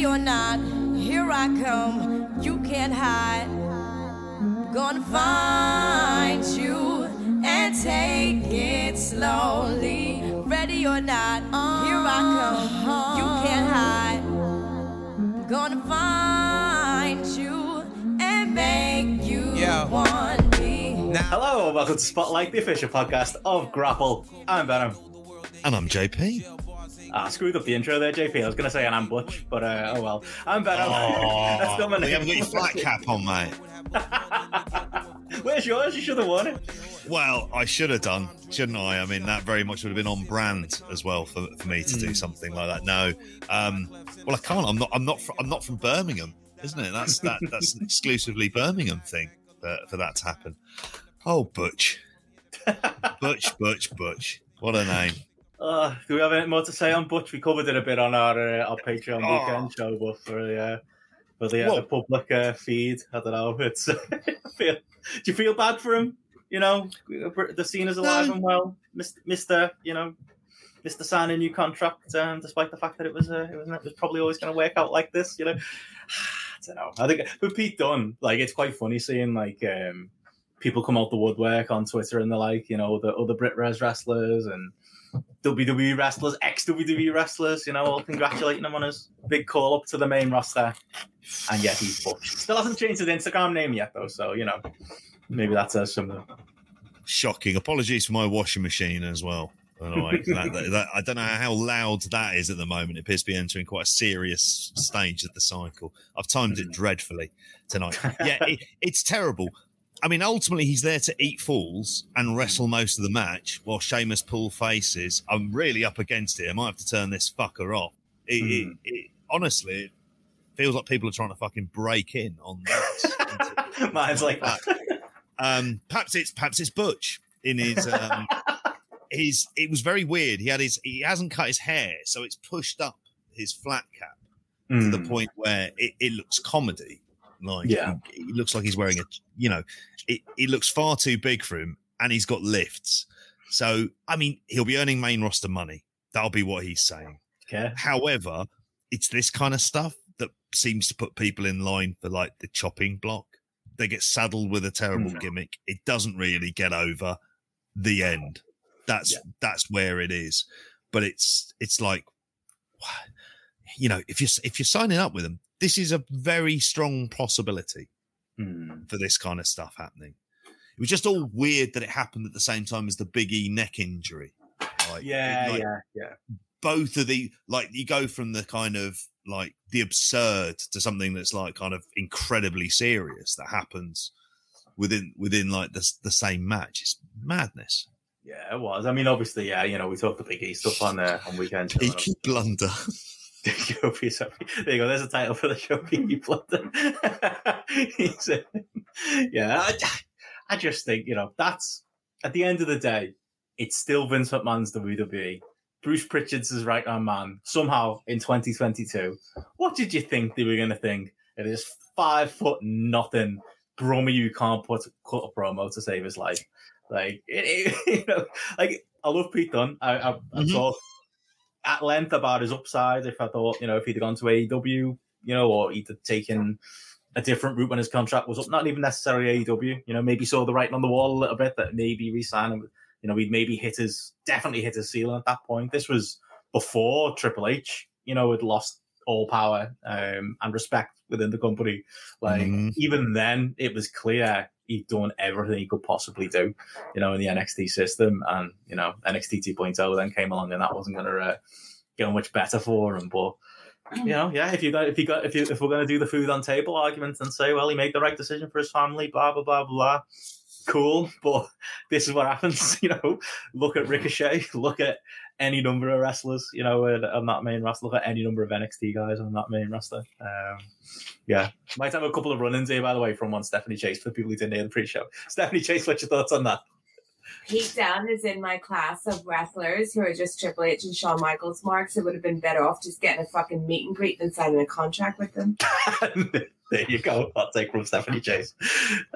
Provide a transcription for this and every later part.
Ready or not, here I come. You can't hide. Gonna find you and take it slowly. Ready or not, here I come. You can't hide. Gonna find you and make you Yeah. want me. Now, Hello, and welcome to Spotlight, the official podcast of Grapple. I'm Venom. And I'm JP. Ah, I screwed up the intro there, JP. I was going to say an Butch, but uh, oh well. I'm Venom. That's still my You haven't got your flat cap on, mate. Where's yours? You should have worn it. Well, I should have done, shouldn't I? I mean, that very much would have been on brand as well for, for me to do something like that. No, um, well, I can't. I'm not. I'm not. Fr- I'm not from Birmingham, isn't it? That's that. That's an exclusively Birmingham thing for, for that to happen. Oh, Butch, Butch, Butch, Butch. What a name. Uh, do we have anything more to say on Butch? We covered it a bit on our uh, our Patreon Oh. weekend show, but for the uh, for the, uh, the public uh, feed, I don't know. It's feel, do you feel bad for him? You know, the scene is alive No. and well, Mister. Mister, you know, Mister signing a new contract, um, despite the fact that it was uh, it was it was probably always going to work out like this. You know, I don't know. I think with Pete Dunne, like it's quite funny seeing like um, people come out the woodwork on Twitter and they're like, you know, the other Brit Res wrestlers and WWE wrestlers, ex WWE wrestlers, you know, all congratulating him on his big call up to the main roster. And yet he's Butch. Still hasn't changed his Instagram name yet, though, so, you know, maybe that says something. Shocking. Apologies for my washing machine as well. I don't, know, like, that- that- I don't know how loud that is at the moment. It appears to be entering quite a serious stage of the cycle. I've timed it dreadfully tonight. Yeah, it, it's terrible. I mean, ultimately, he's there to eat fools and wrestle most of the match while Sheamus pull faces. I'm really up against it. I might have to turn this fucker off. It, it, Hmm. it, honestly, it feels like people are trying to fucking break in on this. Mine's like that. Um, perhaps it's perhaps it's Butch in his um, his. It was very weird. He had his he hasn't cut his hair, so it's pushed up his flat cap to the Mm. point where it, it looks comedy. Like Yeah. he, he looks like he's wearing a you know, it, it looks far too big for him, and he's got lifts. So I mean, he'll be earning main roster money. That'll be what he's saying. Okay. However, it's this kind of stuff that seems to put people in line for like the chopping block. They get saddled with a terrible Mm. gimmick. It doesn't really get over the end. That's Yeah. that's where it is. But it's it's like you know, if you're if you're signing up with them, this is a very strong possibility Mm. for this kind of stuff happening. It was just all weird that it happened at the same time as the Big E neck injury. Like, Yeah, like, yeah, yeah. both of the like you go from the kind of like the absurd to something that's like kind of incredibly serious that happens within within like the the same match. It's madness. Yeah, it was. I mean, obviously, yeah, you know, we talked the Big E stuff on uh, on weekend. show. Peaky blunder. There you go. There's a title for the show. He's, uh, yeah, I, I just think you know that's at the end of the day, it's still Vince McMahon's WWE. Bruce Pritchard's his right hand man. Somehow in 2022, what did you think they were going to think? It is five foot nothing Brummy you can't put cut a promo to save his life. Like it, it- you know, like I love Pete Dunne. I, I, I Mhm. talked at length about his upside. If I thought, you know, if he'd have gone to AEW, you know, or he'd have taken a different route when his contract was up, not even necessarily AEW, you know, maybe saw the writing on the wall a little bit that maybe resign him. You know, he'd maybe hit his, definitely hit his ceiling at that point. This was before Triple H, you know, had lost all power um, and respect within the company. Like, Mhm. even then, it was clear he'd done everything he could possibly do, you know, in the NXT system. And, you know, NXT 2.0 then came along and that wasn't going to uh, go much better for him. But, you know, yeah, if you got, if you got, if you, if we're going to do the food on table argument and say, well, he made the right decision for his family, blah, blah, blah, blah. Cool, but this is what happens. You know, look at Ricochet, look at any number of wrestlers, you know, on that main roster. Look at any number of NXT guys on that main roster. Um, yeah, might have a couple of run-ins here, by the way, from one Stephanie Chase for the people who didn't hear the pre-show. Stephanie Chase, what's your thoughts on that? Pete Dunne is in my class of wrestlers who are just Triple H and Shawn Michaels marks. It would have been better off just getting a fucking meet and greet than signing a contract with them. There you go. I'll take from Stephanie Chase.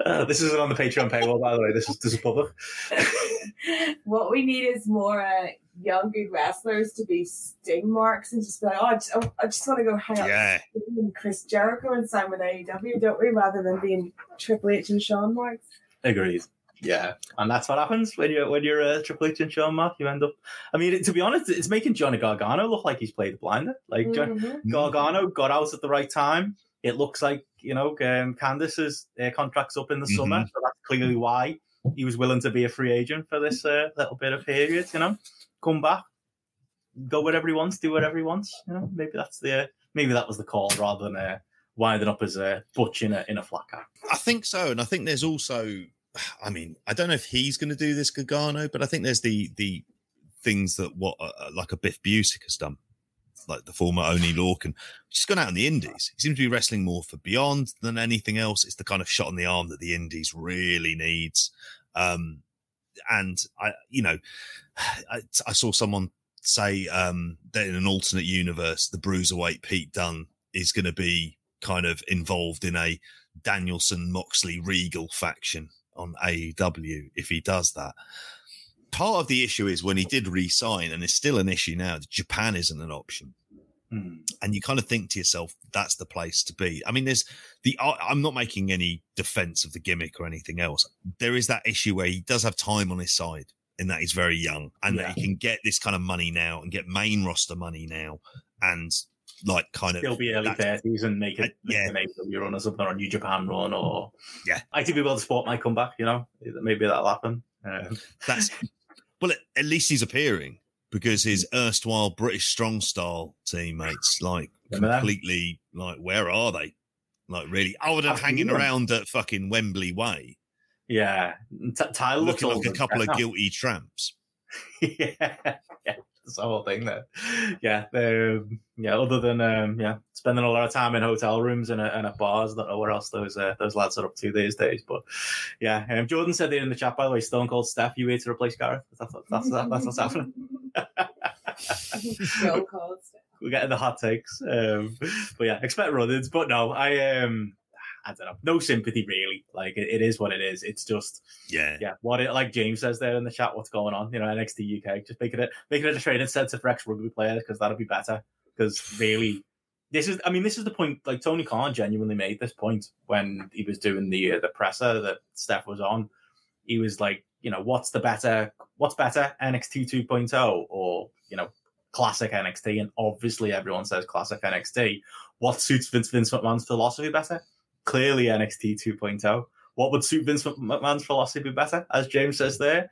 Uh, this isn't on the Patreon paywall, by the way. This is this is public. what we need is more uh, young good wrestlers to be sting marks and just be like, oh, I just, oh, I just want to go hang out Yeah. with Chris Jericho and sign with AEW, don't we? Rather than being Triple H and Shawn marks. Agreed. Yeah, and that's what happens when you're when you're uh, Triple H and Shawn Mark. You end up. I mean, to be honest, it's making Johnny Gargano look like he's played the blinder. Like John, Mhm. Gargano got out at the right time. It looks like you know um, Candice's uh, contract's up in the Mhm. summer, so that's clearly why he was willing to be a free agent for this uh, little bit of period. You know, come back, go wherever he wants, do whatever he wants. You know, maybe that's the uh, maybe that was the call rather than uh, winding up as a butch in a in a flat cap. I think so, and I think there's also, I mean, I don't know if he's going to do this Gargano, but I think there's the the things that what uh, uh, like a Biff Busick has done, like the former Oney Lorcan, just gone out in the Indies. He seems to be wrestling more for Beyond than anything else. It's the kind of shot on the arm that the Indies really needs. Um, and I, you know, I, I saw someone say um, that in an alternate universe, the bruiserweight Pete Dunne is going to be kind of involved in a Danielson Moxley Regal faction on AEW if he does that. Part of the issue is when he did re-sign, and it's still an issue now. Japan isn't an option, Hmm. and you kind of think to yourself, "That's the place to be." I mean, there's the. I'm not making any defense of the gimmick or anything else. There is that issue where he does have time on his side, in that he's very young, and that he can get this kind of money now and get main roster money now, and like kind of He'll be early thirties and make Uh, it make yeah. an AEW run or something or a New Japan run or Yeah. ITV World Sport might come back. You know, maybe that'll happen. Um, That's well, at, least he's appearing because his erstwhile British strong style teammates, like completely, like where are they? Like really, other than hanging around at fucking Wembley Way, yeah, T- Tyler looking like a couple of guilty tramps. yeah, yeah, the whole thing there. Yeah, um, yeah. Other than um, yeah, spending a lot of time in hotel rooms and, at- and at bars. I don't know where else those uh, those lads are up to these days. But yeah, um, Jordan said it in the chat. By the way, Stone Cold Steph, you here to replace Gareth? That's that's that's, that's what's happening. So cold. We're getting the hot takes. Um, but yeah, expect run-ins. But no, I um, I don't know. No sympathy really. Like it, it is what it is. It's just Yeah, yeah, what it like James says there in the chat, what's going on? You know, NXT UK, just making it making it a training center for ex rugby players because that'll be better. Because really, this is I mean, this is the point. Like Tony Khan genuinely made this point when he was doing the uh, the presser that Steph was on. He was like, you know, what's the better? What's better, NXT 2.0 or you know, classic NXT? And obviously, everyone says classic NXT. What suits Vince Vince McMahon's philosophy better? Clearly, NXT 2.0 what would suit Vince McMahon's philosophy better? As James says there,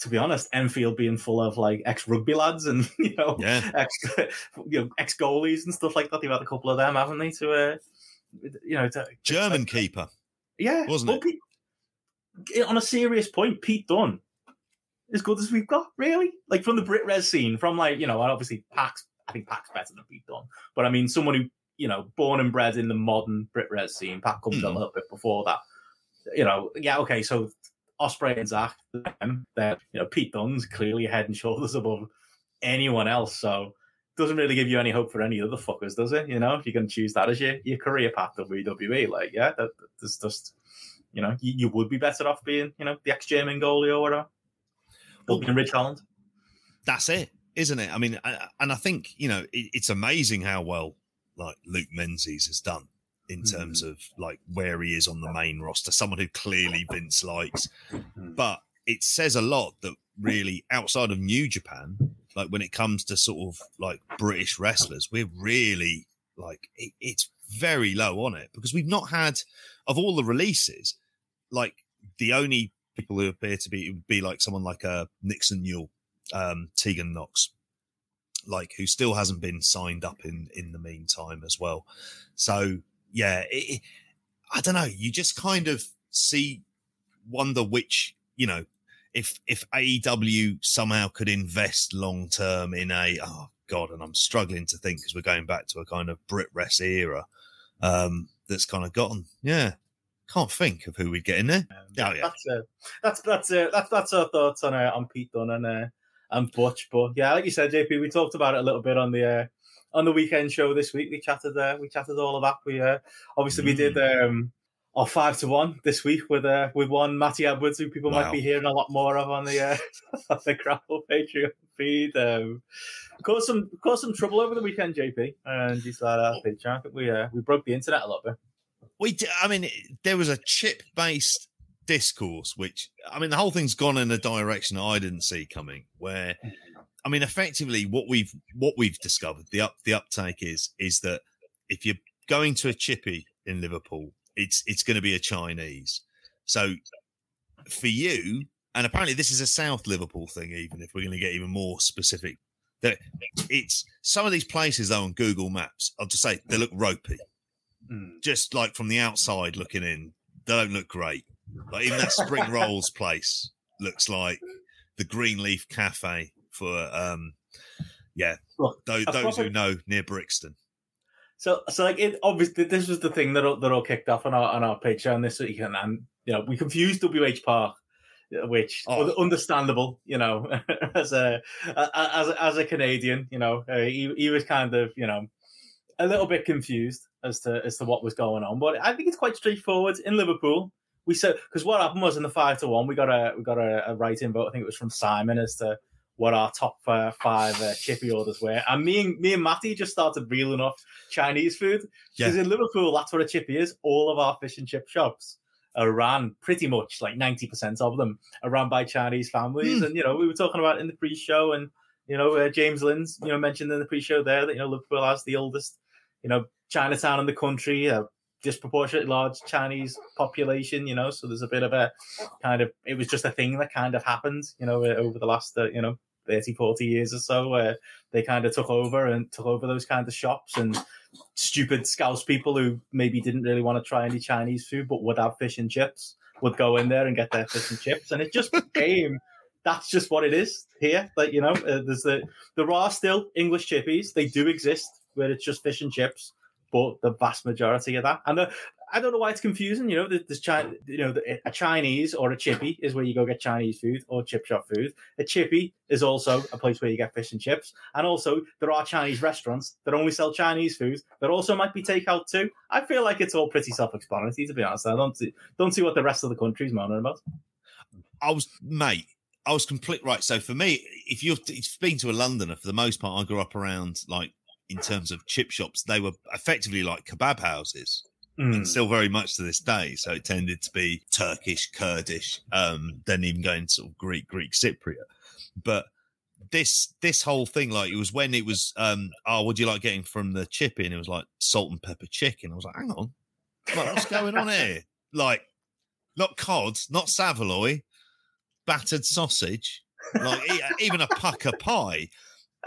to be honest, Enfield being full of like ex rugby lads and you know yeah. ex you know ex goalies and stuff like that. They've had a couple of them, haven't they? To uh, you know, to, German keeper. yeah, wasn't well, Pete, on a serious point, Pete Dunne, as good as we've got, really. Like from the Brit Res scene, from like you know, obviously Pax. I think Pac's better than Pete Dunne, but I mean, someone who you know, born and bred in the modern Brit Red scene. Pat comes a Hmm. little bit before that. You know, yeah, okay, so Ospreay and Zach, them, they're you know, Pete Dunne's clearly head and shoulders above anyone else. So doesn't really give you any hope for any other fuckers, does it? You know, if you can choose that as your, your career path WWE, like, yeah, that, that's just, you know, you, you would be better off being, you know, the ex German goalie or whatever. Or being Ridge Holland. That's it, isn't it? I mean, I, and I think you know it, it's amazing how well like Luke Menzies has done in terms of like where he is on the main roster. Someone who clearly Vince likes, but it says a lot that really outside of New Japan, like when it comes to sort of like British wrestlers, we're really like it, it's very low on it because we've not had of all the releases, like the only people who appear to be would be like someone like uh, Nixon Newell, um, Tegan Knox, like who still hasn't been signed up in in the meantime as well. So yeah, it, I don't know. You just kind of see wonder which you know if if AEW somehow could invest long term in a oh god, and I'm struggling to think because we're going back to a kind of Brit Rest era um, that's kind of gotten yeah. Can't think of who we'd get in there. Um, Oh, yeah. That's uh, that's that's uh, that's that's our thoughts on uh, on Pete Dunne and uh, and Butch. But yeah, like you said, JP, we talked about it a little bit on the uh, on the weekend show this week. We chatted uh, we chatted all of that. We uh, obviously we did Mm. um, our five to one this week with uh, with one Matty Edwards, who people Wow. might be hearing a lot more of on the uh, on the Grapple Patreon feed. Um, caused some caused some trouble over the weekend, JP, and that. Patreon. I think we uh, we broke the internet a little bit. we d- i mean there was a chip based discourse which i mean the whole thing's gone in a direction i didn't see coming where mm-hmm. i mean effectively what we've what we've discovered the up the uptake is is that if you're going to a chippy in liverpool it's it's going to be a chinese. So for you and apparently this is a south liverpool thing even if we're going to get even more specific that it's some of these places though on google maps i'll just say they look ropey. Mm. Just like from the outside looking in, they don't look great. Like even that Spring Rolls place looks like the Greenleaf Cafe for um yeah, Look, those, those who know near Brixton. So, so like it obviously this was the thing that all, that all kicked off on our on our Patreon this week, and, and you know we confused WH Park, which Oh. understandable, you know, as a as a, as a Canadian, you know, uh, he he was kind of you know a little bit confused as to as to what was going on, but I think it's quite straightforward in Liverpool. We said because what happened was in the five to one, we got a we got a, a write-in vote. I think it was from Simon as to what our top uh, five uh, chippy orders were, and me and me and Matty just started reeling off Chinese food Yeah. because in Liverpool, that's what a chippy is. All of our fish and chip shops are run pretty much like ninety percent of them are run by Chinese families, Hmm. and you know we were talking about in the pre-show, and you know uh, James Lynn's you know mentioned in the pre-show there that you know Liverpool has the oldest you know Chinatown in the country, a disproportionately large Chinese population, you know, so there's a bit of a kind of it was just a thing that kind of happened, you know, uh, over the last uh, you know 30, 40 years or so, where they kind of took over and took over those kind of shops and stupid scouse people who maybe didn't really want to try any Chinese food but would have fish and chips would go in there and get their fish and chips, and it just became. That's just what it is here. Like you know, uh, there's the there are still English chippies. They do exist where it's just fish and chips, the vast majority of that, and the, I don't know why it's confusing. You know, there- there's China, you know, a Chinese or a chippy is where you go get Chinese food or chip shop food. A chippy is also a place where you get fish and chips, and also there are Chinese restaurants that only sell Chinese food that also might be takeout too. I feel like it's all pretty self-explanatory to be honest. I don't see, don't see what the rest of the country's moaning about. I was mate, I was complete right. So for me, if you've been to a Londoner, for the most part, I grew up around like in terms of chip shops, they were effectively like kebab houses. Mm. and still very much to this day. So it tended to be Turkish, Kurdish, um, then even going sort of Greek, Greek Cypriot. But this this whole thing, like it was when it was, um, oh, what do you like getting from the chip And it was like salt and pepper chicken. I was like, hang on, like, what's going on here? Like, not cod, not saveloy, battered sausage, like even a pukka pie.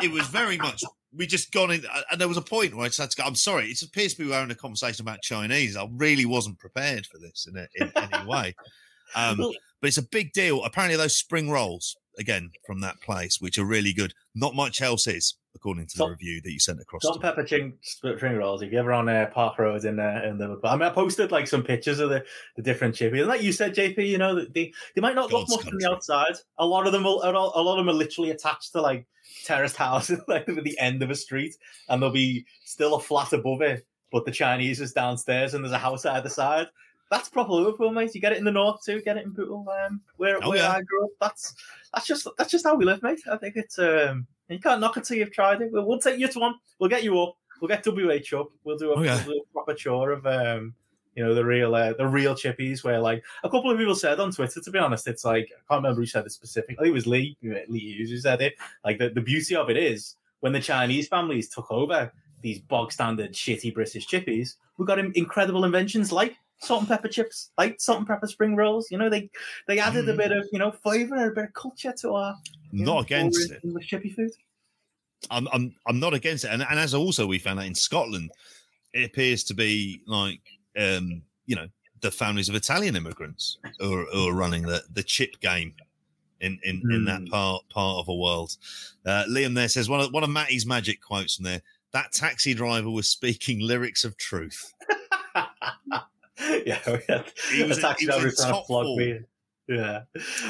It was very much we just gone in, and there was a point where I just had to go. I'm sorry, it appears to be we're having a conversation about Chinese. I really wasn't prepared for this in, a, in any way. Um, but it's a big deal. Apparently, those spring rolls again from that place, which are really good. Not much else is, according to the Salt- review that you sent across. Salt to and me. pepper ching, spring rolls. If you're ever on uh, Park Road in uh, in Liverpool, I mean, I posted like some pictures of the, the different chippies. And like you said, JP, you know, they they might not look God's much from the outside. A lot of them, will, a lot a lot of them are literally attached to like terraced houses, like at the end of a street, and there'll be still a flat above it, but the Chinese is downstairs, and there's a house either side. That's proper Liverpool, mate. You get it in the north too. Get it in Bootle, um, where Oh, where yeah. I grew up. That's that's just that's just how we live, mate. I think it's um, you can't knock it till you've tried it. We'll, we'll take you to one. We'll get you up. We'll get WH up. We'll do a, Oh, yeah. we'll do a proper tour of um, you know, the real uh, the real chippies. Where like a couple of people said on Twitter, to be honest, it's like I can't remember who said it specifically. I think it was Lee Lee Hughes who said it. Like the, the beauty of it is when the Chinese families took over these bog standard shitty British chippies, we got incredible inventions like salt and pepper chips, like salt and pepper spring rolls. You know, they they added a Mm. bit of you know flavor and a bit of culture to our you know, Not against it. English chippy food. I'm I'm I'm not against it. And, and as also we found out in Scotland, it appears to be like um, you know, the families of Italian immigrants who are, who are running the, the chip game in, in, in that Hmm. part part of the world. Uh, Liam there says one of one of Matty's magic quotes from there. That taxi driver was speaking lyrics of truth. yeah, He was a taxi he was trying to flog me. Yeah.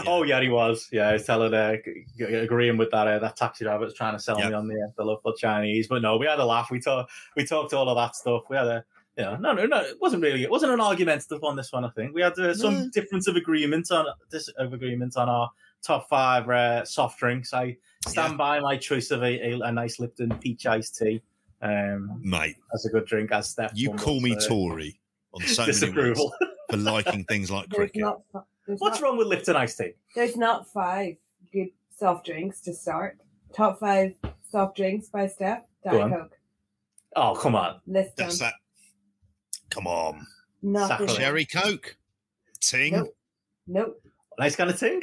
Oh yeah, he was. Yeah, he's telling, uh, agreeing with that. Uh, that taxi driver was trying to sell Yeah. me on the the love for Chinese, but no, we had a laugh. We talked, we talked all of that stuff. We had a, you know, no, no, no. It wasn't really. It wasn't an argumentative on this one. I think we had uh, some No. difference of agreement on this of agreement on our top five uh, soft drinks. I stand Yeah. by my choice of a, a, a nice Lipton peach iced tea. Um, Mate, as a good drink, as Steph. you call me Tory on so many disapproval. for liking things like There's cricket. not, What's not, wrong with Lipton iced tea? there's not five good soft drinks to start. Top five soft drinks by Steph. Go Diet. Coke. Oh come on, List That's them. that. Come on. Nothing. Sacrilege. Cherry Coke, Ting, Nope. Nope. nice kind of ting.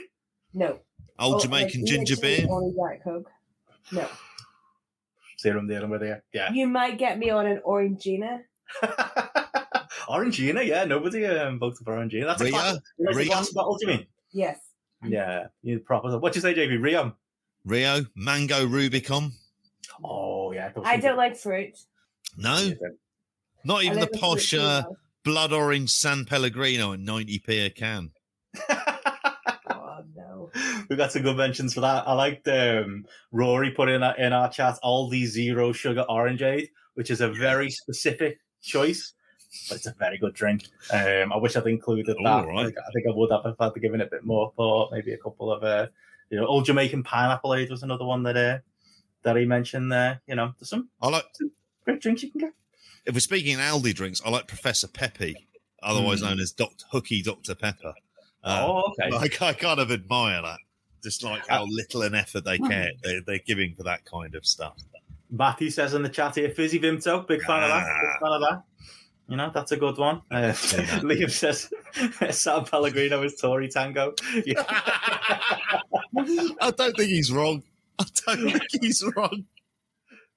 No. Old Oh, Jamaican like, ginger beer. Only Diet Coke. No. Serum dealing with you. Yeah. You might get me on an Orangina. Orangina, yeah. Nobody um, voted for Orangina. That's a Ria? glass, like a glass bottle, do you mean? Yes. Yeah. You proper. What do you say, JB? Rio? Rio, Mango Rubicon. Oh, yeah. those I don't are- like fruit. No, not even the live in posh uh, blood orange San Pellegrino at 90p a can. Oh no. we got some good mentions for that. I liked um, Rory put in our, in our chat Aldi Zero Sugar Orangeade, which is a very specific choice, but it's a very good drink. Um, I wish I'd included that. All right. I, think, I think I would have if I'd given it a bit more thought. Maybe a couple of, uh, you know, Old Jamaican Pineapple Aid was another one that uh, that he mentioned there. You know, there's some I like, great drinks you can get. if we're speaking in Aldi drinks, I like Professor Peppy, otherwise Mm. known as Dr. Hooky Dr. Pepper. Uh, oh, okay. I, I kind of admire that. Just like how little an effort they care they're, they're giving for that kind of stuff. Matthew says in the chat here, Fizzy Vimto, big fan of that. Big Ah. fan of that. You know, that's a good one. Uh, Liam says San Pellegrino is Tory Tango. Yeah. I don't think he's wrong. I don't think he's wrong.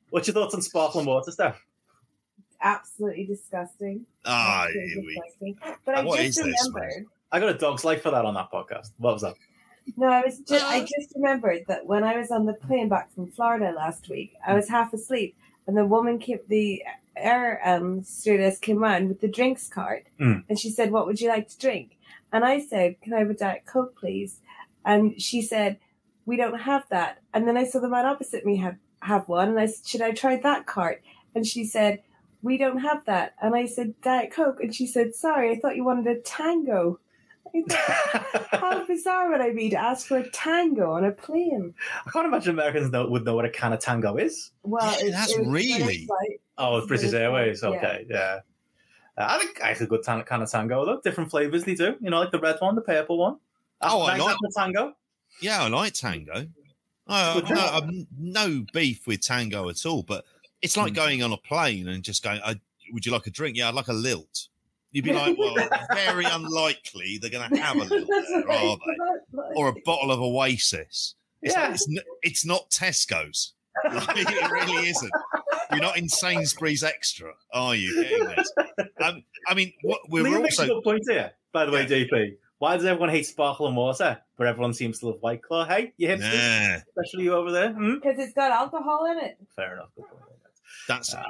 What's your thoughts on sparkling water, Steph? Absolutely disgusting. Ah, Absolutely here we- disgusting. But I What just is this, remembered. I got a dog's life for that on that podcast. What was that? No, I was just I just remembered that when I was on the plane back from Florida last week, I was half asleep and the woman kept the air um stewardess came round with the drinks cart Mm. and she said, What would you like to drink? And I said, Can I have a Diet Coke, please? And she said, We don't have that. And then I saw the man opposite me have have one and I said, Should I try that cart? And she said, We don't have that. And I said, Diet Coke and she said, Sorry, I thought you wanted a tango. How bizarre would I be to ask for a tango on a plane? I can't imagine Americans know, would know what a can of tango is. Well, Yeah, it- that's it really- British flight. Oh, it's British British Airways. Okay, yeah. Uh, I think I like a good tan- can of tango though. Different flavors they do. You know, like the red one, the purple one. Oh, I nice like- apple tango. Yeah, I like tango. I, Good I've, no. I've no beef with tango at all, but it's like Mm. going on a plane and just going, I, "Would you like a drink?" Yeah, I'd like a lilt. You'd be like, "Well, very unlikely they're going to have a lilt there, are they?" Or a bottle of Oasis. It's, Yeah. like, it's, n- it's not Tesco's. Like, it really isn't. You're not in Sainsbury's Extra, are you? Um, I mean, what we Liam were makes a also good point here, by the way, DP. Why does everyone hate sparkling water, but everyone seems to love White Claw? Hey, you hipsters, nah, especially you over there. Hmm? Because it's got alcohol in it. Fair enough. Good point. that's. Uh,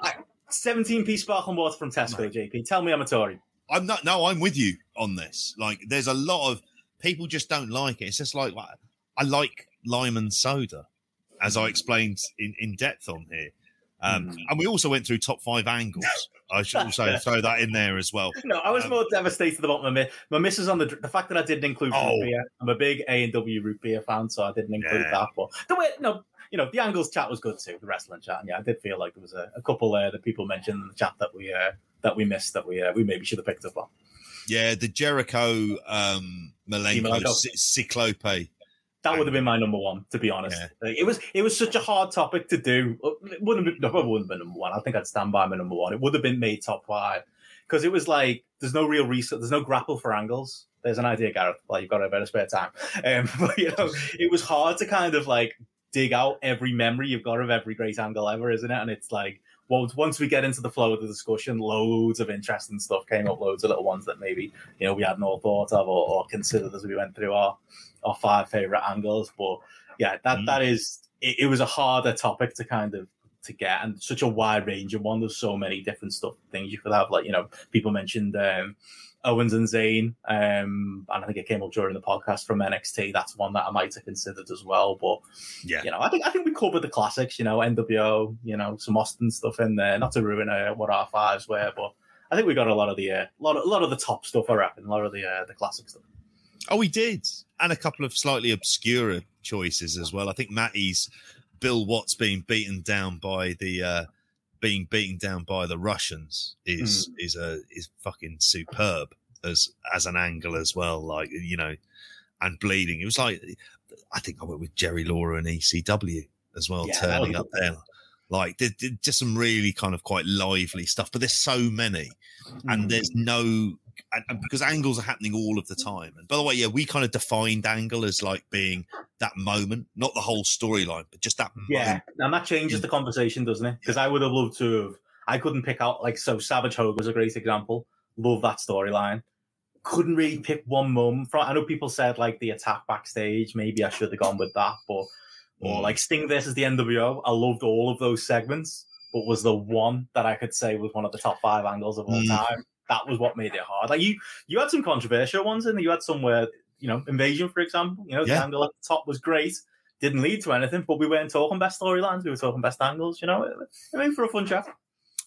17p sparkling water from Tesco, JP. Tell me I'm a Tory. I'm not. No, I'm with you on this. Like, there's a lot of people just don't like it. It's just like I like lime and soda, as I explained in, in depth on here. Um, Mm. And we also went through top five angles. I should also throw that in there as well. No, I was Um, more devastated about my mi- my missus on the the fact that I didn't include Oh. root beer. I'm a big A and W root beer fan, so I didn't include Yeah. that. But the way, no, you know, the angles chat was good too. The wrestling chat, and yeah, I did feel like there was a, a couple there that people mentioned in the chat that we uh, that we missed that we uh, we maybe should have picked up on. Yeah, the Jericho um, Malenko Malenko. Cy- Cyclope. That would have been my number one, to be honest. Yeah. Like, it was it was such a hard topic to do. It wouldn't have been, no, it wouldn't have been number one. I think I'd stand by my number one. It would have been made top five because it was like there's no real research, there's no grapple for angles. There's an idea, Gareth. Like you've got a bit of spare time, um, but you know it was hard to kind of like dig out every memory you've got of every great angle ever, isn't it? And it's like well, once we get into the flow of the discussion, loads of interesting stuff came up, loads of little ones that maybe you know we hadn't all thought of or, or considered as we went through our our five favorite angles. But yeah, that Mm. that is it, it was a harder topic to kind of to get and such a wide range of one. There's so many different stuff things you could have. Like you know, people mentioned um, Owens and Zayn, um, and I think it came up during the podcast from NXT. That's one that I might have considered as well. But Yeah. you know, I think I think we covered the classics. You know, NWO, you know, some Austin stuff in there. Not to ruin uh, what our fives were, but I think we got a lot of the uh, lot of, a lot of the top stuff. I reckon a lot of the uh, the classic stuff. Oh, we did, and a couple of slightly obscure choices as well. I think Matty's Bill Watts being beaten down by the uh, being beaten down by the Russians is is a is fucking superb as as an angle as well. Like you know, and bleeding. It was like I think I went with Jerry Lawler and ECW as well, Yeah, turning up there. Like did, did just some really kind of quite lively stuff, but there's so many Hmm. and there's no and, and because angles are happening all of the time. And by the way, yeah, we kind of defined angle as like being that moment, not the whole storyline, but just that Yeah, moment. and that changes the conversation, doesn't it? Because I would have loved to have. I couldn't pick out like so. Savage Hogan was a great example. Love that storyline. Couldn't really pick one moment from. I know people said like the attack backstage. Maybe I should have gone with that, but or Mm. like Sting versus the NWO. I loved all of those segments, but was the one that I could say was one of the top five angles of all Mm. time. That was what made it hard. Like you, you had some controversial ones in there. You had some where you know invasion, for example. You know the Yeah. angle at the top was great didn't lead to anything, but we weren't talking best storylines. We were talking best angles. You know, I mean, for a fun chat.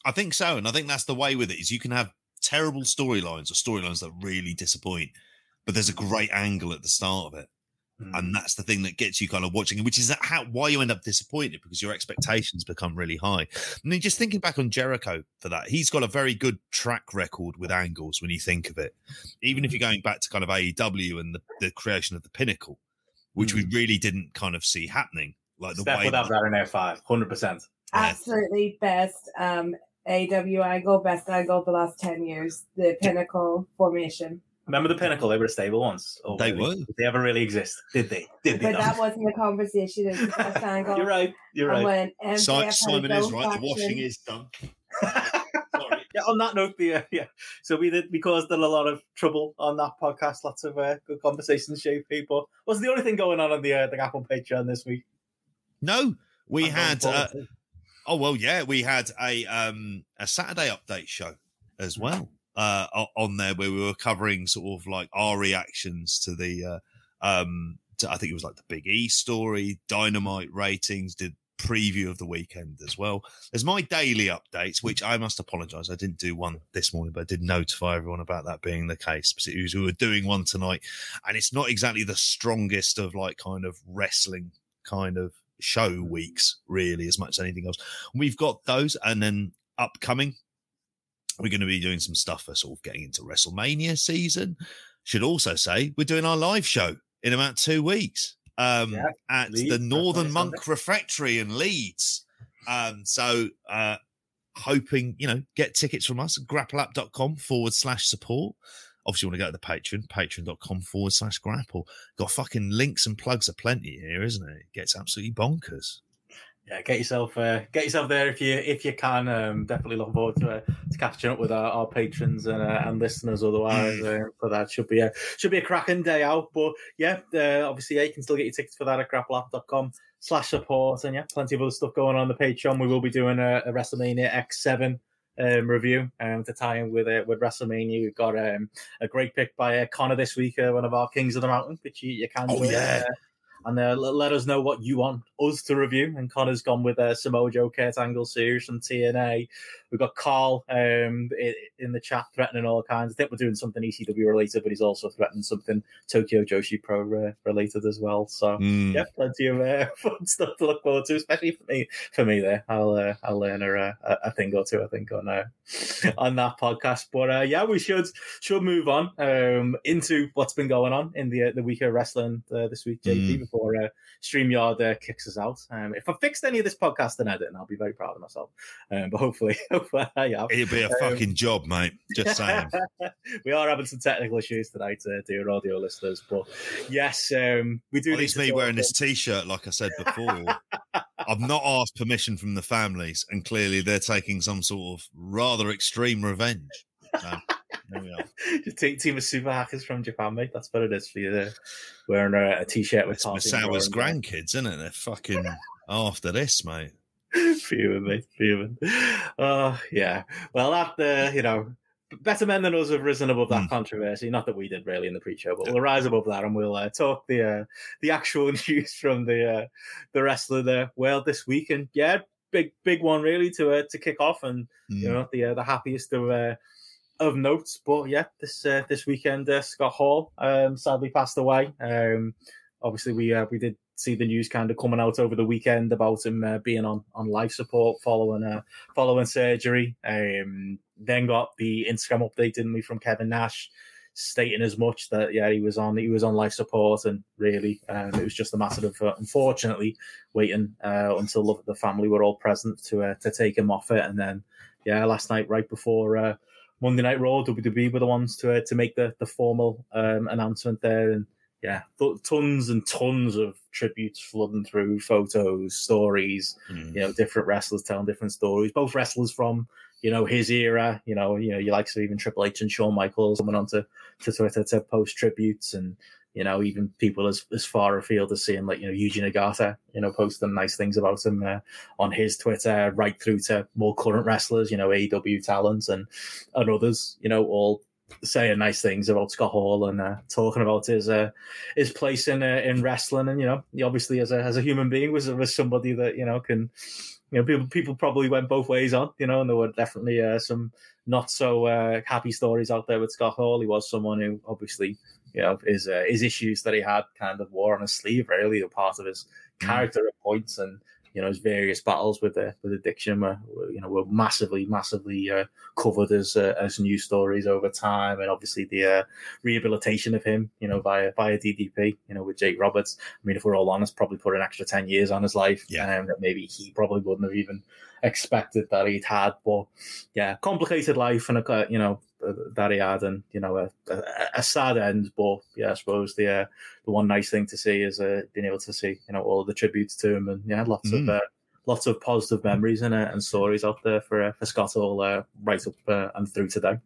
I think so, and I think that's the way with it. Is you can have terrible storylines or storylines that really disappoint, but there's a great angle at the start of it. Mm. and that's the thing that gets you kind of watching, which is how why you end up disappointed because your expectations become really high. And then just thinking back on Jericho for that, he's got a very good track record with angles when you think of it. Even if you're going back to kind of AEW and the, the creation of the Pinnacle, which we really didn't kind of see happening, like the Steph way would have that in Air Five, hundred percent. Absolutely best um, AW angle, best angle of the last 10 years, the pinnacle formation. Remember the Pinnacle? They were a stable once. Oh, They were. Did they ever really exist? Did they? Did they? But not? that wasn't the conversation, it was the. You're right. You're right. when MJF Si- Simon is right. The washing is done. Sorry. yeah. On that note, the uh, yeah. So we did we caused a lot of trouble on that podcast. Lots of uh, good conversations, JP. people. was the only thing going on on the uh, the Grapple Patreon this week? No, we I'm had. Uh. Oh well, yeah, we had a um a Saturday update show as well uh on there where we were covering sort of like our reactions to the uh um to, I think it was like the Big E story, Dynamite ratings, did preview of the weekend as well. There's my daily updates, which I must apologise. I didn't do one this morning, but I did notify everyone about that being the case. Because we were doing one tonight, and it's not exactly the strongest of like kind of wrestling kind of show weeks, really, as much as anything else. We've got those, and then upcoming, we're going to be doing some stuff for sort of getting into WrestleMania season. Should also say we're doing our live show in about two weeks um, Yeah, at Leeds, the Northern Monk Sunday. Refectory in Leeds. Um, so, uh, hoping, you know, get tickets from us, grappleup.com forward slash support. Obviously, you want to go to the Patreon, patreon.com forward slash grapple. Got fucking links and plugs aplenty here, isn't it? It gets absolutely bonkers. Yeah, get yourself uh, get yourself there if you if you can. Um, definitely looking forward to, uh, to catching up with our, our patrons and, uh, and listeners. Otherwise, uh, for that should be a should be a cracking day out. But yeah, uh, obviously, yeah, you can still get your tickets for that at grappleup.com slash support. And yeah, plenty of other stuff going on the Patreon. We will be doing a, a WrestleMania X7 um, review um, to tie in with uh, with WrestleMania. We've got um, a great pick by uh, Connor this week, uh, one of our Kings of the Mountain, which you, you can Oh, join, yeah. And uh, let, us know what you want us to review. And Connor's gone with uh, Samoa Joe Kurt Angle series from TNA. We've got Carl um, in the chat threatening all kinds. I think we're doing something ECW related, but he's also threatening something Tokyo Joshi Pro uh, related as well. So Mm. yeah, plenty of uh, fun stuff to look forward to, especially for me. For me, there, I'll uh, I'll learn a, a, a thing or two, I think, on uh, on that podcast. But uh, yeah, we should should move on um, into what's been going on in the uh, the week of wrestling uh, this week, JP. Mm. Before uh, Streamyard uh, kicks us out. Um, if I fixed any of this podcast and editing, I'll be very proud of myself. Um, but hopefully, It'd be a Um, fucking job, mate. Just saying. we are having some technical issues tonight, uh, dear audio listeners. But yes, um, we do. At least me wearing this t-shirt, like I said before. I've not asked permission from the families, and clearly they're taking some sort of rather extreme revenge. So, there we are. Just take team of super hackers from Japan, mate. That's what it is for you. There, wearing a, a t-shirt with It's Tarty Misawa's Roar and- grandkids, isn't it? They're fucking after this, mate. Fuming, mate, fuming. Oh yeah. Well, that uh, you know, better men than us have risen above that Mm. controversy. Not that we did really in the pre-show, but we'll rise above that and we'll uh, talk the uh, the actual news from the uh, the wrestler the world this week. And yeah, big big one really to uh, to kick off, and you Mm. know the uh, the happiest of uh, of notes. But yeah, this uh, this weekend uh, Scott Hall um, sadly passed away. Um, obviously, we uh, we did see the news kind of coming out over the weekend about him uh, being on on life support following uh, following surgery. Um, then got the Instagram update, didn't we, from Kevin Nash, stating as much that yeah he was on he was on life support, and really um, it was just a matter of uh, unfortunately waiting uh, until the- family were all present to uh, to take him off it, and then yeah last night right before. Uh, Monday Night Raw, WWE were the ones to to make the the formal um, announcement there, and yeah, th- tons and tons of tributes flooding through, photos, stories, Mm. you know, different wrestlers telling different stories. Both wrestlers from you know his era, you know, you know, you like so even Triple H and Shawn Michaels coming onto to to Twitter to post tributes, and you know, even people as as far afield as seeing like you know Yuji Nagata, you know, posting nice things about him uh, on his Twitter, right through to more current wrestlers, you know, AEW talents and and others, you know, all saying nice things about Scott Hall and uh, talking about his uh, his place in uh, in wrestling, and you know, he obviously as a as a human being was was somebody that you know can, you know, people people probably went both ways on, you know, and there were definitely uh, some not so uh, happy stories out there with Scott Hall. He was someone who obviously, you know, his uh, his issues that he had kind of wore on his sleeve, really, a part of his Mm. character at points and you know his various battles with uh, with addiction were, were you know were massively massively uh, covered as uh, as news stories over time. And obviously the uh, rehabilitation of him you know via via DDP you know with Jake Roberts. I mean if we're all honest probably put an extra 10 years on his life. Yeah. um, that maybe he probably wouldn't have even expected that he'd had. But yeah complicated life and a you know that he had and you know a, a, a sad end but yeah I suppose the uh, the one nice thing to see is uh, being able to see you know all the tributes to him and yeah lots Mm. of uh, lots of positive memories and, uh, and stories out there for uh, for Scott all uh, right up uh, and through today.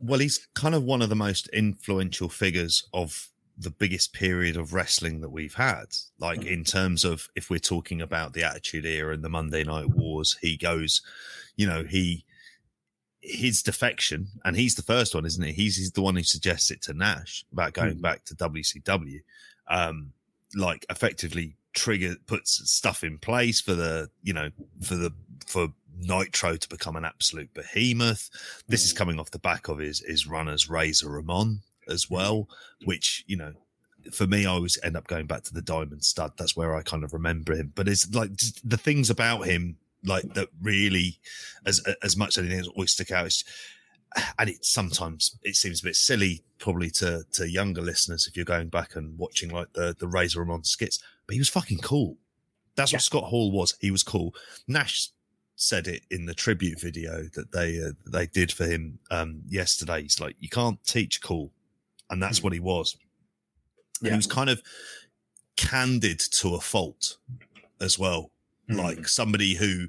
Well, he's kind of one of the most influential figures of the biggest period of wrestling that we've had. Like Mm. in terms of if we're talking about the Attitude Era and the Monday Night Wars, he goes, you know, he his defection, and he's the first one, isn't he? He's, he's the one who suggests it to Nash about going Mhm. back to WCW. Um, like effectively trigger puts stuff in place for the you know for the for Nitro to become an absolute behemoth. This is Mhm. coming off the back of his his run as Razor Ramon as well, which you know. For me, I always end up going back to the Diamond Stud. That's where I kind of remember him. But it's like just the things about him, like that, really, as as much as anything, always stick out. And it sometimes it seems a bit silly, probably to to younger listeners if you're going back and watching like the the Razor Ramon skits. But he was fucking cool. That's Yeah. what Scott Hall was. He was cool. Nash said it in the tribute video that they uh, they did for him um, yesterday. He's like, you can't teach cool, and that's Mhm. what he was. And Yeah. he was kind of candid to a fault as well Mm. like somebody who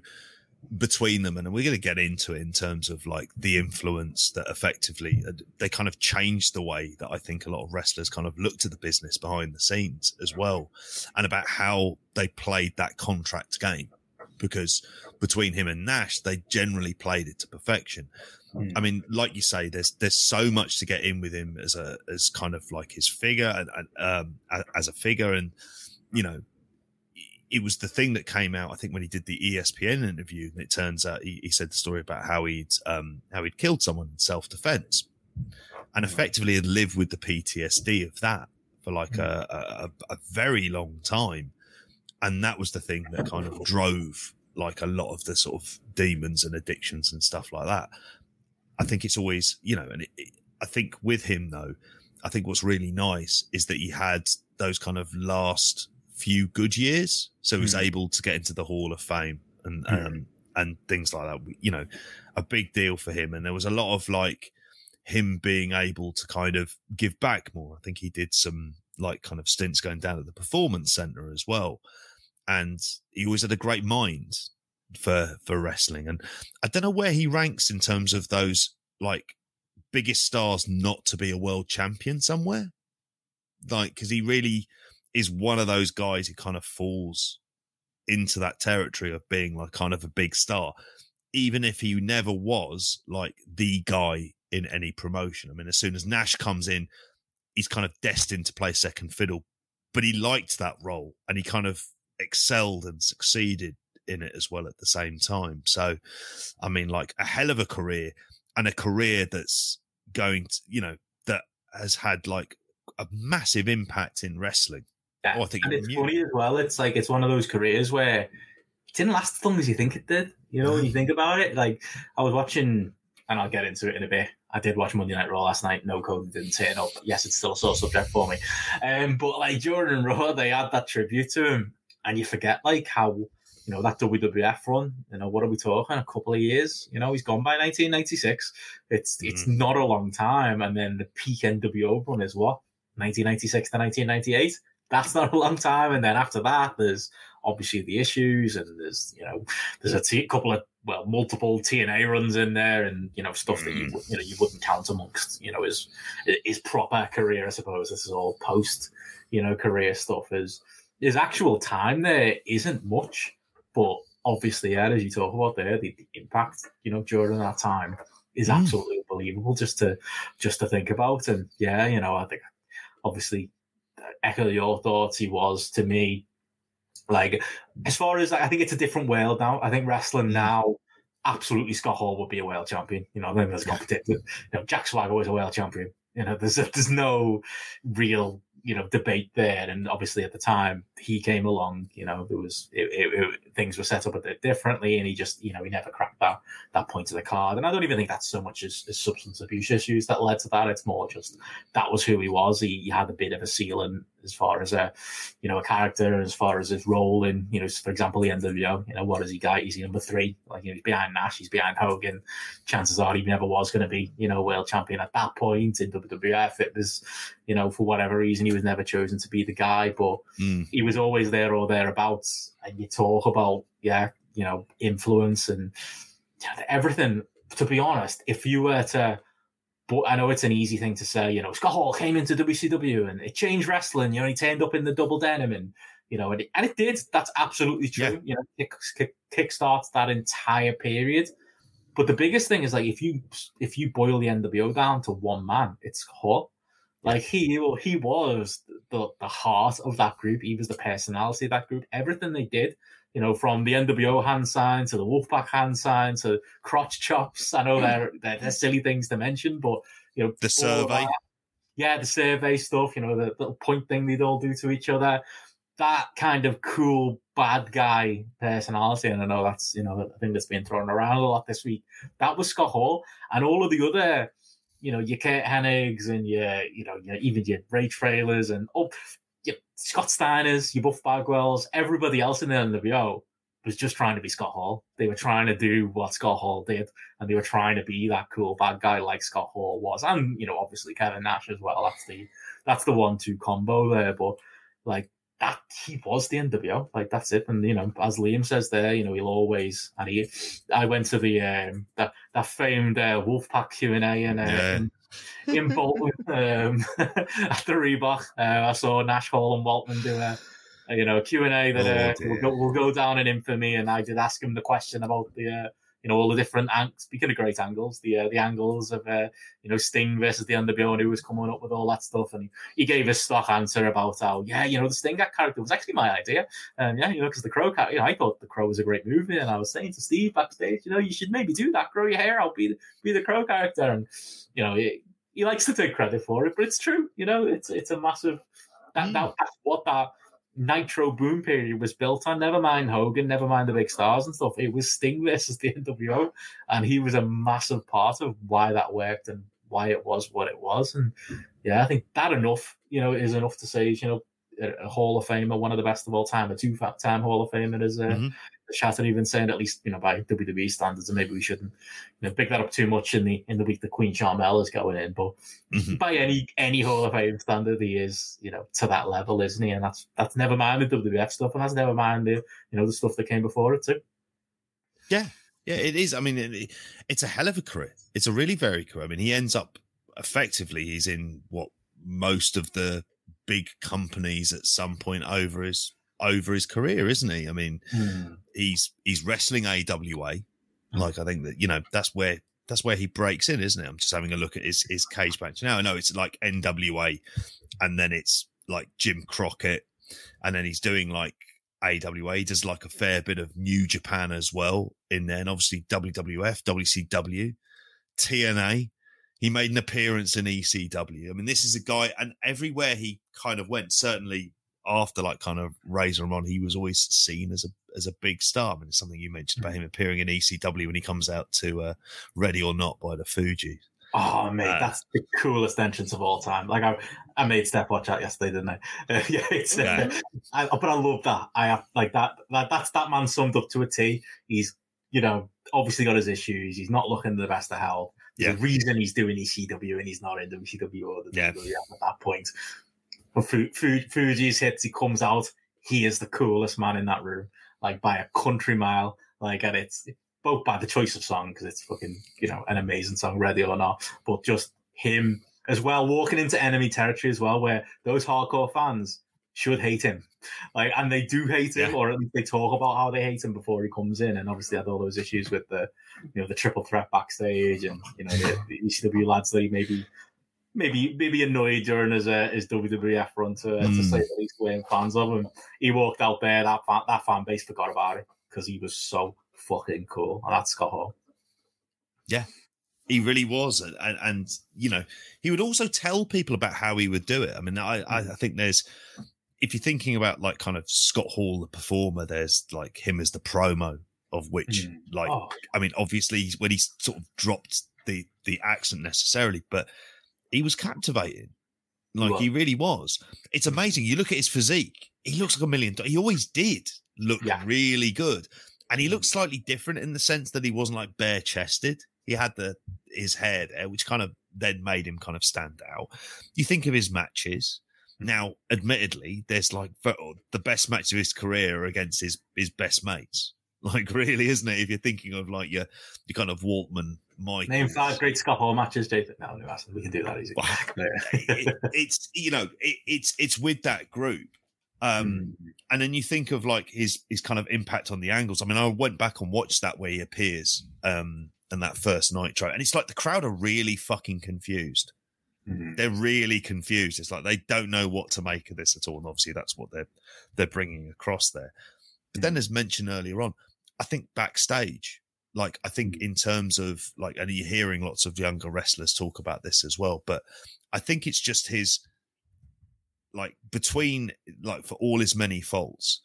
between them and we're going to get into it in terms of like the influence that effectively uh, they kind of changed the way that i think a lot of wrestlers kind of looked at the business behind the scenes as well and about how they played that contract game because between him and nash they generally played it to perfection Mm. I mean, like you say, there's there's so much to get in with him as a as kind of like his figure and, and um as a figure, and you know, it was the thing that came out. I think when he did the ESPN interview, and it turns out he, he said the story about how he'd um how he'd killed someone in self defense, and effectively had lived with the PTSD of that for like a, a a very long time, and that was the thing that kind of drove like a lot of the sort of demons and addictions and stuff like that. I think it's always, you know, and it, it, I think with him though, I think what's really nice is that he had those kind of last few good years, so he was Mm. able to get into the Hall of Fame and Mm. um, and things like that. You know, a big deal for him, and there was a lot of like him being able to kind of give back more. I think he did some like kind of stints going down at the Performance Center as well, and he always had a great mind for for wrestling and I don't know where he ranks in terms of those like biggest stars not to be a world champion somewhere. Like, because he really is one of those guys who kind of falls into that territory of being like kind of a big star. even if he never was like the guy in any promotion. I mean, as soon as Nash comes in, he's kind of destined to play second fiddle, but he liked that role and he kind of excelled and succeeded in it as well at the same time. So, I mean, like a hell of a career and a career that's going to, you know, that has had like a massive impact in wrestling. Yeah. Oh, I think and it's funny as well. It's like it's one of those careers where it didn't last as long as you think it did. You know, when you think about it, like I was watching, and I'll get into it in a bit. I did watch Monday Night Raw last night. No Cody didn't turn up. Yes, it's still a sore subject for me. Um, but like during Raw, they had that tribute to him, and you forget like how you know that WWF run. You know what are we talking? A couple of years. You know he's gone by 1996. It's mm. it's not a long time. And then the peak NWO run is what 1996 to 1998. That's not a long time. And then after that, there's obviously the issues, and there's you know there's a t- couple of well multiple TNA runs in there, and you know stuff that you mm. you know you wouldn't count amongst you know his his proper career. I suppose this is all post you know career stuff. Is his actual time there isn't much, but obviously, yeah, as you talk about there, the, the impact you know during that time is mm. absolutely unbelievable just to just to think about. And yeah, you know, I think obviously echo your thoughts. He was to me like as far as I think it's a different world now. I think wrestling mm. now absolutely Scott Hall would be a world champion. You know, I think there's competition. You know, Jack Swagger was a world champion. You know, there's there's no real you know debate there and obviously at the time he came along you know there was it, it, it, things were set up a bit differently and he just you know he never cracked that that point of the card. And i don't even think that's so much as, as substance abuse issues that led to that. It's more just that was who he was. He, he had a bit of a ceiling as far as a you know a character as far as his role in you know for example the nwo you know what has he got he's number three. Like you know he's behind nash he's behind hogan. Chances are he never was going to be you know world champion at that point in wwf it was you know for whatever reason he was never chosen to be the guy but mm. he was always there or thereabouts and you talk about yeah you know influence and everything to be honest if you were to but I know it's an easy thing to say. You know, Scott Hall came into WCW and it changed wrestling. You know, he turned up in the double denim and you know, and it, and it did. That's absolutely true. Yeah. You know, kick, kick, kick starts that entire period. But the biggest thing is like if you if you boil the NWO down to one man, it's Hall. Like he he was the the heart of that group. He was the personality of that group. Everything they did you know, from the NWO hand sign to the Wolfpack hand sign to crotch chops. I know they're, they're, they're silly things to mention, but you know, the survey. yeah, the survey stuff, you know, the little point thing they'd all do to each other. That kind of cool bad guy personality, and I know that's you know I think that's been thrown around a lot this week. That was Scott Hall, and all of the other, you know, your Curt Hennigs and your you know your, even your Ray Traylors and oh, your Scott Steiners, your Buff Bagwells, everybody else in the NWO was just trying to be Scott Hall. They were trying to do what Scott Hall did, and they were trying to be that cool bad guy like Scott Hall was, and you know, obviously Kevin Nash as well. That's the that's the one-two combo there. But like that, he was the NWO. Like that's it. And you know, as Liam says there, you know, he'll always. And he, I went to the um that that famed uh, Wolfpack Q and A and. Uh, yeah in Bolton um, at the Reebok. Uh, I saw Nash Hall and Waltman do a, a you know Q and A that oh, uh, will, go, will go down in infamy, and I did ask him the question about the. You know all the different angles. Speaking of great angles, the uh, the angles of uh, you know Sting versus the and who was coming up with all that stuff, and he, he gave a stock answer about how yeah, you know the Sting character was actually my idea, and yeah, you know because the Crow character, you know, I thought the Crow was a great movie, and I was saying to Steve backstage, you know, you should maybe do that, grow your hair out, be the, be the Crow character, and you know, it, he likes to take credit for it, but it's true. You know, it's it's a massive that, mm. that that's what that Nitro boom period was built on. Never mind Hogan, never mind the big stars and stuff. It was Sting versus the NWO, and he was a massive part of why that worked and why it was what it was. And yeah, I think that enough, you know, is enough to say, you know, a Hall of Famer, one of the best of all time, a two-time Hall of Famer is uh, mm-hmm. Shattered even saying at least you know by WWE standards, and maybe we shouldn't you know pick that up too much in the in the week that Queen Sharmell is going in. But mm-hmm. by any any Hall of Fame standard, he is you know to that level, isn't he? And that's that's never mind the WWF stuff, and that's never mind the you know the stuff that came before it too. Yeah, yeah, it is. I mean, it, it's a hell of a career. It's a really very career. I mean, he ends up effectively he's in what most of the big companies at some point over his over his career, isn't he? I mean, mm. he's he's wrestling AWA, Like I think that you know that's where that's where he breaks in, isn't it? I'm just having a look at his his Cagematch now. I know it's like NWA, and then it's like Jim Crockett, and then he's doing like AWA. He does like a fair bit of New Japan as well in there, and obviously WWF, WCW, TNA. He made an appearance in ECW. I mean, this is a guy, and everywhere he kind of went, certainly after like kind of Razor Ramon, he was always seen as a as a big star. I mean, it's something you mentioned about him appearing in ECW when he comes out to uh, Ready or Not by the Fugees. Oh mate, uh, that's the coolest entrance of all time. Like I, I made Steph watch that yesterday, didn't I? Uh, yeah, it's, yeah. I, but I love that. I have like that. That that's that man summed up to a T. He's you know obviously got his issues. He's not looking the best of health. Yeah. The reason he's doing ECW and he's not in WCW or the yeah. WWE at that point. But Fugees hits, he comes out. He is the coolest man in that room, like by a country mile. Like, and it's both by the choice of song because it's fucking you know an amazing song, ready or not, but just him as well walking into enemy territory as well, where those hardcore fans should hate him, like, and they do hate him, yeah. or at least they talk about how they hate him before he comes in, and obviously had all those issues with the, you know, the triple threat backstage, and you know the, the ECW lads they maybe. Maybe maybe annoyed during his uh, his WWF run to, mm. to say the least, weren't fans of him. He walked out there, that fan, that fan base forgot about it because he was so fucking cool. And that's Scott Hall. Yeah, he really was, and, and, you know, he would also tell people about how he would do it. I mean, I, I think there's if you're thinking about like kind of Scott Hall, the performer, there's like him as the promo of which, mm. like, oh. I mean, obviously when he sort of dropped the the accent necessarily, but he was captivating. Like he really was. It's amazing. You look at his physique; he looks like a million. He always did look yeah. really good and he looked slightly different in the sense that he wasn't like bare chested. He had the his hair there, which kind of then made him kind of stand out. You think of his matches. Hmm. Now, admittedly, there's like the best match of his career against his his best mates. Like, really, isn't it? If you're thinking of like your your kind of Waltman, Mike. Name five great Scott Hall matches, Jason. No, no, we can do that easy. it, it's you know, it, it's it's with that group um, mm. And then you think of like his his kind of impact on the angles. I mean, I went back and watched that where he appears um, and that first Nitro, and it's like the crowd are really fucking confused. Mm. They're really confused. It's like they don't know what to make of this at all, and obviously that's what they're they're bringing across there. But mm. then, as mentioned earlier on, I think backstage, like I think mm. in terms of like, and you're hearing lots of younger wrestlers talk about this as well, but I think it's just his like between like for all his many faults,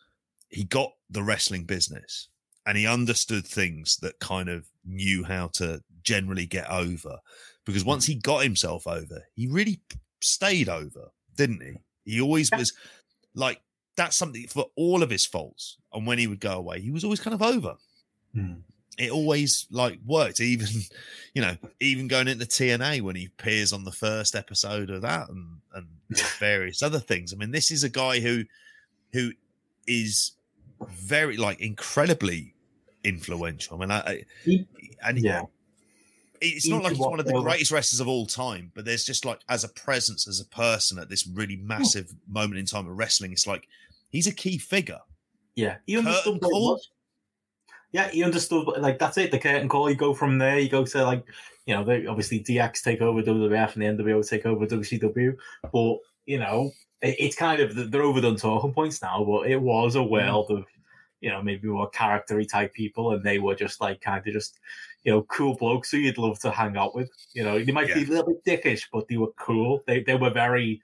he got the wrestling business and he understood things that kind of knew how to generally get over. Because once he got himself over, he really stayed over, didn't he? He always was like that's something for all of his faults. And when he would go away, he was always kind of over. Mm it always like worked. Even you know, even going into TNA when he appears on the first episode of that, and and various other things. I mean, this is a guy who who is very like incredibly influential. I mean, I, I and yeah. It's not like he's one of the greatest wrestlers of all time, but there's just like as a presence, as a person at this really massive moment in time of wrestling, it's like he's a key figure. Yeah, he understood yeah, he understood. Like that's it. The curtain call. You go from there. You go to like, you know, they obviously DX take over WWF and the NWO take over WCW. But you know, it, it's kind of they're overdone talking points now. But it was a mm. world of, you know, maybe more charactery type people, and they were just like kind of just, you know, cool blokes who you'd love to hang out with. You know, they might yeah. be a little bit dickish, but they were cool. They they were very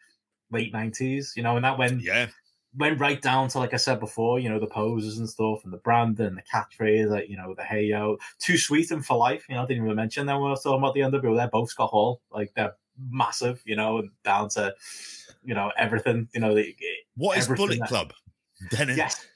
late nineties. You know, and that when yeah went right down to like I said before, you know, the poses and stuff, and the brand and the catchphrase, like you know, the hey yo, too sweet and for life. You know, I didn't even mention them when I was talking about the NWO. They're both Scott Hall, like they're massive. You know, and down to you know everything. You know, the, what is Bullet that, Club? Dennis? Yes.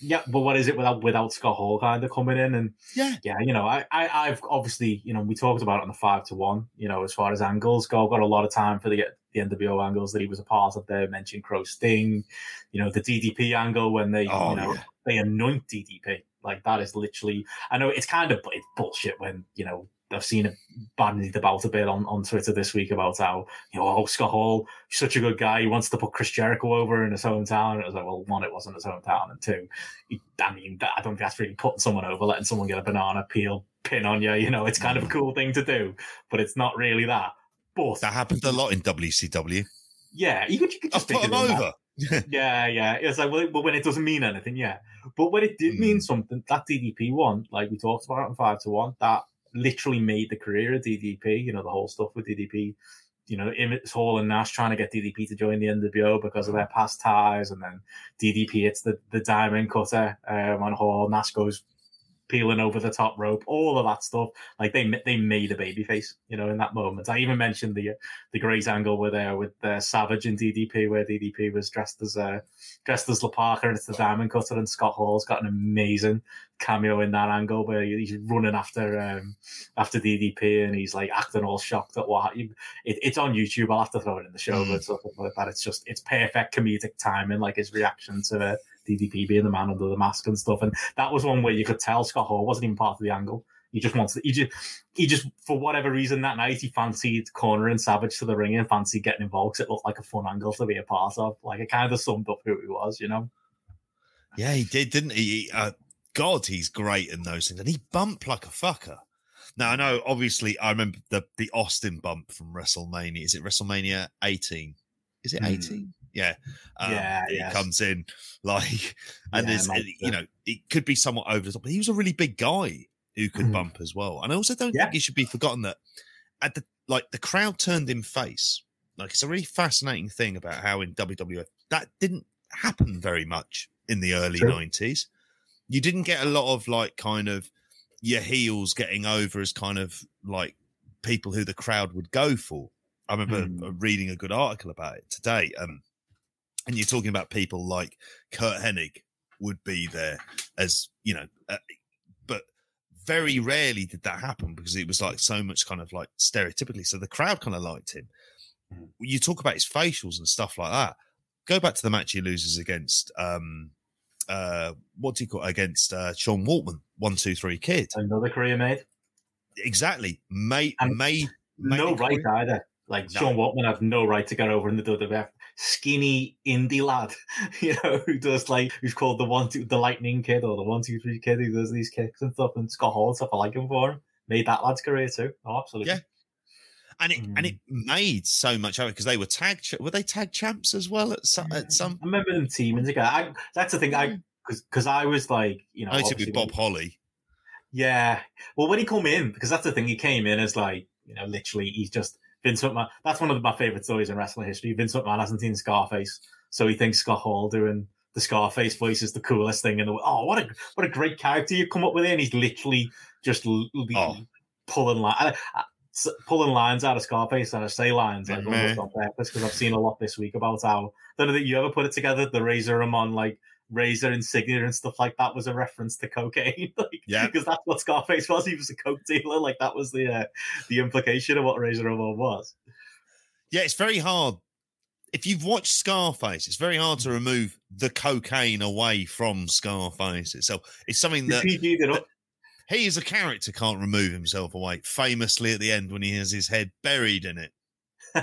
Yeah, but what is it without without Scott Hall kind of coming in and yeah, yeah, you know, I, I I've obviously you know we talked about it on the five to one, you know, as far as angles go, I've got a lot of time for the the NWO angles that he was a part of there. Mentioned Crow Sting, you know, the DDP angle when they, oh, you know, yeah. they anoint DDP. Like that is literally, I know it's kind of it's bullshit when, you know, I've seen it bandied about a bit on, on Twitter this week about how you know oh, Scott Hall, such a good guy, he wants to put Chris Jericho over in his hometown. And it was like, well, one, it wasn't his hometown, and two, he, I mean, I don't think that's really putting someone over, letting someone get a banana peel pin on you. You know, it's kind of a cool thing to do, but it's not really that. But that happens a lot in WCW. Yeah, you could, you could just I've put him over. yeah, yeah. It's like, well, when it doesn't mean anything, yeah. But when it did mean mm. something, that DDP one, like we talked about in five to one, that literally made the career of DDP. You know, the whole stuff with DDP. You know, Emmett Hall and Nash trying to get DDP to join the NWO because of their past ties, and then DDP hits the the diamond cutter um, on Hall. Nash goes peeling over the top rope, all of that stuff. Like they they made a babyface, you know, in that moment. I even mentioned the the great angle with there uh, with uh, Savage and DDP, where DDP was dressed as uh, dressed as La Parka, and it's the Diamond Cutter, and Scott Hall's got an amazing cameo in that angle where he's running after um, after DDP and he's like acting all shocked at what it, it's on YouTube. I'll have to throw it in the show, mm. but stuff like that. It's just it's perfect comedic timing, like his reaction to it DDP being the man under the mask and stuff. And that was one where you could tell Scott Hall wasn't even part of the angle. He just wants to, he just, he just, for whatever reason that night, he fancied cornering Savage to the ring and fancied getting involved. Because it looked like a fun angle to be a part of. Like it kind of summed up who he was, you know? Yeah, he did, didn't he? Uh, God, he's great in those things. And he bumped like a fucker. Now, I know, obviously, I remember the, the Austin bump from WrestleMania. Is it WrestleMania 18? Is it 18? Yeah. Um, yeah. He yes. comes in like, and yeah, there's, you know, it could be somewhat over the top, but he was a really big guy who could mm. bump as well. And I also don't yeah. think it should be forgotten that at the, like, the crowd turned him face. Like, it's a really fascinating thing about how in WWF that didn't happen very much in the early True. 90s. You didn't get a lot of like kind of your heels getting over as kind of like people who the crowd would go for. I remember mm. reading a good article about it today. Um, and you're talking about people like Curt Hennig would be there as you know, uh, but very rarely did that happen because it was like so much kind of like stereotypically. So the crowd kind of liked him. Mm. You talk about his facials and stuff like that. Go back to the match he loses against um uh what do you call it? against uh Sean Waltman, one two three kid. Another career made. Exactly. Made made, made no right either. Like no. Sean Waltman had no right to get over in the WWF skinny indie lad, you know, who does like who's called the one two the lightning kid or the one two three kid who does these kicks and stuff and Scott Hall stuff. I like him for him. Made that lad's career too. Oh, absolutely. Yeah. And it mm. and it made so much of it because they were tag were they tag champs as well at some at some. I remember them teaming together. I, that's the thing. I because because I was like you know I used to be Bob Holly. Yeah. Well, when he come in, because that's the thing, he came in as like you know literally he's just Vince McMahon. That's one of my favorite stories in wrestling history. Vince McMahon hasn't seen Scarface, so he thinks Scott Hall doing the Scarface voice is the coolest thing in the world. Oh, what a what a great character you come up with! And he's literally just oh. pulling line, pulling lines out of Scarface, and I say lines like almost on purpose because I've seen a lot this week about how. I don't know that you ever put it together. The Razor Ramon like razor insignia and stuff like that was a reference to cocaine. like, yeah, because that's what Scarface was. He was a coke dealer. Like that was the uh, the implication of what Razor Ramon was. Yeah, it's very hard. If you've watched Scarface, it's very hard to remove the cocaine away from Scarface itself. It's something that, that he as a character can't remove himself away. Famously at the end when he has his head buried in it,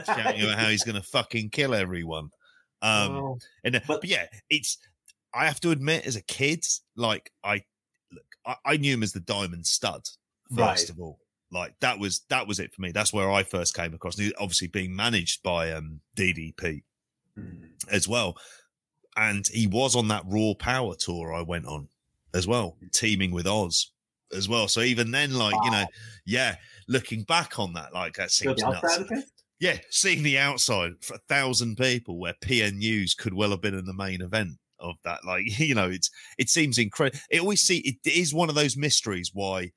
shouting about how he's going to fucking kill everyone. Um, oh, and but, but yeah, it's I have to admit, as a kid, like I look, I, I knew him as the Diamond Stud first right. of all. Like that was that was it for me. That's where I first came across. Obviously, being managed by um, DDP mm. as well, and he was on that Raw Power tour I went on as well, teaming with Oz as well. So even then, like wow. you know, yeah, looking back on that, like that seems nuts. Yeah, seeing the outside for a thousand people where PNUs could well have been in the main event of that. Like, you know, it's it seems incredible. It always see it is one of those mysteries why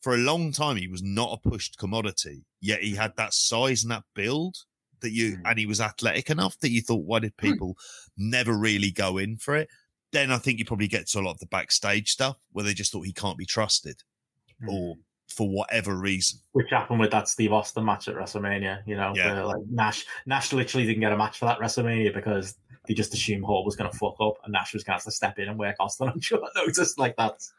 for a long time he was not a pushed commodity, yet he had that size and that build that you mm. and he was athletic enough that you thought, why did hmm. people mm. never really go in for it? Then I think you probably get to a lot of the backstage stuff where they just thought he can't be trusted mm. or for whatever reason. Which happened with that Steve Austin match at WrestleMania, you know, yeah. like Nash Nash literally didn't get a match for that WrestleMania because they just assumed Hall was going to fuck up and Nash was going to have to step in and work Austin on short notice. Like that's,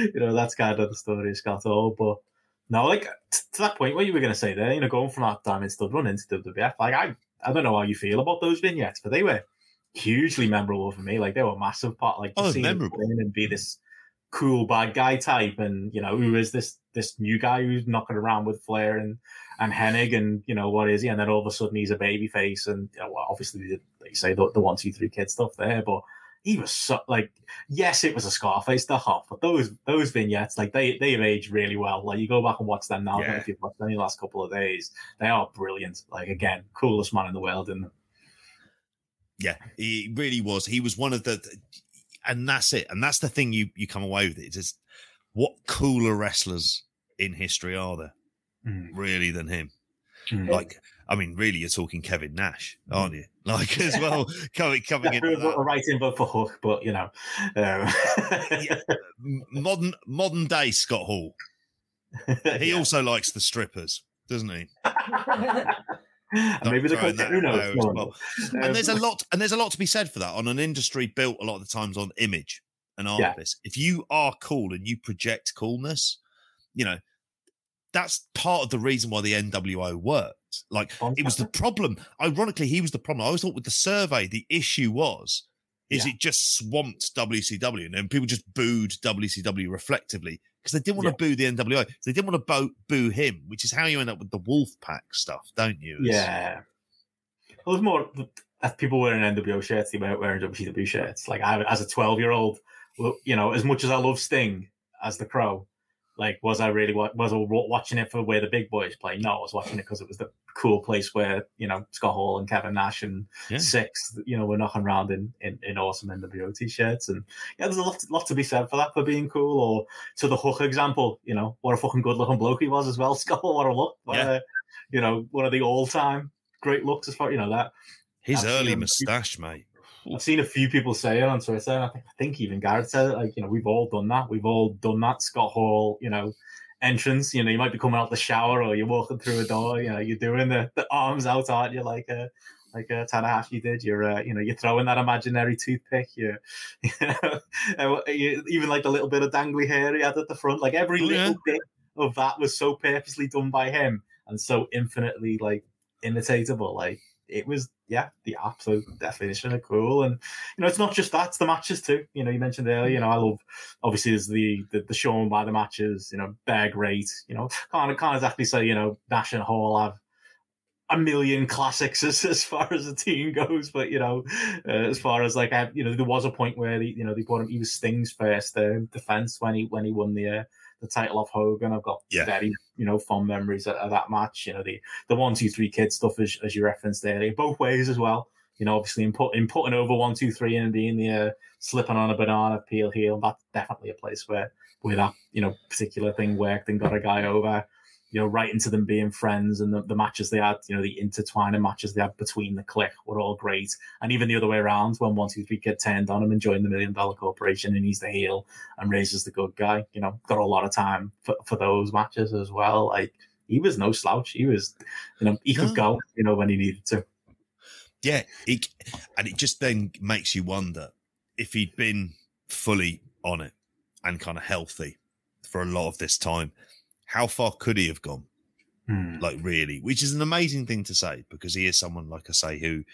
you know, that's kind of the story of Scott Hall. But No, like t- to that point, what you were going to say there, you know, going from that Diamond Stud run into WWF, like I, I don't know how you feel about those vignettes, but they were hugely memorable for me. Like they were a massive part, like Oh, seeing him memorable. and be this cool bad guy type, and you know, who is this this new guy who's knocking around with Flair and and Hennig, and you know, what is he? And then all of a sudden he's a baby face, and you know, well, obviously, they say, the, the one, two, three kid stuff there, but he was so like yes it was a scarface the hop but those those vignettes like they they have aged really well like you go back and watch them now Yeah. if you've watched them in the last couple of days they are brilliant like again coolest man in the world and Yeah, he really was. He was one of the, and that's it. And that's the thing you you come away with. It's just what cooler wrestlers in history are there really than him? Mm. Like, I mean, really, you're talking Kevin Nash, aren't you? Like as well, coming coming yeah, into we're, that. we're right in both for hook but you know um, M- modern modern day Scott Hall. He yeah. also likes the strippers, doesn't he? And maybe the Throwing that who knows as well. and there's a Um, lot and there's a lot to be said for that on an industry built a lot of the times on image and Yeah. artifice if you are cool and you project coolness you know that's part of the reason why the nwo worked like it was the problem ironically he was the problem i always thought with the survey the issue was is Yeah. it just swamped wcw and then people just booed wcw reflectively because they didn't want to boo the nwo they didn't want to boo, boo him which is how you end up with the wolf pack stuff don't you It's- Yeah. Well, it was more as people wearing NWO shirts, they weren't wearing WCW shirts. Like I, as a twelve-year-old, you know, as much as I love Sting as the Crow, like was I really wa- was I watching it for where the big boys play? No, I was watching it because it was the cool place where you know Scott Hall and Kevin Nash and Yeah. Six, you know, were knocking around in, in, in awesome NWO t-shirts, and yeah, there's a lot lot to be said for that for being cool. Or to the Hook example, you know, what a fucking good looking bloke he was as well. Scott, Hall, what a look, what Yeah. a, you know, one of the all-time great looks as far you know that his Absolutely. early moustache mate I've seen a few people say it on Twitter, and I think, I think even Garrett said it. Like, you know, we've all done that. We've all done that. Scott Hall, you know, entrance. You know, you might be coming out the shower or you're walking through a door. You know, you're doing the, the arms out, aren't you? Like a like uh, Tanahashi did. You're, uh, you know, you're throwing that imaginary toothpick. You, you know, uh, you, even like the little bit of dangly hair he had at the front. Like every Oh, yeah. little bit of that was so purposely done by him and so infinitely like imitatable. Like it was, yeah, the absolute definition of cool. And you know, it's not just that; it's the matches too. You know, you mentioned earlier. You know, I love obviously there's the the, the shown by the matches. You know, they're great. You know, can't can't exactly say you know Nash and Hall have a million classics as, as far as the team goes, but you know, uh, as far as like I, you know, there was a point where the, you know they brought him. He was Sting's first uh, defense when he when he won the uh, the title off Hogan. I've got Yeah. very you know fond memories of, of that match. You know, the the one two three kid stuff as as you referenced earlier, both ways as well. You know, obviously in, put, in putting over one two three and being the uh, slipping on a banana peel heel. That's definitely a place where where that you know particular thing worked and got a guy over you know, right into them being friends and the, the matches they had, you know, the intertwining matches they had between the clique were all great. And even the other way around, when one, two, three kid turned on him and joined the Million Dollar Corporation and he's the heel and Razor's the good guy, you know, got a lot of time for, for those matches as well. Like, he was no slouch. He was, you know, he could No. go, you know, when he needed to. Yeah, it, and it just then makes you wonder if he'd been fully on it and kind of healthy for a lot of this time, how far could he have gone? Hmm. Like really, which is an amazing thing to say because he is someone like I say who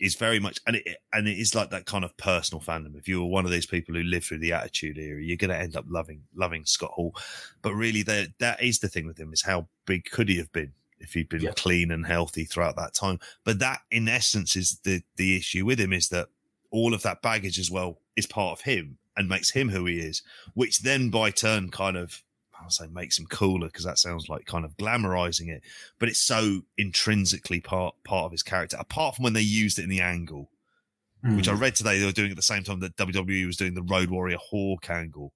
is very much and it and it is like that kind of personal fandom. If you were one of these people who lived through the Attitude Era, you're going to end up loving loving Scott Hall. But really, there that is the thing with him is how big could he have been if he'd been Yeah. clean and healthy throughout that time. But that, in essence, is the the issue with him is that all of that baggage as well is part of him and makes him who he is, which then by turn kind of I'll say makes him cooler because that sounds like kind of glamorizing it, but it's so intrinsically part part of his character. Apart from when they used it in the angle, which I read today they were doing at the same time that WWE was doing the Road Warrior Hawk angle.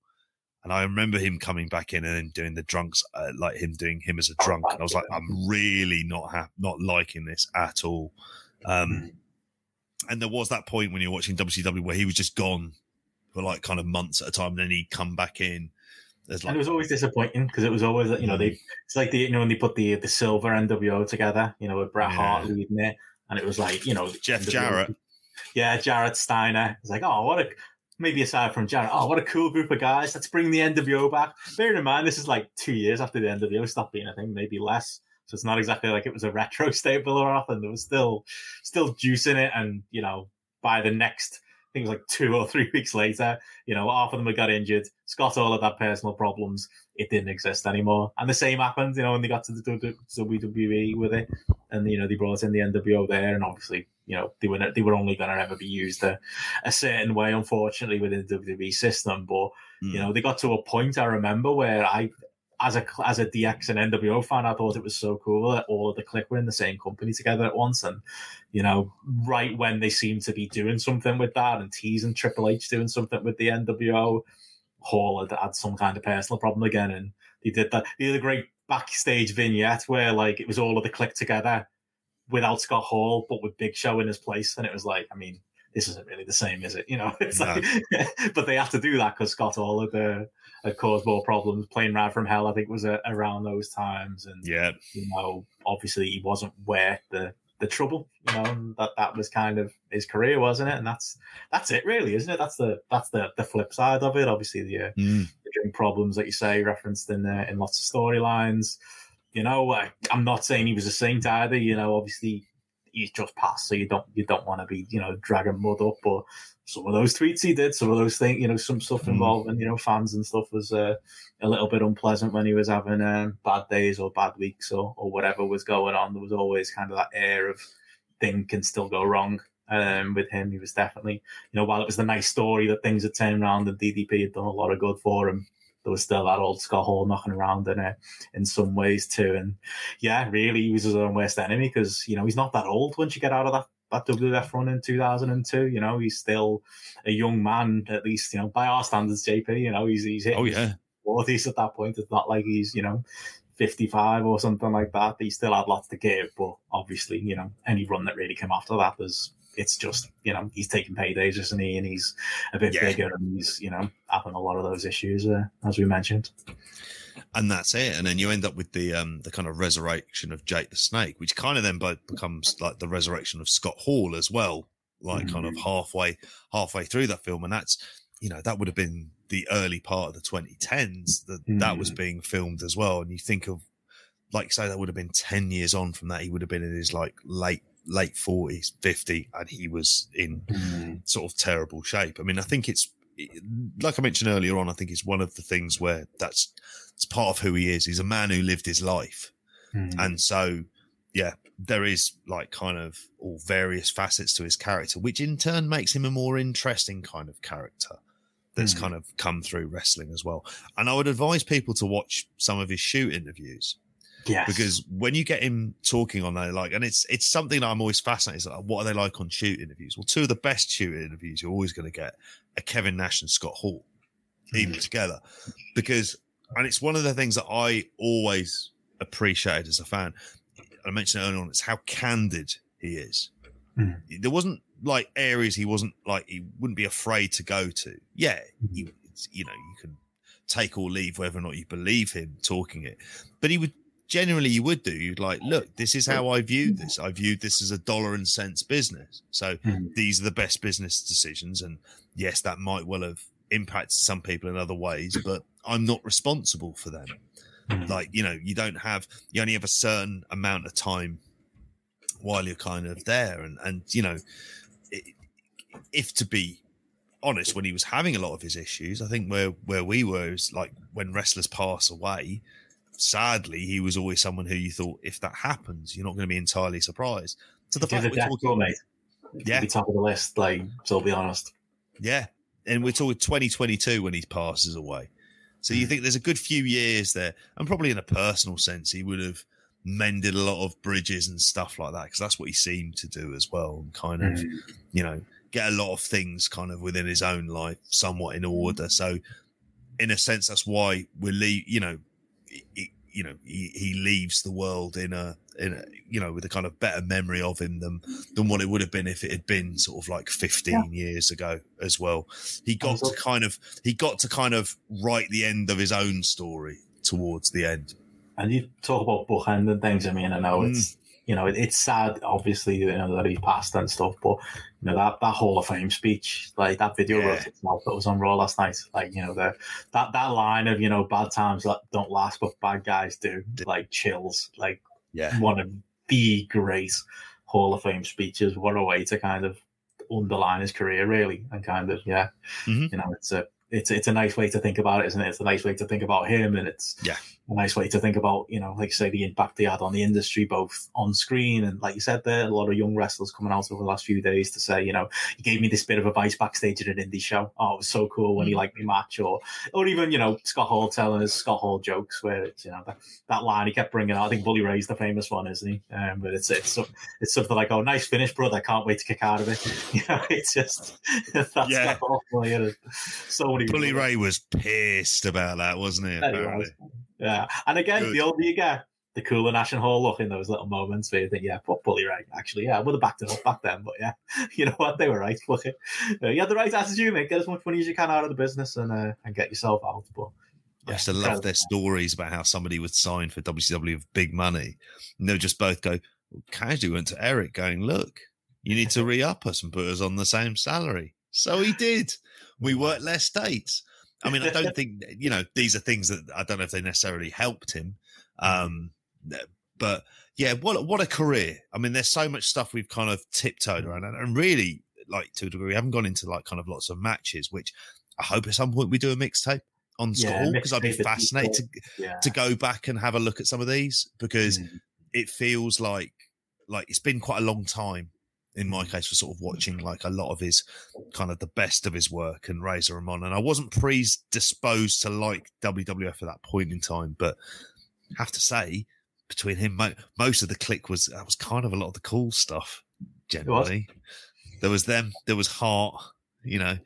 And I remember him coming back in and then doing the drunks, uh, like him doing him as a drunk. And I was like, I'm really not ha- not liking this at all. Um, and there was that point when you're watching WCW where he was just gone for like kind of months at a time, and then he'd come back in. There's and it was always disappointing because it was always you know they mm. it's like the you know when they put the the silver NWO together you know with Bret Hart leading it and it was like you know Jeff NWO Jarrett. yeah Jarrett Steiner it's like oh what a maybe aside from Jarrett, oh, what a cool group of guys. Let's bring the NWO back. Bearing in mind, this is like two years after the NWO stopped being a thing, maybe less. So it's not exactly like it was a retro staple or nothing. There was still, still juice in it. And, you know, by the next, I think it was like two or three weeks later, you know, half of them had got injured. Scott Hall had had personal problems. It didn't exist anymore. And the same happened, you know, when they got to the WWE with it. And, you know, they brought in the NWO there. And obviously, you know they were they were only going to ever be used a, a certain way, unfortunately, within the WWE system. But mm. you know they got to a point I remember where I, as a as a DX and NWO fan, I thought it was so cool that all of the Kliq were in the same company together at once, and you know right when they seemed to be doing something with that and teasing Triple H doing something with the NWO, Hall had had some kind of personal problem again, and they did that. They did a great backstage vignette where like it was all of the Kliq together without Scott Hall, but with Big Show in his place. And it was like, I mean, this isn't really the same, is it? You know, it's no. like, but they have to do that because Scott Hall had, uh, had caused more problems. Plane Ride from Hell, I think, was uh, around those times, and yeah, you know, obviously he wasn't where the the trouble, you know, that that was kind of his career, wasn't it? And that's that's it, really, isn't it? That's the that's the the flip side of it. Obviously, the, uh, mm. the drink problems that you say referenced in uh, in lots of storylines. You know, I, am not saying he was a saint either. You know, obviously he's just passed, so you don't you don't want to be you know dragging mud up. But some of those tweets he did, some of those things, you know, some stuff mm. involving you know fans and stuff was uh, a little bit unpleasant when he was having um, bad days or bad weeks or or whatever was going on. There was always kind of that air of thing can still go wrong um, with him. He was definitely, you know, while it was the nice story that things had turned around and DDP had done a lot of good for him, there was still that old Scott Hall knocking around in it in some ways too. And yeah, really, he was his own worst enemy because you know he's not that old once you get out of that that WWF run in 2002. You know, he's still a young man, at least, you know, by our standards, JP. You know, he's he's oh yeah, forties at that point. It's not like he's you know 55 or something like that. He still had lots to give, but obviously, you know, any run that really came after that was it's just you know he's taking paydays, isn't he? And he's a bit yeah. bigger, and he's you know having a lot of those issues uh, as we mentioned. And that's it. And then you end up with the um the kind of resurrection of Jake the Snake, which kind of then becomes like the resurrection of Scott Hall as well, like mm-hmm. kind of mm-hmm. halfway halfway through that film, and that's you know that would have been the early part of the 2010s that mm-hmm. that was mm. being filmed as well. And you think of like say that would have been 10 years on from that he would have been in his like late late 40s, 50, and he was in mm. sort of terrible shape. I mean, I think it's like I mentioned earlier on, I think it's one of the things where that's it's part of who he is. He's a man who lived his life. Mm. And so, yeah, there is like kind of all various facets to his character, which in turn makes him a more interesting kind of character that's mm. kind of come through wrestling as well. And I would advise people to watch some of his shoot interviews Yes. Because when you get him talking on there, like, and it's it's something I'm always fascinated. Like, what are they like on shoot interviews? Well, two of the best shoot interviews you're always going to get are Kevin Nash and Scott Hall, mm. even together, because and it's one of the things that I always appreciated as a fan. I mentioned earlier on, it's how candid he is. Mm. There wasn't like areas he wasn't like he wouldn't be afraid to go to. Yeah, he, hmm. you know, you can take or leave whether or not you believe him talking it, but he would generally you would do. You'd like, look, this is how I viewed this. I viewed this as a dollar and cents business. So mm. these are the best business decisions. And yes, that might well have impacted some people in other ways, but I'm not responsible for them. Mm. Like, you know, you don't have, you only have a certain amount of time while you're kind of there. And, and, you know, it, if to be honest, when he was having a lot of his issues, I think where, where we were is like when wrestlers pass away, sadly, he was always someone who you thought if that happens, you're not going to be entirely surprised. To the fact that we're talking, mate. Yeah, be top of the list. Like, so I'll be honest. Yeah, and we're talking 2022 when he passes away. So you hmm. think there's a good few years there, and probably in a personal sense, he would have mended a lot of bridges and stuff like that because that's what he seemed to do as well, and kind of, mm. you know, get a lot of things kind of within his own life somewhat in order. So, in a sense, that's why we're, le- you know, he, you know, he, he leaves the world in a, in a, you know, with a kind of better memory of him than, than what it would have been if it had been sort of like 15 yeah. years ago as well. He got to kind of, he got to kind of write the end of his own story towards the end. And you talk about bookend and things. I mean, I know mm. it's, you know, it, it's sad, obviously, you know, that he passed and stuff, but you know that that Hall of Fame speech, like that video Yeah. itself that was on Raw last night, like you know, the that that line of you know, bad times don't last, but bad guys do, like chills, like Yeah. one of the great Hall of Fame speeches. What a way to kind of underline his career, really, and kind of yeah, Mhm. you know, it's a it's it's a nice way to think about it, isn't it? It's a nice way to think about him, and it's Yeah. A nice way to think about you know, like you say, the impact they had on the industry, both on screen and like you said, there a lot of young wrestlers coming out over the last few days to say, you know, he gave me this bit of advice backstage at an indie show. Oh, it was so cool when he Mm. liked me match, or or even you know Scott Hall telling us Scott Hall jokes where it's you know that, that line he kept bringing out. I think Bully Ray's the famous one, isn't he? Um, but it's it's it's something like, oh, nice finish, brother. I Can't wait to kick out of it. You know, it's just that's Yeah. For you. So many Bully Ray was pissed about that, wasn't he? Apparently. was. Yeah, and again, Good. the older you get, the cooler and Hall look in those little moments where you think, yeah, Bully Ray. Actually, yeah, I would have backed him up back then, but yeah, you know what? They were right. Look, it. Uh, you had the right attitude, mate. Get as much money as you can out of the business and uh, and get yourself out. But I used to love their stories about how somebody would sign for WCW with big money. And they would just both go, well, casually went to Eric going, look, you need to re up us and put us on the same salary. So he did. We worked less dates. I mean, I don't think, you know, these are things that I don't know if they necessarily helped him. Um, but yeah, what, what a career. I mean, there's so much stuff we've kind of tiptoed around and, and really, like to a degree, we haven't gone into like kind of lots of matches, which I hope at some point we do a mixtape on Yeah, Hall because I'd be fascinated to, yeah, to go back and have a look at some of these because Mm. it feels like like it's been quite a long time in my case was sort of watching like a lot of his kind of the best of his work and Razor Ramon. And I wasn't predisposed to like WWF at that point in time but have to say between him mo- most of the Kliq was that was kind of a lot of the cool stuff generally. There was them there was Hart you know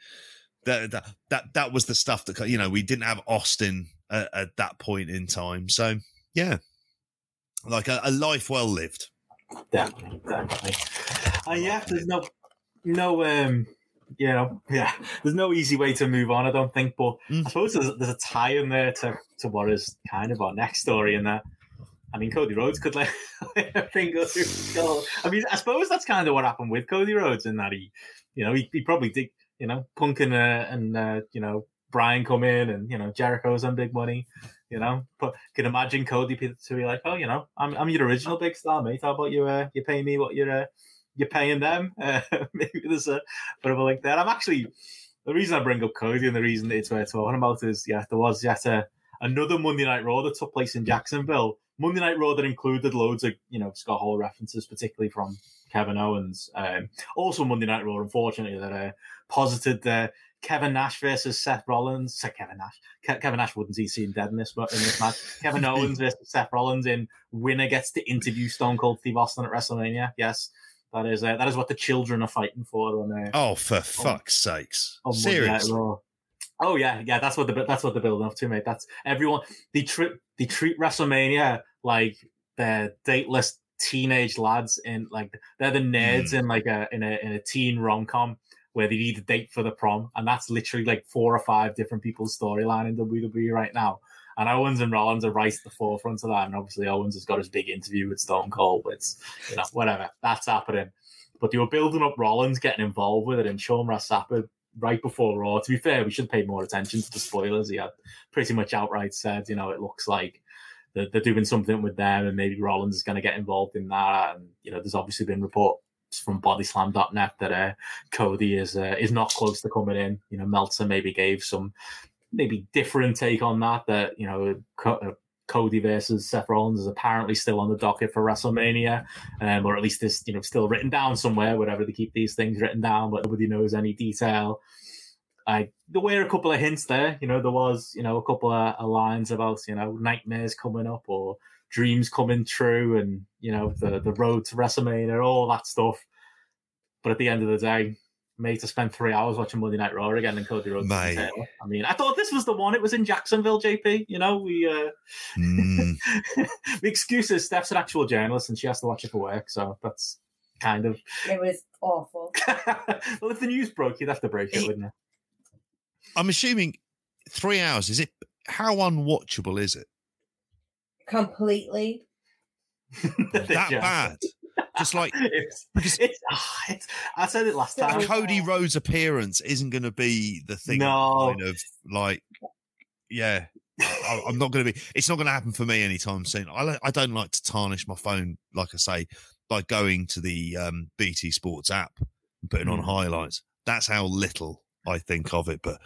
that that that, that was the stuff that you know we didn't have Austin at, at that point in time. So yeah. Like a, a life well lived. Definitely, definitely. And yeah, there's no, no, um, you know, yeah, there's no easy way to move on. I don't think, but Mm. I suppose there's, there's a tie in there to to what is kind of our next story in that. I mean, Cody Rhodes could let a thing go through. I mean, I suppose that's kind of what happened with Cody Rhodes in that he, you know, he, he probably did, you know, Punk and, uh, and uh, you know, Bryan come in and, you know, Jericho's on big money, you know, but can imagine Cody to be like, oh, you know, I'm, I'm your original big star, mate. How about you, uh, you pay me what you're, uh, you're paying them? Uh, maybe there's a bit of a link there. I'm actually, the reason I bring up Cody and the reason it's worth talking about is, yeah, there was yet a, another Monday Night Raw that took place in Jacksonville. Monday Night Raw that included loads of, you know, Scott Hall references, particularly from Kevin Owens. Um, also Monday Night Raw, unfortunately, that uh, posited uh, Kevin Nash versus Seth Rollins. Say Kevin Nash. Ke- Kevin Nash wouldn't see seen dead in this in this match. Kevin Owens versus Seth Rollins in winner gets to interview Stone Cold Steve Austin at WrestleMania. Yes, that is uh, that is what the children are fighting for on uh, oh for fuck's sakes on seriously Oh yeah, yeah. That's what the that's what they're building up to, mate. That's everyone. They treat they treat WrestleMania like they're dateless teenage lads in like they're the nerds in like a in a in a teen rom com where they need a date for the prom, and that's literally like four or five different people's storyline in WWE right now. And Owens and Rollins are right at the forefront of that, and obviously Owens has got his big interview with Stone Cold. It's you know whatever that's happening, but they were building up Rollins getting involved with it, and Sean Ross Sapp right before Raw. To be fair, we should pay more attention to the spoilers. He had pretty much outright said, you know, it looks like they're, they're doing something with them, and maybe Rollins is going to get involved in that. And you know, there's obviously been reports from BodySlam.net that uh, Cody is uh, is not close to coming in. You know, Meltzer maybe gave some maybe different take on that. That you know, uh, Cody versus Seth Rollins is apparently still on the docket for WrestleMania, um, or at least it's you know still written down somewhere, Whatever they keep these things written down, but nobody knows any detail. I there were a couple of hints there. You know, there was you know a couple of, of lines about you know nightmares coming up or dreams coming true, and you know the the road to WrestleMania, all that stuff. But at the end of the day, made to spend three hours watching Monday Night Raw again and Cody Rhodes. Mate. I mean, I thought this was the one. It was in Jacksonville, JP. You know, we uh, Mm. the excuse is Steph's an actual journalist and she has to watch it for work, so that's kind of. It was awful. well, if the news broke, you'd have to break it, wouldn't you? i'm assuming three hours is it how unwatchable is it Completely. that bad. Just like It's, because it's, ah, it's, I said it last time. Cody Rhodes' appearance isn't going to be the thing. No. Kind of like, yeah, I, I'm not going to be. It's not going to happen for me anytime soon. I I don't like to tarnish my phone, like I say, by going to the um, BT Sports app and putting on Mm. highlights. That's how little I think of it. But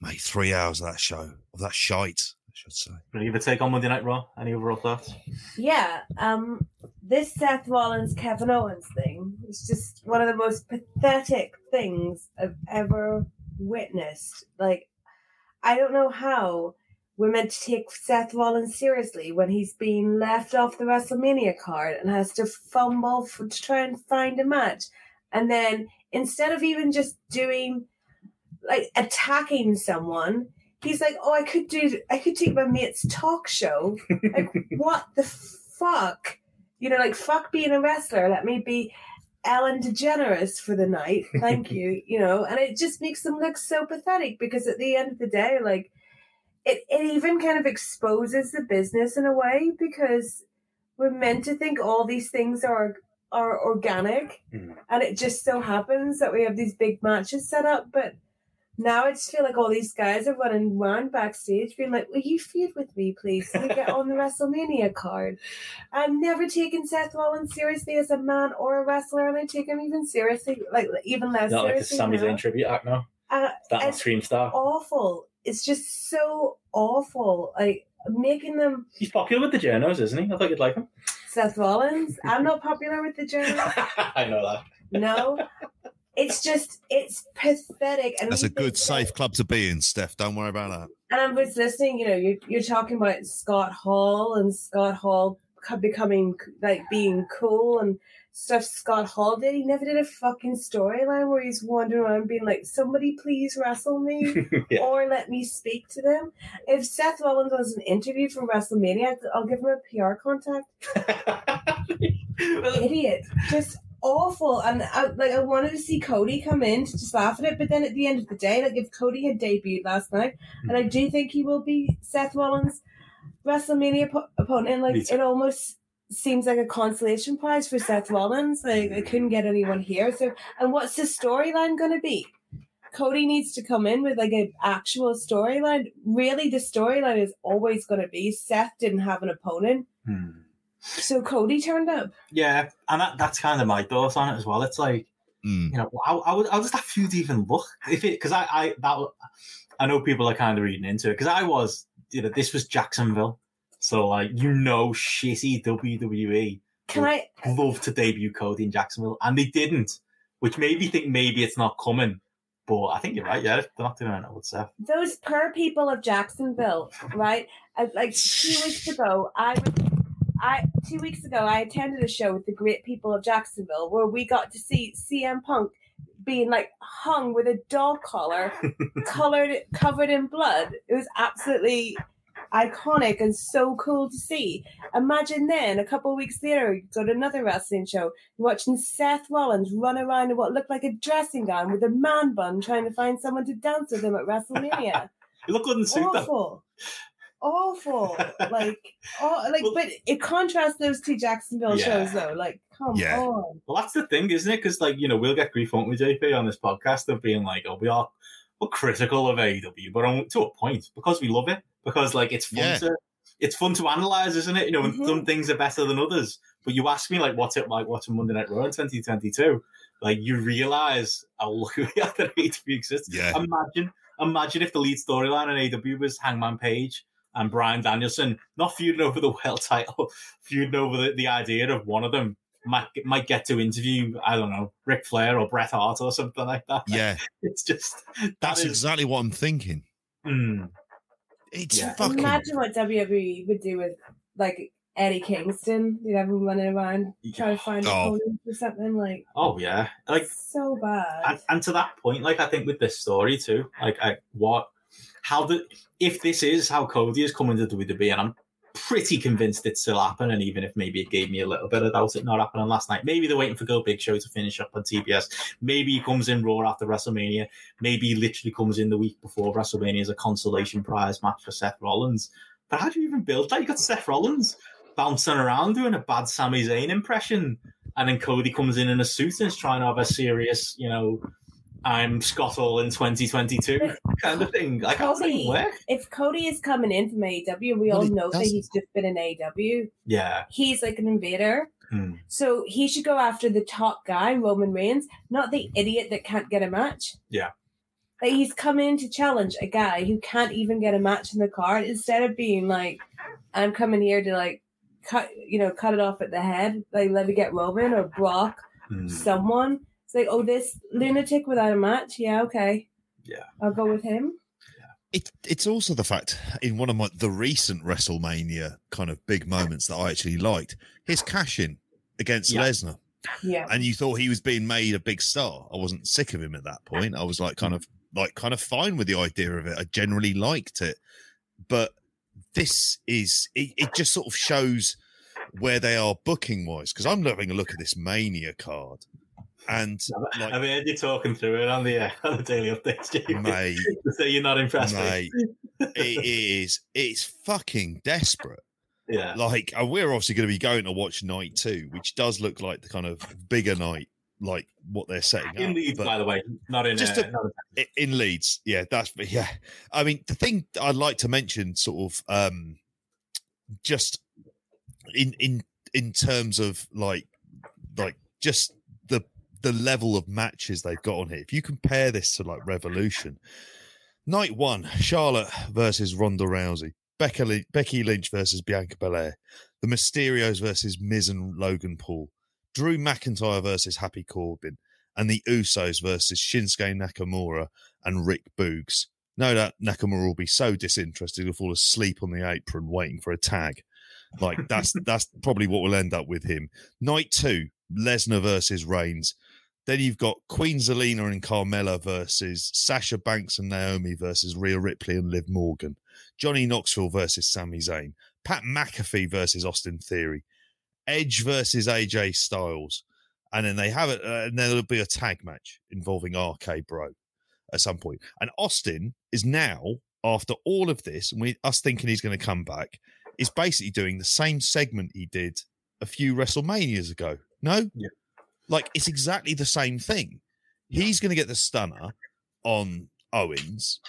mate, three hours of that show of that shite, should say. Will you ever take on Monday Night Raw? Any overall thoughts? Yeah, um, this Seth Rollins Kevin Owens thing is just one of the most pathetic things I've ever witnessed. Like, I don't know how we're meant to take Seth Rollins seriously when he's being left off the WrestleMania card and has to fumble for, to try and find a match. And then instead of even just doing, like, attacking someone, he's like, oh, I could do, I could take my mate's talk show. Like what the fuck? You know like fuck being a wrestler. Let me be ellen degeneres for the night. Thank you you know? And it just makes them look so pathetic because at the end of the day like it, it even kind of exposes the business in a way because we're meant to think all these things are are organic Mhm. and it just so happens that we have these big matches set up but now I just feel like all these guys are running around backstage being like, Will you feud with me, please? So I get on the WrestleMania card. I'm never taking Seth Rollins seriously as a man or a wrestler, and I take him even seriously, like even less Not like the seriously. Sami. Zayn tribute act now. Uh, That Extreme Star. awful. It's just so awful. Like making them He's popular with the journos, isn't he? I thought you'd like him. Seth Rollins. I'm not popular with the journal. I know that. No. It's just it's pathetic. And That's a good, safe club to be in, Steph. Don't worry about that. And I was listening, you know, you're, you're talking about Scott Hall and Scott Hall becoming like being cool and stuff Scott Hall did. He never did a fucking storyline where he's wandering around being like, somebody please wrestle me yeah. or let me speak to them. If Seth Rollins was an interview for WrestleMania, I'll give him a PR contact. Idiot. Just awful. And I, like, I wanted to see Cody come in to just laugh at it, but then at the end of the day, like, if Cody had debuted last night, and I do think he will be Seth Rollins' WrestleMania po- opponent, like, it almost seems like a consolation prize for Seth Rollins. Like, I couldn't get anyone here. So, and what's the storyline going to be? Cody needs to come in with like an actual storyline. Really, the storyline is always going to be Seth didn't have an opponent, hmm. So Cody turned up. Yeah, and that, that's kind of my thoughts on it as well. It's like, Mm. you know, how, how, how does that feud even look? If it, because I, I, that, I know people are kind of reading into it because I was, you know, this was Jacksonville, so like, you know, shitty WWE Can I? love to debut Cody in Jacksonville, and they didn't, which made me think maybe it's not coming. But I think you're right. Yeah, they're not doing it with Seth. those per people of Jacksonville, right? I, like two weeks ago, I was, I two weeks ago I attended a show with the great people of Jacksonville where we got to see CM Punk being like hung with a dog collar, colored covered in blood. It was absolutely iconic and so cool to see. Imagine then a couple of weeks later, you go to another wrestling show, watching Seth Rollins run around in what looked like a dressing gown with a man bun, trying to find someone to dance with him at WrestleMania. You look good in suit though. Awful, awful. Like, oh, like, Well- but it contrasts those two Jacksonville Yeah. shows though. Like, come Yeah. on. Well, that's the thing, isn't it? Because like you know, we'll get grief, won't we, JP, on this podcast of being like, oh, we are we're critical of AEW, but on, to a point because we love it because like it's fun Yeah. to it's fun to analyze, isn't it? You know, and Mhm. some things are better than others. But you ask me like, what's it like watching Monday Night Raw in 2022? Like you realize how lucky we are that AEW exists. Yeah. Imagine, imagine if the lead storyline in AEW was Hangman Page and Bryan Danielson not feuding over the world title, feuding over the, the idea of one of them might might get to interview I don't know Ric Flair or Bret Hart or something like that. Yeah, it's just that's that is- exactly what I'm thinking. mm, It's Yeah. fucking. Imagine what WWE would do with like Eddie Kingston. You'd have him running around trying to find Oh. opponents or something like. oh yeah, like so bad. and, and to that point, like I think with this story too, like I, what, how did if this is how Cody is coming to the WWE, and I'm pretty convinced it's still happening, even if maybe it gave me a little bit of doubt it not happening last night. Maybe they're waiting for Go Big Show to finish up on TBS. Maybe he comes in Raw after WrestleMania. Maybe he literally comes in the week before WrestleMania as a consolation prize match for Seth Rollins. But how do you even build that? You got Seth Rollins bouncing around doing a bad Sami Zayn impression, and then Cody comes in in a suit and is trying to have a serious, you know, I'm Scott Hall in 2022 kind of thing. Like, how does that Cody, work? if Cody is coming in from AEW, we Well, all know that doesn't. he's just been in AEW. Yeah. He's like an invader. Hmm. So he should go after the top guy, Roman Reigns, not the idiot that can't get a match. Yeah. Like he's come in to challenge a guy who can't even get a match in the card instead of being like, I'm coming here to like cut you know, cut it off at the head, like let me get Roman or Brock, Hmm. someone. It's like, oh this lunatic without a match, yeah, okay. Yeah. I'll go with him. It, it's also the fact in one of my the recent WrestleMania kind of big moments that I actually liked his cash in against Yeah. Lesnar, Yeah. and you thought he was being made a big star. I wasn't sick of him at that point. I was like kind of like kind of fine with the idea of it. I generally liked it, but this is it, it just sort of shows where they are booking wise because I'm having a look at this Mania card, and like I've heard you talking through it on the uh, on the daily updates, Jamie. mate. so you're not impressed, mate. It is. It's fucking desperate. Yeah. Like, and we're obviously going to be going to watch night two, which does look like the kind of bigger night, like what they're setting In up. Leeds, by the way, not in. Just uh, to- not in- in Leeds, yeah, that's yeah. I mean, the thing I'd like to mention, sort of, um, just in in in terms of like like just the level of matches they've got on here. If you compare this to like Revolution, night one, Charlotte versus Ronda Rousey, Becky Lynch versus Bianca Belair, the Mysterios versus Miz and Logan Paul, Drew McIntyre versus Happy Corbin, and the Usos versus Shinsuke Nakamura and Rick Boogs. No doubt Nakamura will be so disinterested he'll fall asleep on the apron waiting for a tag. Like that's that's probably what we'll end up with him. Night two, Lesnar versus Reigns. Then you've got Queen Zelina and Carmella versus Sasha Banks and Naomi versus Rhea Ripley and Liv Morgan. Johnny Knoxville versus Sami Zayn. Pat McAfee versus Austin Theory. Edge versus AJ Styles. And then they have it, uh, and then there'll be a tag match involving RK Bro at some point. And Austin is now, after all of this, and we us thinking he's going to come back, is basically doing the same segment he did a few WrestleManias ago. No, Yeah. Like it's exactly the same thing. He's going to get the stunner on Owens.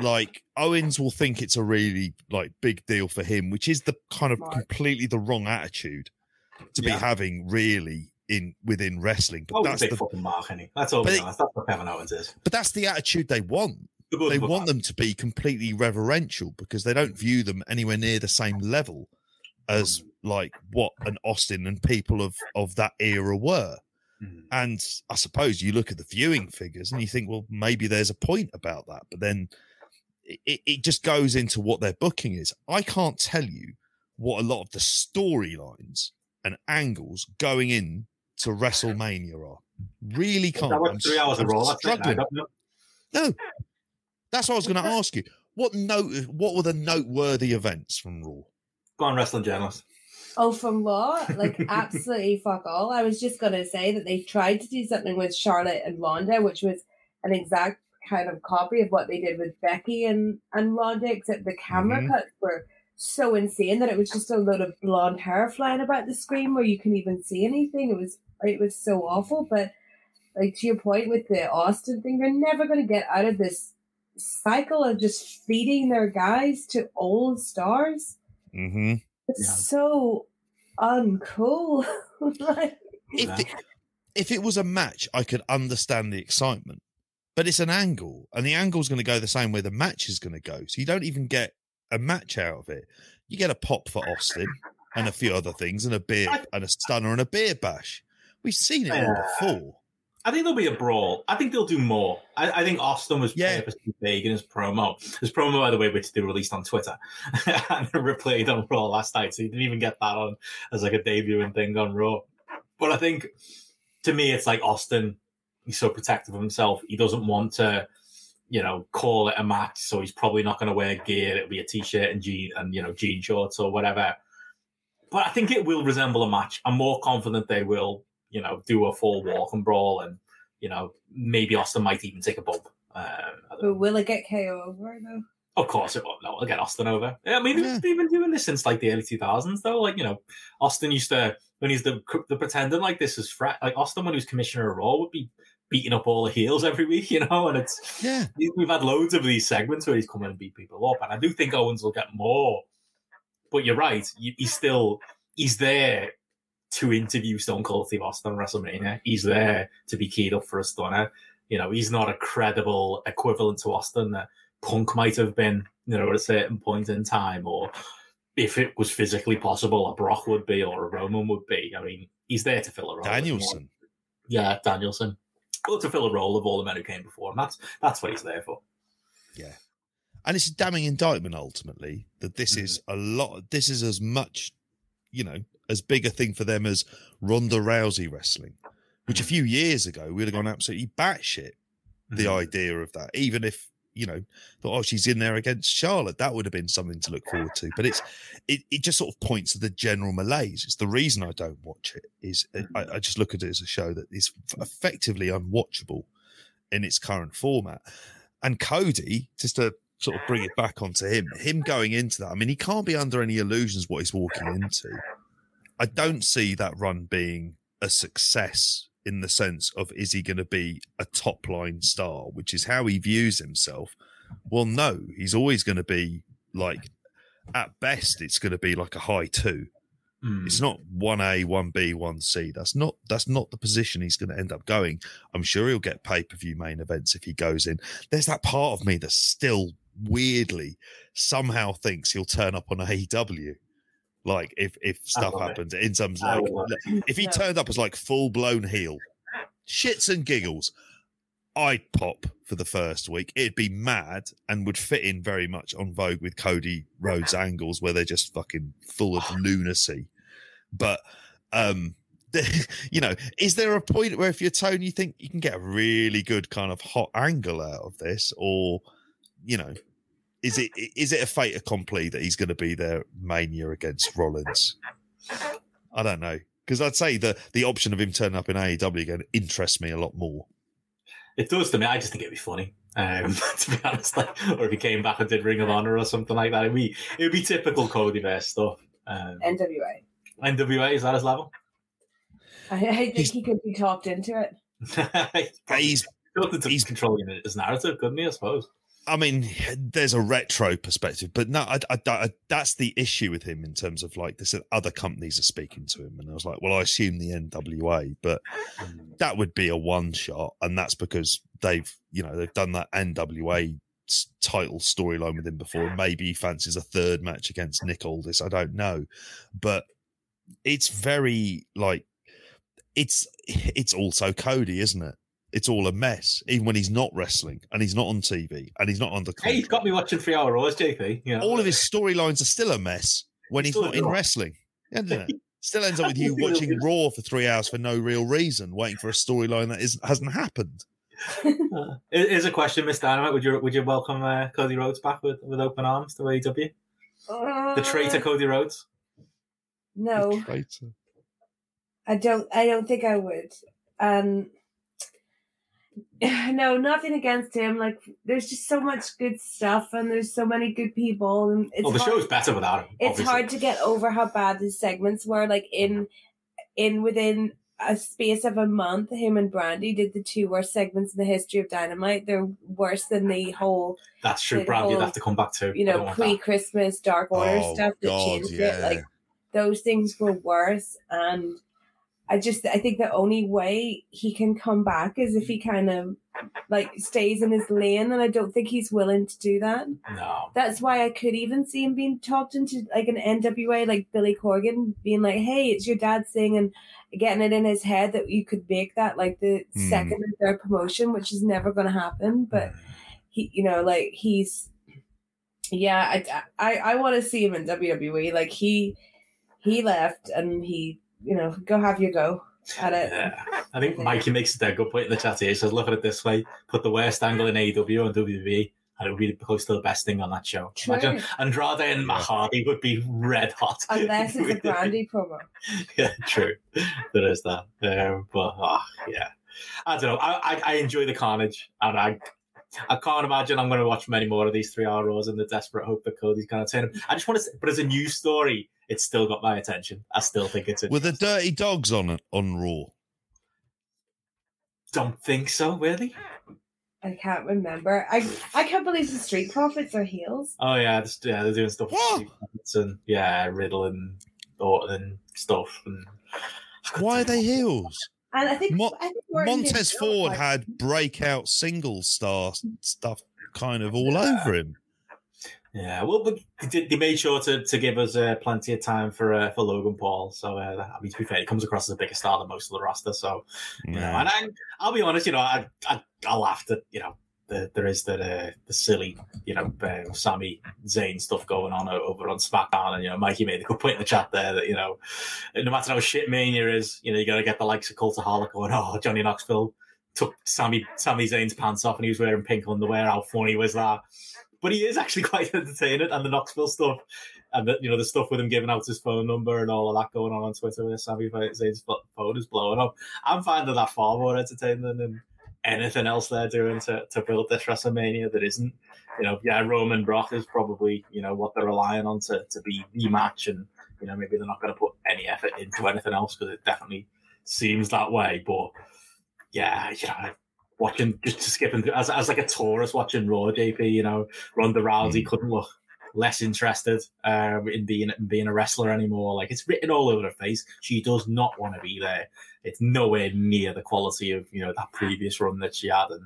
Like Owens will think it's a really like big deal for him, which is the kind of Right. completely the wrong attitude to be having really in within wrestling. But Oh, that's the fucking mark, any. That's all. But it- That's what Kevin Owens is. but that's the attitude they want. The They want them to be completely reverential because they don't view them anywhere near the same level as mm. like what an Austin and people of of that era were. Mhm. And I suppose you look at the viewing figures and you think, well, maybe there's a point about that. But then it, it just goes into what their booking is. I can't tell you what a lot of the storylines and angles going in to WrestleMania are. Really can't. That was I'm three hours I'm. That's struggling. No, that's what I was going to ask you. What note? What were the noteworthy events from Raw? Go on, wrestling journalist. Oh, from Raw? Like, absolutely fuck all. I was just going to say that they tried to do something with Charlotte and Ronda, which was an exact kind of copy of what they did with Becky and, and Ronda, except the camera Mhm. cuts were so insane that it was just a load of blonde hair flying about the screen where you couldn't even see anything. It was it was so awful. But like to your point with the Austin thing, they're never going to get out of this cycle of just feeding their guys to old stars. Mm-hmm. It's Yeah. so uncool. like, If it, if it was a match, I could understand the excitement, but it's an angle, and the angle's going to go the same way the match is going to go. So you don't even get a match out of it. You get a pop for Austin and a few other things, and a beer and a stunner and a beer bash. We've seen it all before. I think there'll be a brawl. I think they'll do more. I, I think Austin was Yeah. purposely vague in his promo. His promo, by the way, which they released on Twitter and replayed on Raw last night, so you didn't even get that on as like a debuting thing on Raw. But I think to me, it's like Austin. He's so protective of himself. He doesn't want to, you know, call it a match. So he's probably not going to wear gear. It'll be a t-shirt and jean and you know jean shorts or whatever. But I think it will resemble a match. I'm more confident they will, you know, do a full walk and brawl, and you know, maybe Austin might even take a bump. I don't know. but will it get KO over though? Of course it won't. No, I'll get Austin over. Yeah, I mean, Yeah. they've been doing this since like the early 2000s, though. Like, you know, Austin used to, when he's the, the pretending like this is frat, like Austin, when he was commissioner of Raw, would be beating up all the heels every week, you know, and it's, Yeah. we've had loads of these segments where he's come in and beat people up, and I do think Owens will get more. But you're right, he's still, he's there to interview Stone Cold Steve Austin on WrestleMania. He's there to be keyed up for a stunner. You know, he's not a credible equivalent to Austin that Punk might have been, you know, at a certain point in time, or if it was physically possible, a Brock would be or a Roman would be. I mean, he's there to fill a role. Danielson. Yeah, Danielson. Well, to fill a role of all the men who came before him. That's that's what he's there for. Yeah. And it's a damning indictment ultimately that this mm-hmm. is a lot. This is as much, you know, as big a thing for them as Ronda Rousey wrestling, which a mm. few years ago we'd have gone absolutely batshit. The Mhm. idea of that, even if you know, thought, oh, she's in there against Charlotte, that would have been something to look forward to. But it's it, it just sort of points to the general malaise. It's the reason I don't watch it. Is uh, mm. I, I just look at it as a show that is effectively unwatchable in its current format. And Cody, just to sort of bring it back onto him, him going into that, I mean, he can't be under any illusions what he's walking into. I don't see that run being a success in the sense of is he going to be a top line star, which is how he views himself. Well, no, he's always going to be like, at best, it's going to be like a high two. Mm. It's not one A, one B, one C. That's not that's not the position he's going to end up going. I'm sure he'll get pay per view main events if he goes in. There's that part of me that still weirdly somehow thinks he'll turn up on AEW. Like if if stuff love it. happens in terms like if he No. turned up as like full blown heel, shits and giggles, I'd pop for the first week. It'd be mad and would fit in very much on Vogue with Cody Rhodes angles where they're just fucking full of lunacy. But um you know, is there a point where if you're Tony, you think you can get a really good kind of hot angle out of this, or you know, is it is it a fait accompli that he's going to be there mania against Rollins? I don't know because I'd say the the option of him turning up in AEW again interests me a lot more. It does to me. I just think it'd be funny. Um, to be honest, like, or if he came back and did Ring of Honor or something like that, it'd be it'd be typical Cody Bear stuff. Um, NWA. NWA is that his level? I, I think He's- he could be talked into it. He's Got into he's- controlling his narrative, couldn't he? I suppose. I mean, there's a retro perspective, but no, I, I, I- that's the issue with him in terms of like this. Other companies are speaking to him, and I was like, well, I assume the NWA, but mm. that would be a one shot, and that's because they've, you know, they've done that NWA title storyline with him before. Maybe he fancies a third match against Nick Aldis. I don't know, but it's very like it's it's also Cody, isn't it? It's all a mess, even when he's not wrestling and he's not on TV and he's not under Hey, you've got me watching three hour Raws, JP. You know? All of his storylines are still a mess when he's Still not in draw. wrestling. Isn't it? Still ends up with you watching. Raw for three hours for no real reason, waiting for a storyline that isn't, hasn't happened. Is a question, Mr. Dynamite. Would you would you welcome uh, Cody Rhodes back with, with open arms to AEW? The traitor Uh, Cody Rhodes. No, Traitor. I don't. I don't think I would. Um, no, nothing against him. Like, there's just so much good stuff, and there's so many good people, and it's well, the hard, show's better without him. it's obviously. hard to get over how bad the segments were. Like in, in within a space of a month, him and Brandi did the two worst segments in the history of Dynamite. They're worse than the whole, That's true. the Brandi would have to come back to you know, pre-Christmas Dark Order Oh, stuff that God, changed yeah. it. Like those things were worse and i just i think the only way he can come back is if he kind of like stays in his lane and i don't think he's willing to do that No. that's why i could even see him being talked into like an nwa like billy corgan being like hey it's your dad thing and getting it in his head that you could make that like the Hmm. second or third promotion which is never going to happen but he you know like he's yeah i i, I want to see him in wwe like he he left and he you know go have your go at it Yeah. I think Mikey makes a dead good point in the chat here. He says, look at it this way put the worst angle in AEW and WWE, and it would be close to the best thing on that show. True. Imagine Andrade and Matt Hardy would be red hot. unless it's a brandi promo yeah, true. There is that. Um, but oh, yeah, I don't know. I, I I enjoy the carnage, and I I can't imagine I'm going to watch many more of these three hour Raws in the desperate hope that Cody's going to turn him. I just want to, but as a news story, it's still got my attention. I still think it's. Were the Dirty Dawgs on it on Raw? Don't think so. Really? I can't remember. I I can't believe the Street Profits are heels. Oh yeah, just, yeah, they're doing stuff. with What? And yeah, Riddle and Orton and stuff. And Why are they heels? And I think, Mo- I think Montez Ford like- had breakout single star stuff kind of all over him. Yeah, well, but they, made sure to, to give us uh, plenty of time for uh, for Logan Paul. So, uh, I mean, to be fair, he comes across as a bigger star than most of the roster. So, you know, and I, I'll be honest, you know, I I, I laughed at you know the, there is the uh, the silly you know uh, Sami Zayn stuff going on over on SmackDown, and you know Mikey made a good point in the chat there that you know no matter how shit Mania is, you know you got to get the likes of Cultaholic going, oh Johnny Knoxville took Sammy Sami Zayn's pants off and he was wearing pink underwear. How funny was that? But he is actually quite entertaining, and the Knoxville stuff, and the, you know the stuff with him giving out his phone number and all of that going on on Twitter where Sami Zayn's phone is blowing up. I'm finding that far more entertaining than anything else they're doing to, to build this WrestleMania that isn't. You know, yeah, Roman Brock is probably you know what they're relying on to, to be the match, and you know maybe they're not going to put any effort into anything else because it definitely seems that way. But yeah, you know, watching just skipping through as as like a tourist watching Raw, JP. You know, Ronda Rousey hmm. couldn't look less interested uh, in being being a wrestler anymore. Like it's written all over her face. She does not want to be there. It's nowhere near the quality of you know that previous run that she had, and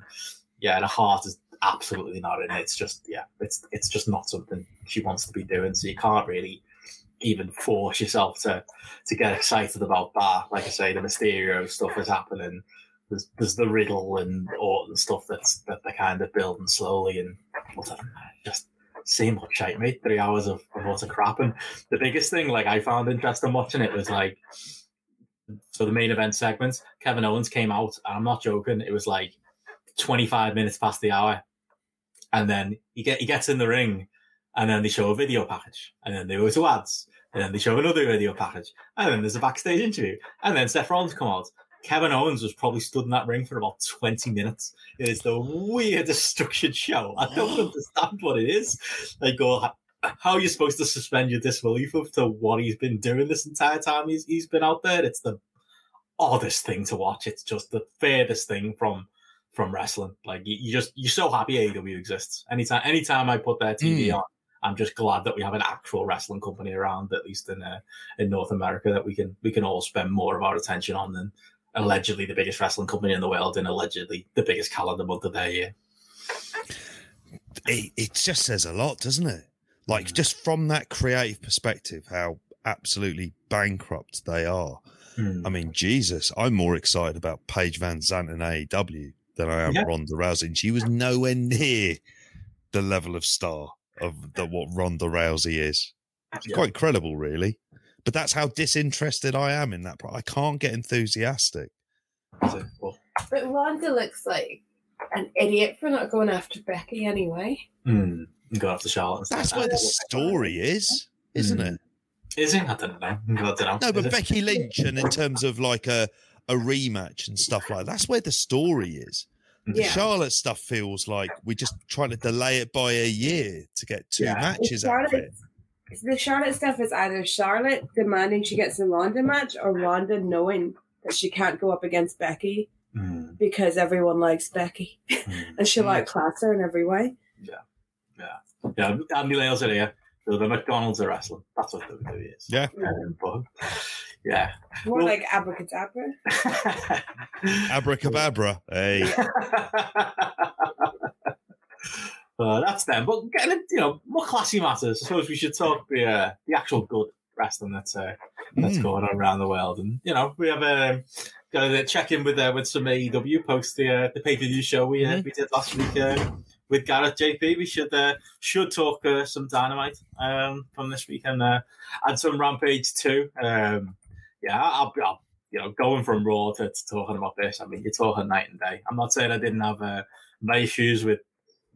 yeah, the heart is absolutely not in it. It's just yeah, it's it's just not something she wants to be doing. So you can't really even force yourself to to get excited about that. Like I say, the Mysterio stuff is happening. There's, there's the Riddle and Orton stuff that's that they're kind of building slowly, and just same old shite, mate. Three hours of, of utter crap. And the biggest thing, like I found interesting watching it, was like so the main event segment. Kevin Owens came out, and I'm not joking. It was like 25 minutes past the hour, and then he get he gets in the ring, and then they show a video package, and then they go to ads, and then they show another video package, and then there's a backstage interview, and then Seth Rollins come out. Kevin Owens was probably stood in that ring for about 20 minutes. It is the weirdest structured show. I don't understand what it is. They go, how are you supposed to suspend your disbelief of to what he's been doing this entire time he's, he's been out there? It's the oddest thing to watch. It's just the furthest thing from from wrestling. Like you, you just you're so happy AEW exists. Anytime anytime I put their TV Mm. on, I'm just glad that we have an actual wrestling company around, at least in uh, in North America, that we can we can all spend more of our attention on than allegedly the biggest wrestling company in the world and allegedly the biggest calendar month of their year. It, it just says a lot, doesn't it? Like Mm. just from that creative perspective, how absolutely bankrupt they are. Hmm. I mean, Jesus, I'm more excited about Paige VanZant and AEW than I am Yeah. Ronda Rousey. And she was nowhere near the level of star of the, what Ronda Rousey is. It's Yeah. quite incredible, really. But that's how disinterested I am in that. pro- I can't get enthusiastic. So, well, But Ronda looks like an idiot for not going after Becky anyway. hmm, go after Charlotte. instead. That's where the story is, isn't Mm. it? Is it? I don't know. I don't know. No, but Is it? Becky Lynch, and in terms of like a a rematch and stuff like that's where the story is. The Yeah. Charlotte stuff feels like we're just trying to delay it by a year to get two Yeah. matches out of it. Charlotte, the Charlotte stuff is either Charlotte demanding she gets a Ronda match or Ronda knowing that she can't go up against Becky Hmm, because everyone likes Becky hmm. and she'll outclass her in every way. Yeah, yeah, yeah. Andy Lales are here. So the McDonald's are wrestling. That's what WWE is. Yeah. Um, but yeah. More Well- like abracadabra. Abracababra. Hey. Uh, that's them. But getting you know more classy matters. I suppose we should talk the uh, the actual good wrestling that's uh, that's Mm. going on around the world. And you know we have um, got to check in with uh, with some AEW post the uh, the pay per view show we uh, Mhm. we did last week uh, with Gareth JP. We should uh, should talk uh, some dynamite um, from this weekend uh, and some Rampage too. Um, yeah, I'll, I'll you know going from Raw to, to talking about this. I mean, you're talking night and day. I'm not saying I didn't have uh, my issues with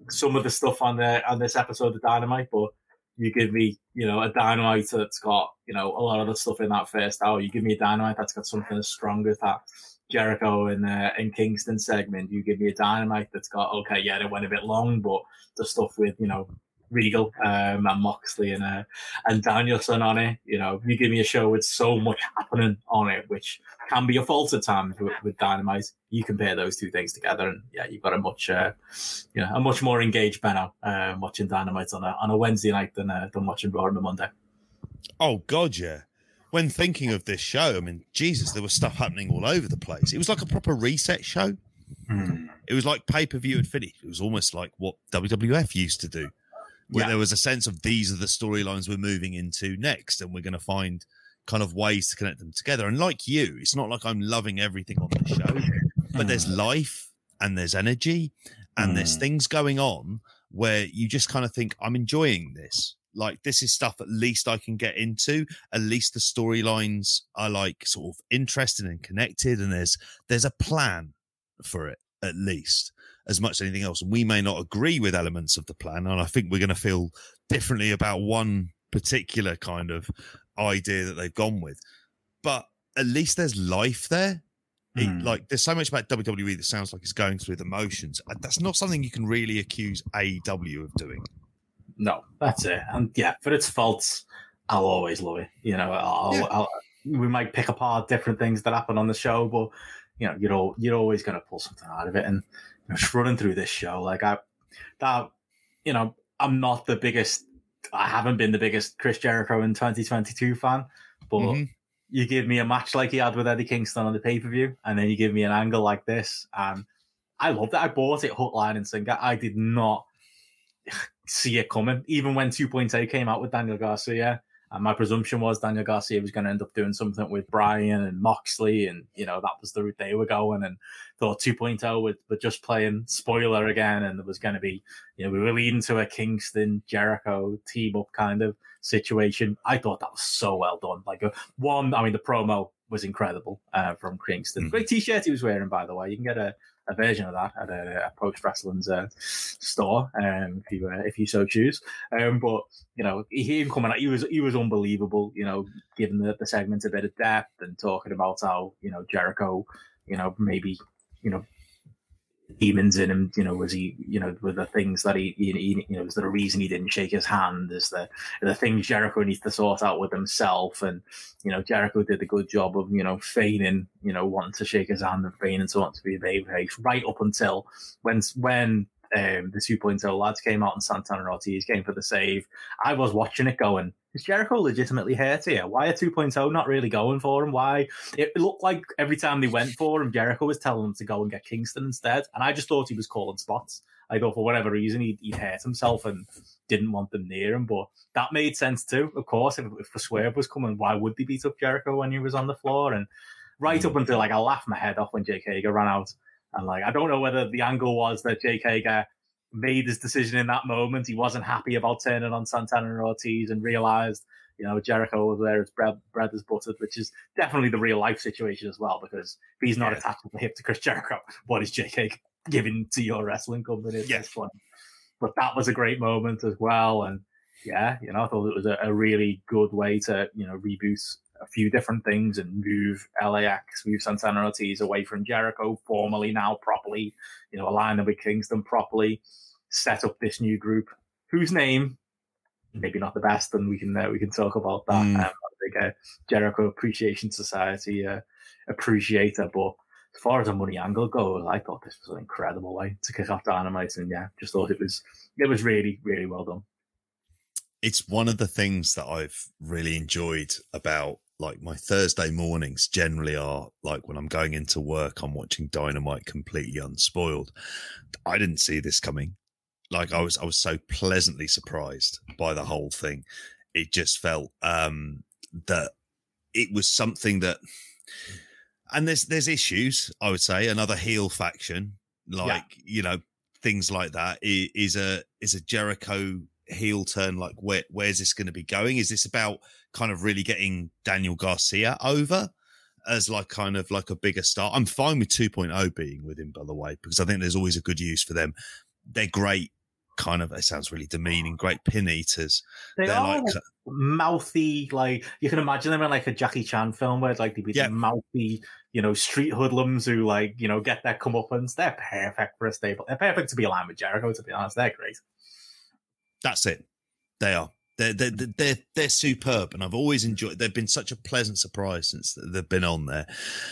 some of the stuff on the on this episode of Dynamite, but you give me, you know, a Dynamite that's got, you know, a lot of the stuff in that first hour. You give me a Dynamite that's got something as strong as that Jericho and uh, and Kingston segment. You give me a Dynamite that's got okay, yeah, it went a bit long, but the stuff with you know Regal um, and Moxley and uh, and Danielson on it. You know, you give me a show with so much happening on it, which can be a fault at times with, with Dynamite. You compare those two things together, and yeah, you've got a much, uh, you know, a much more engaged Benno uh, watching Dynamite on a on a Wednesday night than uh, than watching Raw on a Monday. Oh God, yeah. When thinking of this show, I mean, Jesus, there was stuff happening all over the place. It was like a proper reset show. Mm. It was like pay per view had finished. It was almost like what WWF used to do where Yeah. there was a sense of these are the storylines we're moving into next, and we're going to find kind of ways to connect them together. And like you, it's not like I'm loving everything on the show, but there's life and there's energy and there's Mm. things going on where you just kind of think, I'm enjoying this. Like this is stuff at least I can get into. At least the storylines are like sort of interested and connected, and there's there's a plan for it at least as much as anything else. And we may not agree with elements of the plan, and I think we're going to feel differently about one particular kind of idea that they've gone with. But at least there's life there. It- Mm. like there's so much about WWE that sounds like it's going through the motions. And That's not something you can really accuse AEW of doing. No, that's it. And yeah, for its faults, I'll always love it. You know, I'll, Yeah. I'll, we might pick apart different things that happen on the show, but you know, you're all, you're always going to pull something out of it. And just running through this show, like I, that, you know, I'm not the biggest. I haven't been the biggest Chris Jericho in 2022 fan, but Mhm. you give me a match like he had with Eddie Kingston on the pay per view, and then you give me an angle like this, and I loved it. I bought it hook, line, and sinker. I did not see it coming, even when 2.8 came out with Daniel Garcia. And my presumption was Daniel Garcia was going to end up doing something with Bryan and Moxley, and you know that was the route they were going. And thought 2.0 would, would just playing spoiler again, and there was going to be, you know, we were leading to a Kingston Jericho team up kind of situation. I thought that was so well done. Like uh, one, I mean, the promo was incredible uh, from Kingston. Mhm. Great t-shirt he was wearing, by the way. You can get a, a version of that at a, a Post Wrestling's uh, store um, if you uh, if you so choose. Um, but you know, he him coming out, he was he was unbelievable. You know, giving the, the segment a bit of depth and talking about how you know Jericho, you know, maybe you know demons in him. You know, was he you know were the things that he, he, he you know was there a reason he didn't shake his hand? Is the the things Jericho needs to sort out with himself and you know, Jericho did a good job of, you know, feigning, you know, wanting to shake his hand and feigning to want to be a babyface right up until when when um, the 2.0 lads came out and Santana and Ortiz came for the save. I was watching it going, is Jericho legitimately hurt here? Why are 2.0 not really going for him? Why? It looked like every time they went for him, Jericho was telling them to go and get Kingston instead. And I just thought he was calling spots. I thought for whatever reason he'd, he'd hurt himself and didn't want them near him. But that made sense too. Of course, if, if the swerve was coming, why would they beat up Jericho when he was on the floor? And right up until like I laughed my head off when Jake Hager ran out. And like I don't know whether the angle was that Jake Hager made his decision in that moment. He wasn't happy about turning on Santana and Ortiz and realized, you know, Jericho was there, his bread, bread is buttered, which is definitely the real life situation as well. Because if he's not Yeah. attached to the hip to Chris Jericho, what is Jake Hager giving to your wrestling company at Yeah. this point? But that was a great moment as well. And yeah, you know, I thought it was a, a really good way to, you know, reboot a few different things and move LAX, move Santana Ortiz away from Jericho formally now properly, you know, align them with Kingston properly, set up this new group whose name maybe not the best, and we can uh, we can talk about that. Mm. Um, I think uh, Jericho Appreciation Society uh, appreciator, but as far as a money angle goes, I thought this was an incredible way to kick off Dynamite, and yeah, just thought it was it was really really well done. it's one of the things that I've really enjoyed about like my Thursday mornings generally are like when I'm going into work, I'm watching Dynamite completely unspoiled. I didn't see this coming. Like I was, I was so pleasantly surprised by the whole thing. It just felt, um, that it was something that, and there's, there's issues, I would say another heel faction, like, you know, things like that, is a, is a Jericho heel turn like where where's this going to be going is this about kind of really getting daniel garcia over as like kind of like a bigger star i'm fine with 2.0 being with him by the way because i think there's always a good use for them they're great kind of it sounds really demeaning. Great pin eaters. They They're are like like, mouthy, like you can imagine them in like a Jackie Chan film where it's like they'd be Yeah. mouthy, you know, street hoodlums who like you know get their comeuppance. They're perfect for a stable. They're perfect to be aligned with Jericho. To be honest, they're great. That's it. They are. They're, they're they're they're superb, and I've always enjoyed. They've been such a pleasant surprise since they've been on there,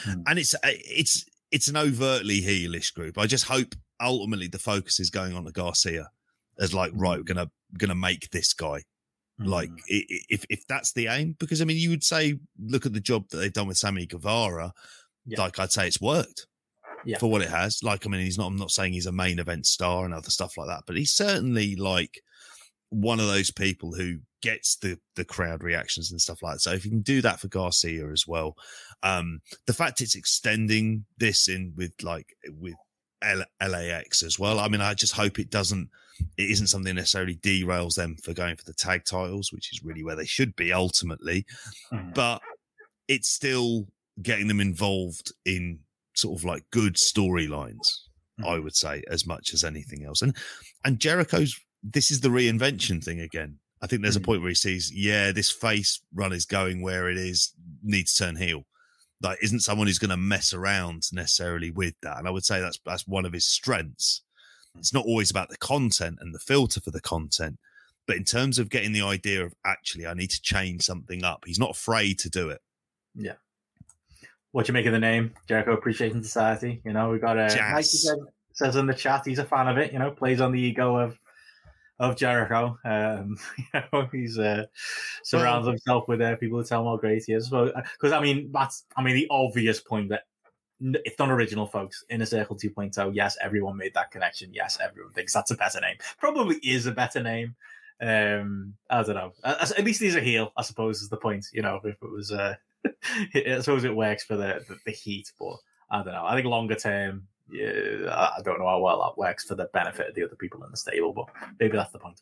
Mm. and it's it's it's an overtly heelish group. I just hope ultimately the focus is going on to Garcia as like right, we're gonna gonna make this guy like Mm. i- i- if if that's the aim. Because I mean, you would say look at the job that they've done with Sammy Guevara. Yeah. Like I'd say it's worked Yeah. for what it has. Like I mean, he's not. I'm not saying he's a main event star and other stuff like that, but he's certainly like one of those people who gets the the crowd reactions and stuff like that. So if you can do that for Garcia as well, um, the fact it's extending this in with like with L- LAX as well. I mean, I just hope it doesn't. It isn't something that necessarily derails them for going for the tag titles, which is really where they should be ultimately. Mhm. But it's still getting them involved in sort of like good storylines. I would say as much as anything else. And and Jericho's this is the reinvention thing again. I think there's a Mhm. point where he sees, yeah, this face run is going where it is, needs to turn heel. Like, isn't someone who's going to mess around necessarily with that? And I would say that's that's one of his strengths. It's not always about the content and the filter for the content, but in terms of getting the idea of actually, I need to change something up. He's not afraid to do it. Yeah. What you make of the name Jericho Appreciation Society? You know, we got a Jazz. Mikey says, says in the chat he's a fan of it. You know, plays on the ego of of Jericho. Um, you know, he's uh, surrounds himself with uh, people who tell him how great he is. Because I mean, that's I mean the obvious point that it's not original, folks. Inner Circle 2.0. Yes, everyone made that connection. Yes, everyone thinks that's a better name. Probably is a better name. Um, I don't know. At at least he's a heel, I suppose, is the point. You know, if it was, uh, I suppose it works for the, the the heat, but I don't know. I think longer term, yeah, I I don't know how well that works for the benefit of the other people in the stable, but maybe that's the point.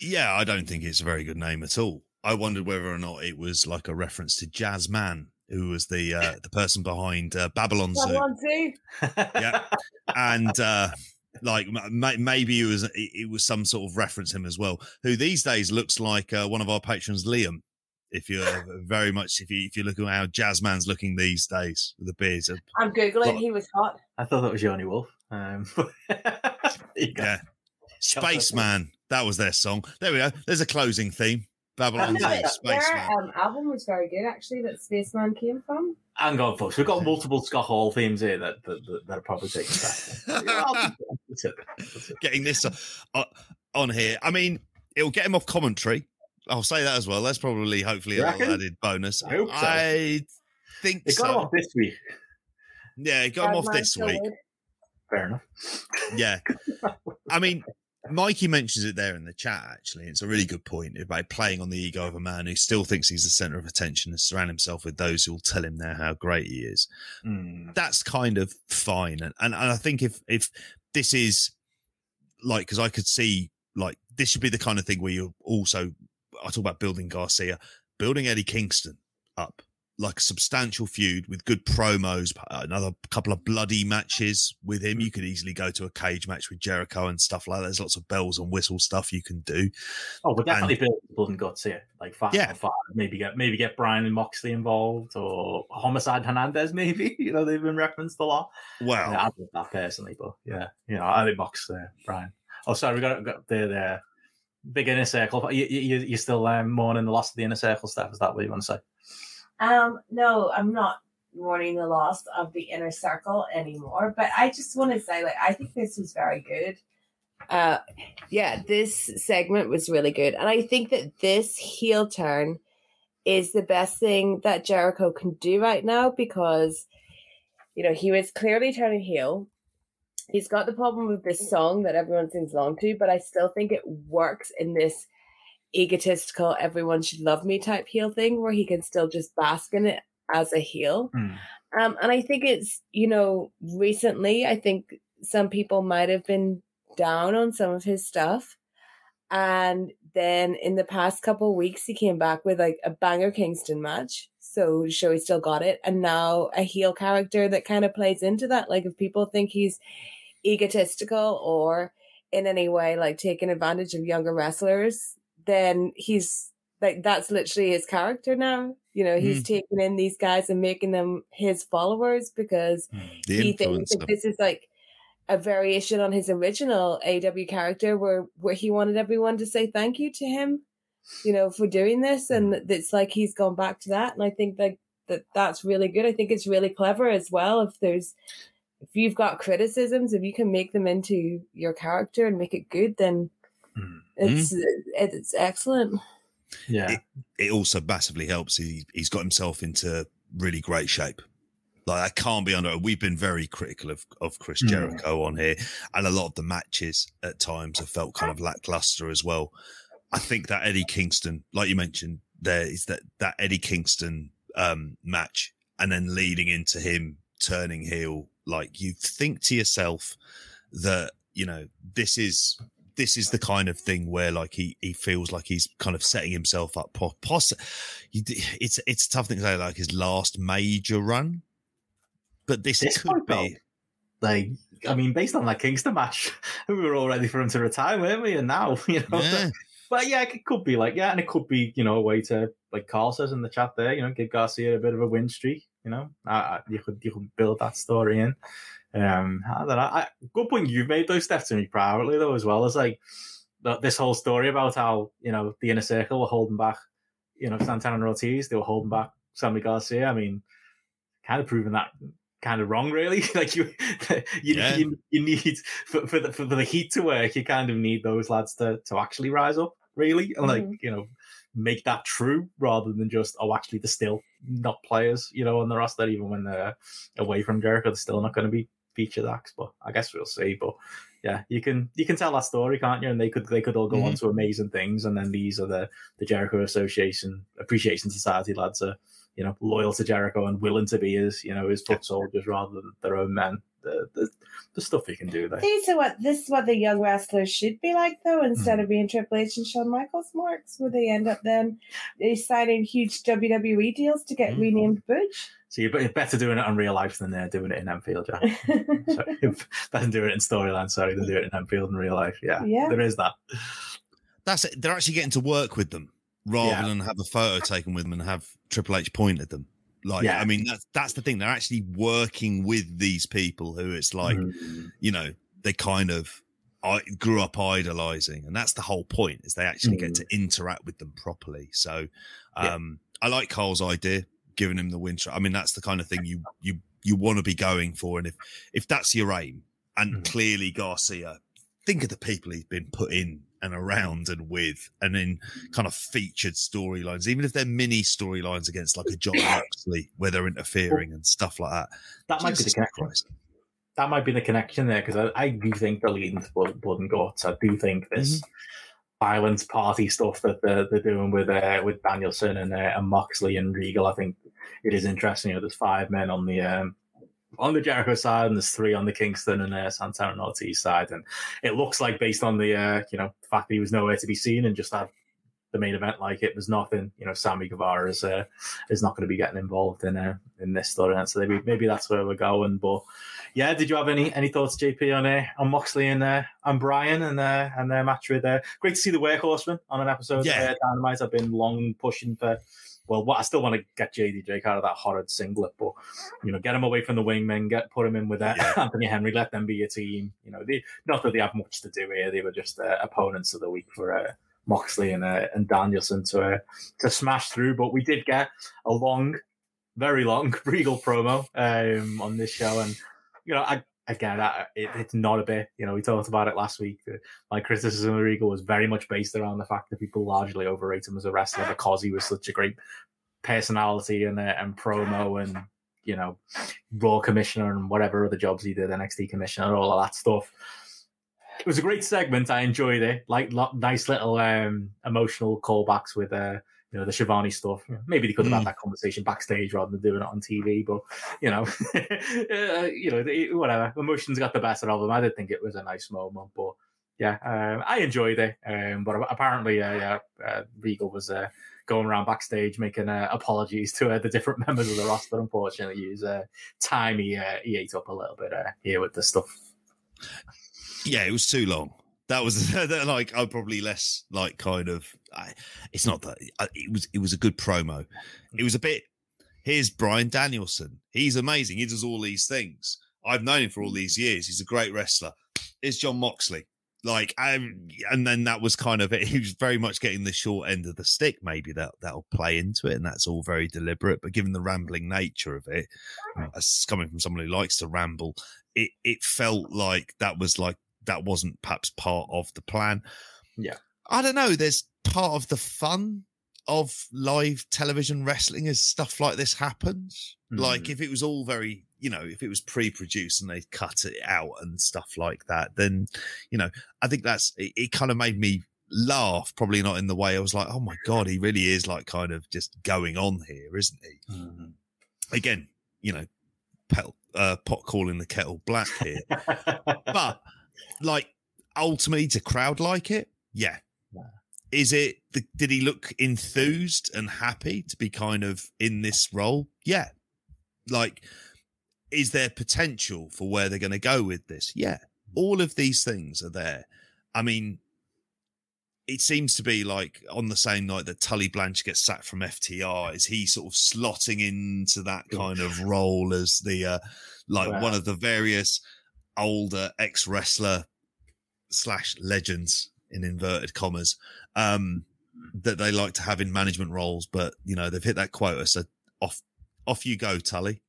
Yeah, I don't think it's a very good name at all. I wondered whether or not it was like a reference to Jas Mann, who was the uh, the person behind uh, Babylon I Zoo. want to. Yeah. and uh like m- maybe it was it it was some sort of reference him as well who these days looks like uh, one of our patrons liam if you're very much if you if you look at how jas mann's looking these days with the beard so, I'm googling. Well- He was hot. I thought that was Johnny Wolf. Um, there you yeah spaceman that was their song there we go there's a closing theme babylon zoo Their um, album was very good, actually. That Spaceman came from. Hang on, folks. We've got multiple Scott Hall themes here that that, that, that are probably taking back. That's it. That's it. getting this uh, on here i mean it'll get him off commentary i'll say that as well that's probably hopefully You a added bonus I hope so. I think They got him so off this week. yeah it got him off this week Forward. Fair enough. Yeah. I mean, Mikey mentions it there in the chat, actually. It's a really good point about playing on the ego of a man who still thinks he's the center of attention and surround himself with those who will tell him there how great he is. Mm. That's kind of fine. And, and, and I think if, if this is like, cause I could see like this should be the kind of thing where you are also, I talk about building Garcia, building Eddie Kingston up. Like a substantial feud with good promos, another couple of bloody matches with him. Mm. You could easily go to a cage match with Jericho and stuff like that. There's lots of bells and whistle stuff you can do. Oh, but definitely build blood and guts here. Like five Yeah. five. Maybe get maybe get Bryan and Moxley involved or Homicide Hernandez. Maybe you know they've been referenced a lot. Well, Yeah, I love that personally, but yeah, you know I think Mox there, Bryan. Oh, sorry, we got, got there the big inner circle. You you you still um, mourning the loss of the inner circle stuff? Is that what you want to say? Um, no, I'm not mourning the loss of the inner circle anymore. But I just want to say, like, I think this was very good. Uh, yeah, this segment was really good, and I think that this heel turn is the best thing that Jericho can do right now because, you know, he was clearly turning heel. He's got the problem with this song that everyone sings along to, but I still think it works in this egotistical everyone should love me type heel thing where he can still just bask in it as a heel. Hmm. Um, and I think it's, you know, recently, I think some people might have been down on some of his stuff. And then in the past couple of weeks, he came back with like a banger Kingston match. So show he still got it. And now a heel character that kind of plays into that. Like if people think he's egotistical or in any way like taking advantage of younger wrestlers, then he's like that's literally his character now. You know, he's Mm. taking in these guys and making them his followers because The he thinks that this is like a variation on his original AW character where where he wanted everyone to say thank you to him, you know, for doing this and it's like he's gone back to that and I think that that that's really good. I think it's really clever as well if there's if you've got criticisms if you can make them into your character and make it good then Mm. it's it's excellent. Yeah. it also massively helps. He he's got himself into really great shape. Like I can't be under. We've been very critical of of Chris Mm. Jericho on here, and a lot of the matches at times have felt kind of lackluster as well. I think that Eddie Kingston, like you mentioned, there is that that Eddie Kingston um, match, and then leading into him turning heel. Like you think to yourself that you know this is this is the kind of thing where like he he feels like he's kind of setting himself up po- poss- it's it's a tough thing to say like his last major run but this, This could be be. Like, I mean, based on that Kingston match, we were all ready for him to retire, weren't we? And now, you know, yeah, but yeah, it could be like, yeah, and it could be, you know, a way to, like Carl says in the chat there, you know, give Garcia a bit of a win streak. You know, I, I, you could you could build that story in. Um, I don't know. I, good point you've made those steps to me privately though, as well as like this whole story about how you know the inner circle were holding back, you know, Santana and Ortiz, they were holding back Sammy Garcia. I mean, kind of proving that kind of wrong, really. like you, you, Yeah. you, you need for, for the for the heat to work, you kind of need those lads to to actually rise up, really, and like Mhm. you know, make that true rather than just oh, actually they're still not players, you know, on the roster even when they're away from Jericho, they're still not going to be featured acts. But I guess we'll see. But yeah, you can you can tell that story, can't you? And they could they could all go on to amazing things, and then these are the the Jericho Association Appreciation Society lads are you know loyal to Jericho and willing to be his you know his foot soldiers rather than their own men. The the, the stuff he can do there. These are what this is what the young wrestlers should be like though, instead Hmm. of being Triple H and Shawn Michaels marks, where they end up then they signing huge WWE deals to get Hmm. renamed Butch. So you're better doing it on real life than they're doing it in Enfield, Jack. so, better doing it in storyline, sorry, than doing it in Enfield in real life. Yeah, Yeah. there is that. that's it they're actually getting to work with them rather Yeah. than have a photo taken with them and have Triple H point at them like Yeah. I mean that's that's the thing they're actually working with these people who it's like Mhm. you know they kind of I grew up idolizing and that's the whole point is they actually get to interact with them properly so Yeah. um i like carl's idea giving him the winter i mean that's the kind of thing you you you want to be going for and if if that's your aim and Mhm. clearly garcia think of the people he's been put in and around and with and in kind of featured storylines even if they're mini storylines against like a jon moxley where they're interfering and stuff like that that might be the connection. Christ. That might be the connection there because I, I do think they're leading to blood, blood and guts. I do think this violence party stuff that they're, they're doing with uh, with Danielson and, uh, and Moxley and Regal. I think it is interesting. You know, there's five men on the um, on the Jericho side, and there's three on the Kingston and uh, Santana and Ortiz side, and it looks like based on the uh, you know the fact that he was nowhere to be seen and just had the main event like it was nothing. You know, Sammy Guevara is uh, is not going to be getting involved in uh, in this storyline, so maybe maybe that's where we're going. But yeah, did you have any any thoughts, JP, on uh, on Moxley and uh, and Bryan and uh, and their match with? Uh, great to see the Workhorsemen on an episode. Yeah. of uh, Dynamite. I've been long pushing for. Well, what I still want to get JD Drake out of that horrid singlet, but you know, get him away from the wingmen, get put him in with uh, Yeah. Anthony Henry, let them be your team. You know, they, not that they have much to do here; they were just uh, opponents of the week for uh, Moxley and uh, and Danielson to uh, to smash through. But we did get a long, very long Regal promo um, on this show, and you know, I, again, it, it's not a bit. You know, we talked about it last week. My criticism of Regal was very much based around the fact that people largely overrate him as a wrestler because he was such a great personality and uh, and promo and you know Raw commissioner and whatever other jobs he did, NXT commissioner, all of that stuff. It was a great segment. I enjoyed it. Like lo- nice little um, emotional callbacks with uh, you know the Shivani stuff. Maybe they could have Mm. had that conversation backstage rather than doing it on TV. But you know, uh, you know, whatever. Emotions got the better of them. I did think it was a nice moment, but yeah, um, I enjoyed it. Um, but apparently, uh, yeah, uh, Regal was uh, going around backstage making uh, apologies to uh, the different members of the roster. Unfortunately, his uh, time he uh, he ate up a little bit uh, here with the stuff. Yeah, it was too long. That was like I'm probably less like kind of. I, it's not that I- it was. It was a good promo. It was a bit. Here's Bryan Danielson. He's amazing. He does all these things. I've known him for all these years. He's a great wrestler. Here's Jon Moxley. Like, um, and then that was kind of it. He was very much getting the short end of the stick. Maybe that that'll play into it, and that's all very deliberate. But given the rambling nature of it, as coming from someone who likes to ramble, it it felt like that was like that wasn't perhaps part of the plan. Yeah. I don't know. There's part of the fun of live television wrestling as stuff like this happens. Like Mhm. if it was all very, you know, if it was pre-produced and they cut it out and stuff like that, then, you know, I think that's it, it kind of made me laugh, probably not in the way I was like, oh my God, he really is like kind of just going on here, isn't he? Mhm. Again, you know, pet, uh, pot calling the kettle black here but like ultimately to crowd like it? Yeah. Yeah. is it the, did he look enthused and happy to be kind of in this role? Yeah. Like is there potential for where they're going to go with this? Yeah. All of these things are there. I mean it seems to be like on the same night that Tully Blanchard gets sacked from FTR, is he sort of slotting into that kind of role as the uh, like Wow. one of the various older ex wrestler slash legends in inverted commas um, that they like to have in management roles, but you know they've hit that quota, so off off you go, Tully.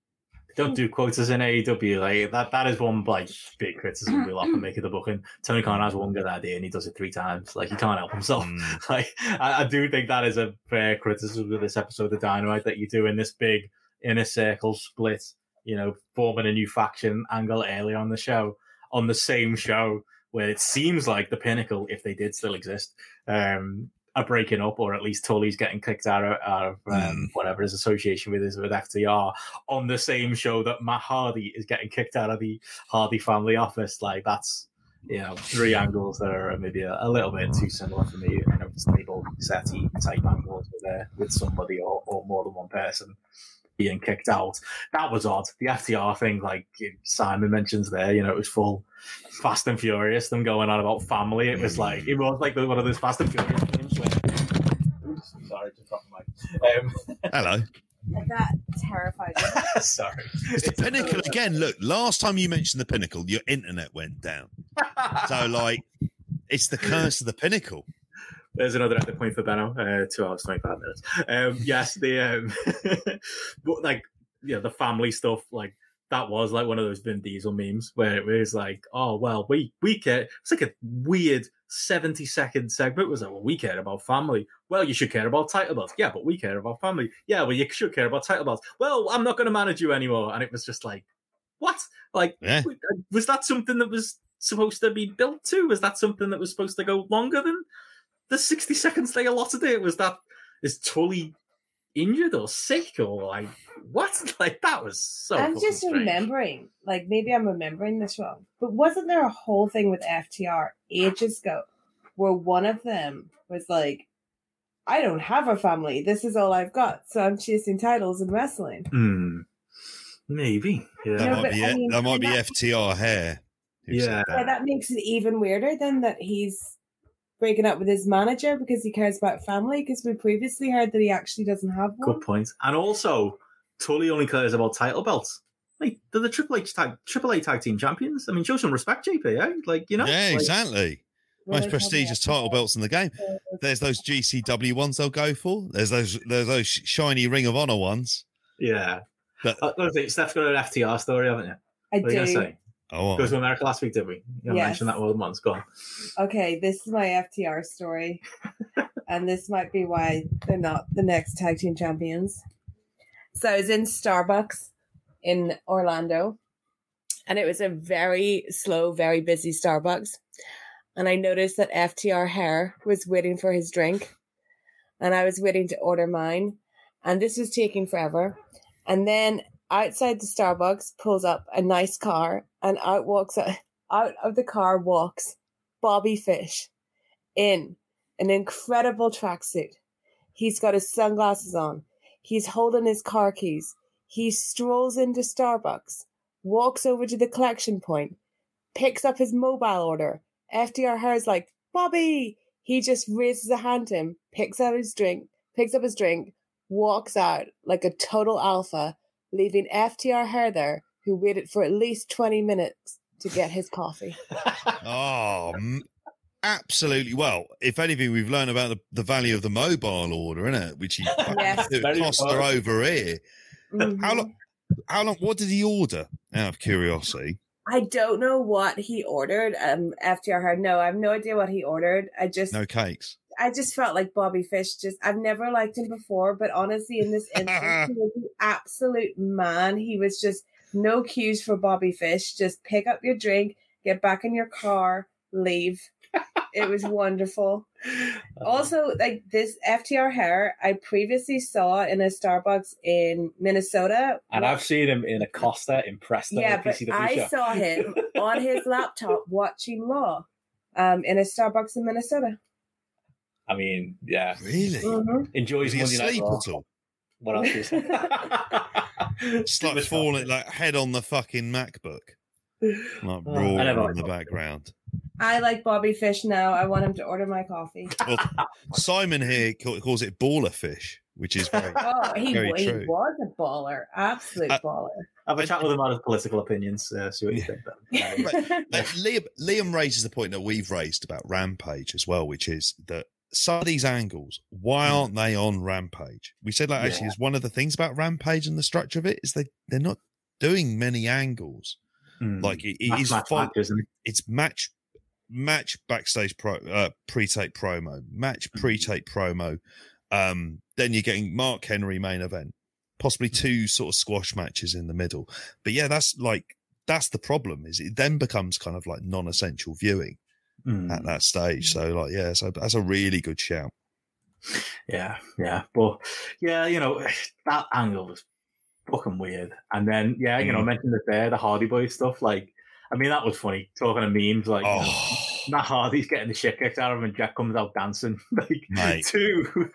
Don't do quotas in AEW. Like that. That is one like big criticism we'll often make of the booking. Tony Khan has one good idea and he does it three times. Like he can't help himself. Mm. like I, I do think that is a fair criticism of this episode of Dynamite that you do in this big inner circle split. You know, forming a new faction angle earlier on the show on the same show where it seems like the pinnacle, if they did still exist, um, are breaking up, or at least Tully's getting kicked out of, out of um, Mm. whatever his association with is with FTR on the same show that Matt Hardy is getting kicked out of the Hardy family office. Like that's you know three angles that are maybe a, a little bit too similar for me. You know, stable, setty type angles with uh, with somebody or, or more than one person being kicked out. That was odd. The FTR thing, like Simon mentions there, you know, it was full Fast and Furious. Them going on about family. It was like it was like one of those Fast and Furious games where. Oops, sorry, just dropped my. Um, Hello, That terrified me. sorry. it's the pinnacle again. Look, last time you mentioned the pinnacle, your internet went down. So like, it's the curse of the pinnacle. There's another edit point for Benno. Uh, two hours twenty five minutes. Um, yes, the um, but like yeah, the family stuff like that was like one of those Vin Diesel memes where it was like, oh well, we we care. It's like a weird seventy second segment. It was like, well, we care about family. Well, you should care about title belts. Yeah, but we care about family. Yeah, well, you should care about title belts. Well, I'm not going to manage you anymore. And it was just like, what? Like, Yeah. was that something that was supposed to be built to? Was that something that was supposed to go longer than the 60 seconds they allotted it? Was that is Tully injured or sick or like what? Like that was so. I'm just strange. remembering, like maybe I'm remembering this wrong, but wasn't there a whole thing with FTR ages ago where one of them was like, I don't have a family. This is all I've got. So I'm chasing titles and wrestling. Hmm. Maybe. Yeah. That No, might but be I mean, that might be that- FTR hair. Yeah. that. Yeah, that makes it even weirder than that he's breaking up with his manager because he cares about family because we previously heard that he actually doesn't have one. Good point. And also, Tully only cares about title belts. Like they're the Triple H tag, Triple A tag team champions. I mean, show some respect, JP. Eh? Like you know. yeah, like- exactly. Well, Most prestigious title belts in the game. There's those GCW ones they'll go for. There's those there's those shiny Ring of Honor ones. Yeah. But- Uh, what was? Steph's got an FTR story, haven't you? I What are you gonna do. Say? Oh, Goes to America last week, did we? You Yes. mentioned that more than once. Go on. Okay, this is my FTR story, and this might be why they're not the next tag team champions. So I was in Starbucks in Orlando, and it was a very slow, very busy Starbucks. And I noticed that FTR Hair was waiting for his drink, and I was waiting to order mine, and this was taking forever. And then outside the Starbucks pulls up a nice car, and out walks out of the car walks Bobby Fish in an incredible tracksuit. He's got his sunglasses on. He's holding his car keys. He strolls into Starbucks, walks over to the collection point, picks up his mobile order, FDR Harris like, Bobby. He just raises a hand to him, picks out his drink, picks up his drink, walks out like a total alpha, leaving FTR Hair there, who waited for at least 20 minutes to get his coffee. Oh, absolutely. Well, if anything, we've learned about the, the value of the mobile order, isn't it? Which he Yes. Very cost her over here. How Mhm. long? How long? What did he order? Out of curiosity. I don't know what he ordered. Um, FTR Hair. No, I have no idea what he ordered. I just, No cakes. I just felt like Bobby Fish. Just, I've never liked him before, but honestly, in this instance, he was an absolute man. He was just no cues for Bobby Fish. Just pick up your drink, get back in your car, leave. It was wonderful. Also, like this FTR hair, I previously saw in a Starbucks in Minnesota. and I've seen him in a Costa in Preston. yeah, but PCW I show. saw him on his laptop watching Law um, in a Starbucks in Minnesota. I mean, yeah, Really? Mhm. enjoys Was he Monday Night Raw. at all? What else is Just like falling, like head on the fucking MacBook, like Oh, I roaring never in the background. I like Bobby Fish now. I want him to order my coffee. Well, Simon here calls it baller fish, which is very. Oh, he, Very he true. was a baller, absolute Uh, baller. Have a chat with him about his political opinions. Uh, see what you think. Then. Uh, Liam, Liam raises the point that we've raised about Rampage as well, which is that some of these angles, why Mm. aren't they on Rampage? We said like actually is one of the things about Rampage and the structure of it is they they're not doing many angles. hmm. Like it, it Match, is match, isn't it? it's match match backstage pro uh, pre-tape promo match Mm. pre-tape promo um then you're getting mark henry main event possibly Mm. two sort of squash matches in the middle but yeah that's like that's the problem is it then becomes kind of like non-essential viewing Hmm. at that stage so like yeah so that's a really good shout Yeah, yeah, but yeah, you know that angle was fucking weird. And then yeah, you know, I Mm. mentioned it there, the Hardy Boys stuff. Like, I mean, that was funny. Talking of memes, like you know, oh Matt Hardy's getting the shit kicked out of him, and Jack comes out dancing. Like, Mate. two,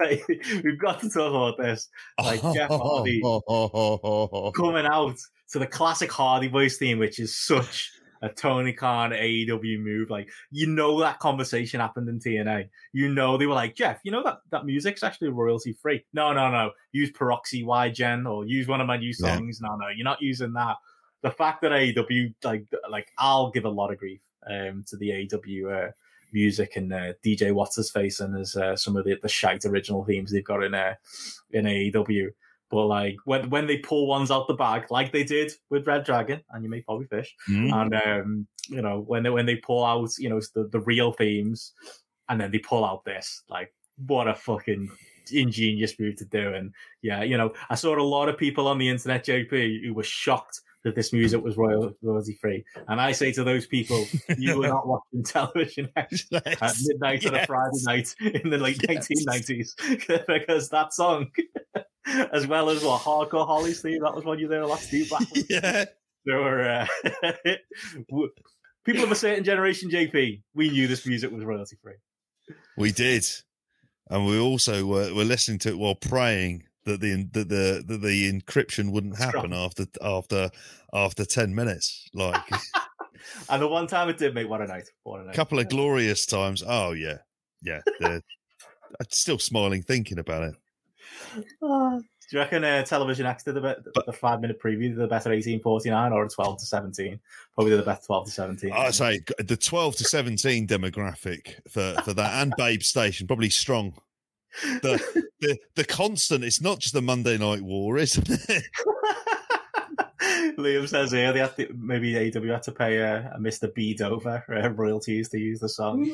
like we've got to talk about this. Like Jeff Hardy coming out to the classic Hardy Boys theme, which is such a Tony Khan AEW move. Like, you know, that conversation happened in TNA. You know, they were like, Jeff, you know that that music's actually royalty free. No, no, no. Use PeroxWhy?Gen or use one of my new Yeah. songs. No, no, you're not using that. The fact that AEW like like I'll give a lot of grief um to the AEW uh, music and uh, DJ What's His Face and uh, some of the the shite original themes they've got in uh, in AEW. But like when when they pull ones out the bag, like they did with Red Dragon, and you make Bobby Fish, Mm. and um, you know when they when they pull out, you know the the real themes, and then they pull out this, like what a fucking ingenious move to do. And yeah, you know I saw a lot of people on the internet, JP, who were shocked that this music was royalty free, and I say to those people, you were not watching television at Yes. midnight on a Friday night in the late Yes. 1990s because that song, as well as what Hardcore Holly's theme, that was one you there last back. yeah There were uh, people of a certain generation, JP. We knew this music was royalty free. We did, and we also were, were listening to it while praying that the that the that the encryption wouldn't happen after after after ten minutes. Like And the one time it did make what a night, what a night. couple of glorious times. Oh yeah, yeah. I'm still smiling thinking about it. Do you reckon uh, television X did the, be- the five minute preview did the better 1849 or a 12 to 17? Probably the best 12 to 17. I say the twelve to seventeen demographic for for that and Babe Station probably strong. The the the constant. It's not just the Monday Night War, isn't it? Liam says here they have to, maybe AW had to pay uh, a Mr. B Dover uh, royalties to use the song.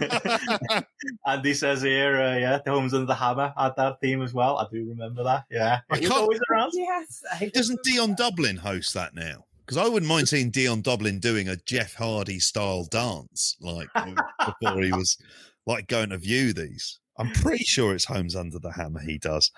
and he says here, uh, yeah, the Homes Under the Hammer had that theme as well. I do remember that. Yeah, I it was can't- always around. yes. I Doesn't Dion Dublin host that now? Because I wouldn't mind seeing Dion Dublin doing a Jeff Hardy style dance, like before he was like going to view these. I'm pretty sure it's Homes Under the Hammer he does.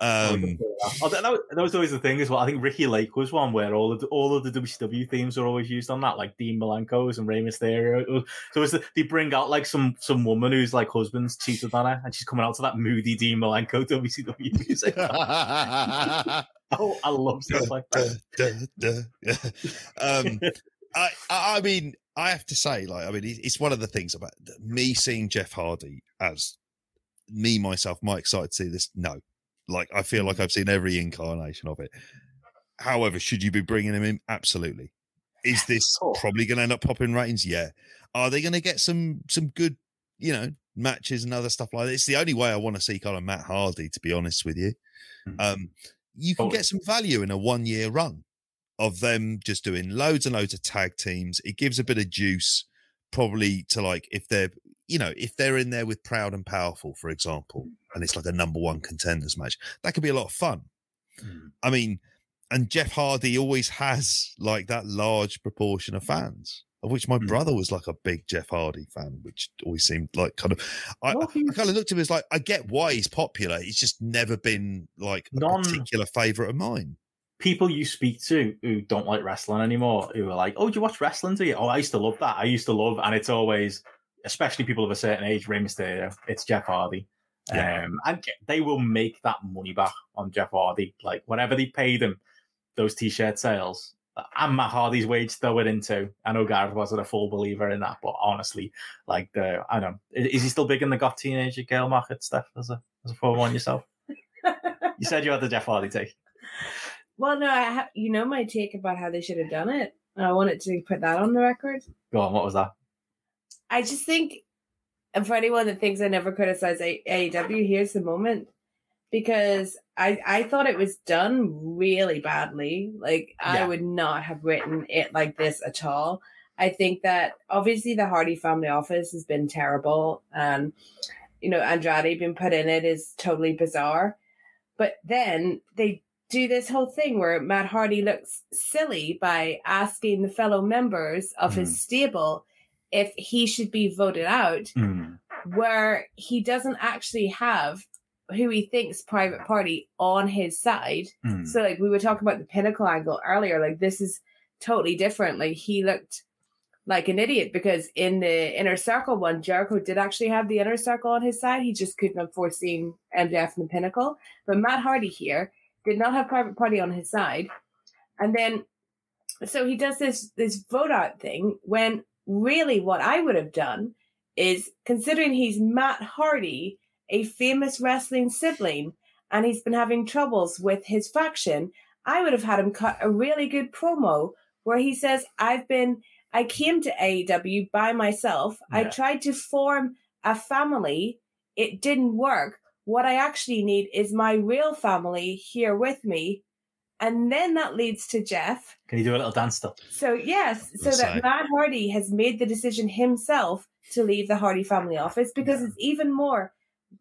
Um, Oh, that, was- that was always the thing as well. I think Ricki Lake was one where all of the, all of the WCW themes are always used on that, like Dean Malenko's and Rey Mysterio. It was- So it's the, they bring out like some some woman who's like husband's cheated on her, and she's coming out to that moody Dean Malenko WCW music. oh, I love stuff like that. um, I, I I mean, I have to say, like, I mean, it's one of the things about me seeing Jeff Hardy as me myself. Am I excited to see this? No, like I feel like I've seen every incarnation of it. However, should you be bringing him in? Absolutely. Is this Cool. probably going to end up popping ratings? Yeah. Are they going to get some some good, you know, matches and other stuff like that? It's the only way I want to see kind of Matt Hardy, to be honest with you. Mhm. Um, you can Totally. get some value in a one year run of them just doing loads and loads of tag teams. It gives a bit of juice, probably to like if they're you know if they're in there with Proud and Powerful, for example, and it's like a number one contenders match. That could be a lot of fun. Mm. I mean, and Jeff Hardy always has like that large proportion of fans. Of which my Mm. brother was like a big Jeff Hardy fan, which always seemed like kind of. I, Well, I kind of looked at him as like, I get why he's popular. He's just never been like a Non- particular favorite of mine. people you speak to who don't like wrestling anymore, who are like, "Oh, do you watch wrestling? Do you? Oh, I used to love that. I used to love." And it's always, especially people of a certain age, Rey Mysterio. It's Jeff Hardy. Yeah. Um, and they will make that money back on Jeff Hardy. Like whatever they paid him, those t-shirt sales. And Matt Hardy's wage throw it into. I know Gareth wasn't a full believer in that, but honestly, like the I don't know, is, is he still big in the got teenager girl market, Steph? As a as a former one yourself, you said you had the Jeff Hardy take. well, no, I ha- you know my take about how they should have done it. I wanted to put that on the record. Go on, what was that? I just think, and for anyone that thinks I never criticize A- AEW, here's the moment. Because I, I thought it was done really badly. Like, I would not have written it like this at all. I think that obviously the Hardy family office has been terrible. And, you know, Andrade being put in it is totally bizarre. But then they do this whole thing where Matt Hardy looks silly by asking the fellow members of his mm. stable if he should be voted out, where he doesn't actually have who he thinks private party on his side. Mm. So like we were talking about the pinnacle angle earlier, like this is totally different. Like he looked like an idiot because in the inner circle one, Jericho did actually have the inner circle on his side. He just couldn't have foreseen MJF and the pinnacle. But Matt Hardy here did not have private party on his side. And then so he does this this vote out thing when really what I would have done is considering he's Matt Hardy, a famous wrestling sibling, and he's been having troubles with his faction, I would have had him cut a really good promo where he says, I've been, I came to AEW by myself. I tried to form a family. It didn't work. What I actually need is my real family here with me. And then that leads to Jeff. Can you do a little dance still? So yes, so Let's that say. Matt Hardy has made the decision himself to leave the Hardy family office because Yeah. it's even more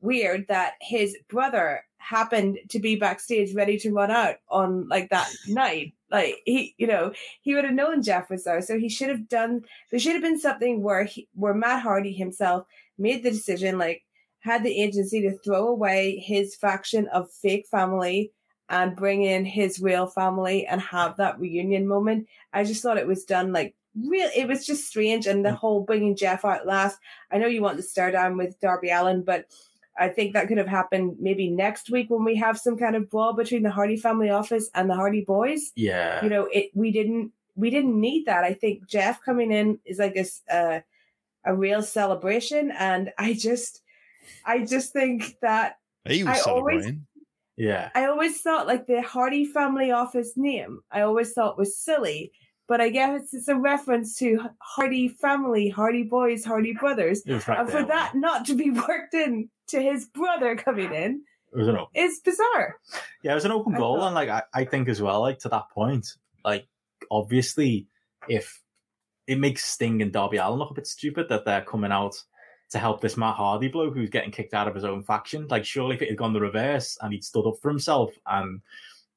weird that his brother happened to be backstage ready to run out on like that night. Like he, you know, he would have known Jeff was there, so he should have done. There should have been something where he, where Matt Hardy himself made the decision, like had the agency to throw away his faction of fake family and bring in his real family and have that reunion moment. I just thought it was done like real. It was just strange, and the whole bringing Jeff out last. I know you want to stare down with Darby Allin, but I think that could have happened maybe next week when we have some kind of brawl between the Hardy family office and the Hardy boys. Yeah. You know, it we didn't we didn't need that. I think Jeff coming in is like a uh, a real celebration, and I just I just think that He was I always- celebrating. Yeah. I always thought like the Hardy family office name, I always thought was silly. But I guess it's a reference to Hardy family, Hardy boys, Hardy brothers. And for that not to be worked in to his brother coming in It was an open. is bizarre. Yeah, it was an open I goal, thought- and like I, I think as well, like to that point, like obviously, if it makes Sting and Darby Allin look a bit stupid that they're coming out to help this Matt Hardy bloke who's getting kicked out of his own faction. Like, surely if it had gone the reverse and he'd stood up for himself and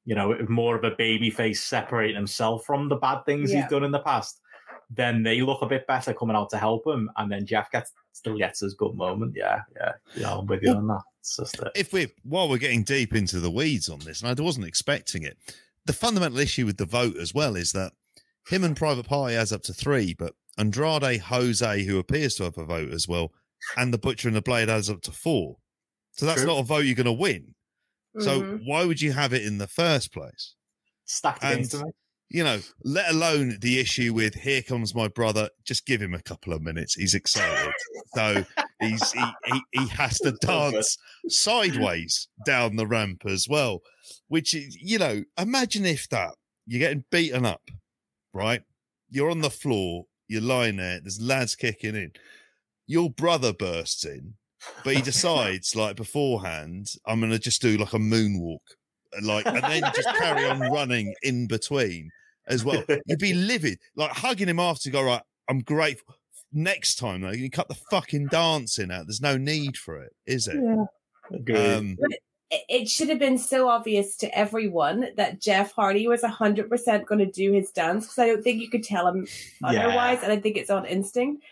you know more of a baby face separating himself from the bad things Yeah. he's done in the past, then they look a bit better coming out to help him, and then Jeff gets still gets his good moment. Yeah, yeah, yeah. I'm with you on that. It's just uh, if we while we're getting deep into the weeds on this, and I wasn't expecting it, the fundamental issue with the vote as well is that him and Private Party has up to three, but Andrade, Jose, who appears to have a vote as well, and the Butcher and the Blade adds up to four. So that's True. not a vote you're going to win. So Mhm. why would you have it in the first place? stacked And- against him. you know, let alone the issue with here comes my brother. Just give him a couple of minutes. He's excited, so he's he, he he has to dance sideways down the ramp as well. Which is, you know, imagine if that you're getting beaten up, right? You're on the floor, you're lying there. There's lads kicking in. Your brother bursts in, but he decides like beforehand, I'm gonna just do like a moonwalk like and then just carry on running in between as well. You'd be livid, like hugging him after. Go right. I'm grateful. Next time though, you cut the fucking dancing out. There's no need for it, is it? Yeah. Um, But it- it should have been so obvious to everyone that Jeff Hardy was 100% going to do his dance because I don't think you could tell him otherwise. And I think it's on instinct.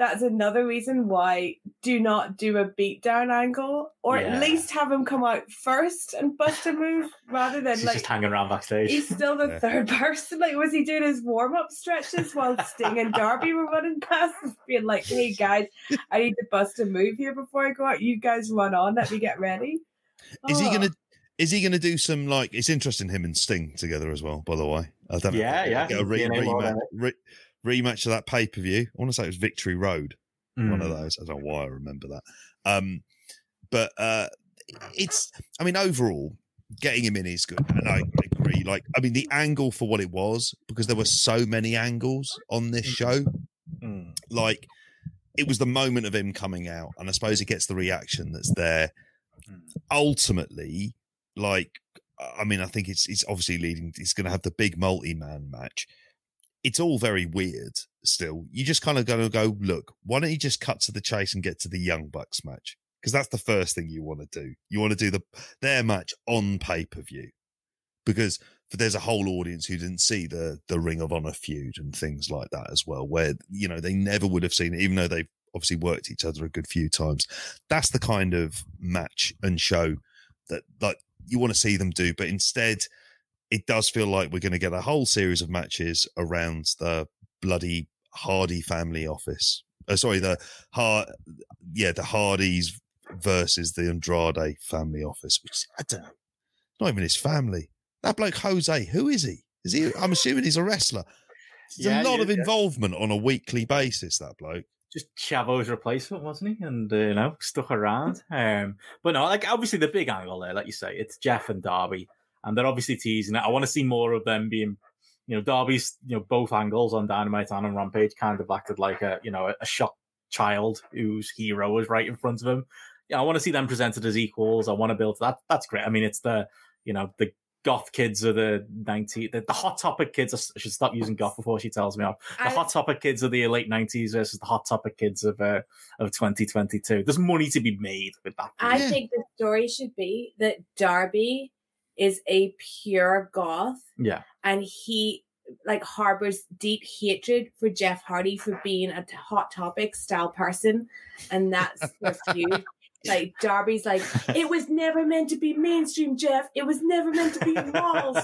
That's another reason why do not do a beatdown angle or Yeah. at least have him come out first and bust a move rather than like just hanging around backstage. He's still the Yeah. third person. Like, was he doing his warm up stretches while Sting and Darby were running past, being like, "Hey guys, I need to bust a move here before I go out. You guys run on. Let me get ready." is he Oh. gonna? Is he gonna do some like? It's interesting him and Sting together as well. By the way, I don't know. Yeah, yeah. Get a re- rematch, re- rematch of that pay per view. I want to say it was Victory Road. one of Mm. those. I don't know why I remember that. Um, but uh, it's, I mean, overall, getting him in is good. And I agree. Like, I mean, the angle for what it was, because there were so many angles on this show, Mm. like, it was the moment of him coming out. And I suppose he gets the reaction that's there. Mm. Ultimately, like, I mean, I think it's it's obviously leading. He's going to have the big multi-man match. It's all very weird. Still, you just kind of going to go look. Why don't you just cut to the chase and get to the Young Bucks match? Because that's the first thing you want to do. You want to do the their match on pay per view, because there's a whole audience who didn't see the the Ring of Honor feud and things like that as well, where you know they never would have seen it, even though they've obviously worked each other a good few times. That's the kind of match and show that like you want to see them do, but instead it does feel like we're going to get a whole series of matches around the bloody Hardy family office. Uh, sorry, the Har, yeah, the Hardys versus the Andrade family office, which I don't know, not even his family. That bloke Jose, who is he? Is he? I'm assuming he's a wrestler. There's Yeah, a lot yeah, of yeah. involvement on a weekly basis. That bloke. just Chavo's replacement, wasn't he? And uh, you know, stuck around. Um, but no, like obviously the big angle there, like you say, it's Jeff and Darby, and they're obviously teasing it. I want to see more of them being, you know, Darby's, you know, both angles on Dynamite and on Rampage kind of acted like a, you know, a, a shocked child whose hero was right in front of him. Yeah, I want to see them presented as equals. I want to build that. That's great. I mean, it's the, you know, the goth kids of the 90 the, the hot topic kids I should stop using goth before she tells me off the I- hot topic kids of the late 90s versus the hot topic kids of uh, of 2022 there's money to be made with that I think the story should be that Darby is a pure goth. Yeah. And he like harbors deep hatred for Jeff Hardy for being a hot topic style person, and that's the feud. Like Darby's like, it was never meant to be mainstream, Jeff. It was never meant to be walls,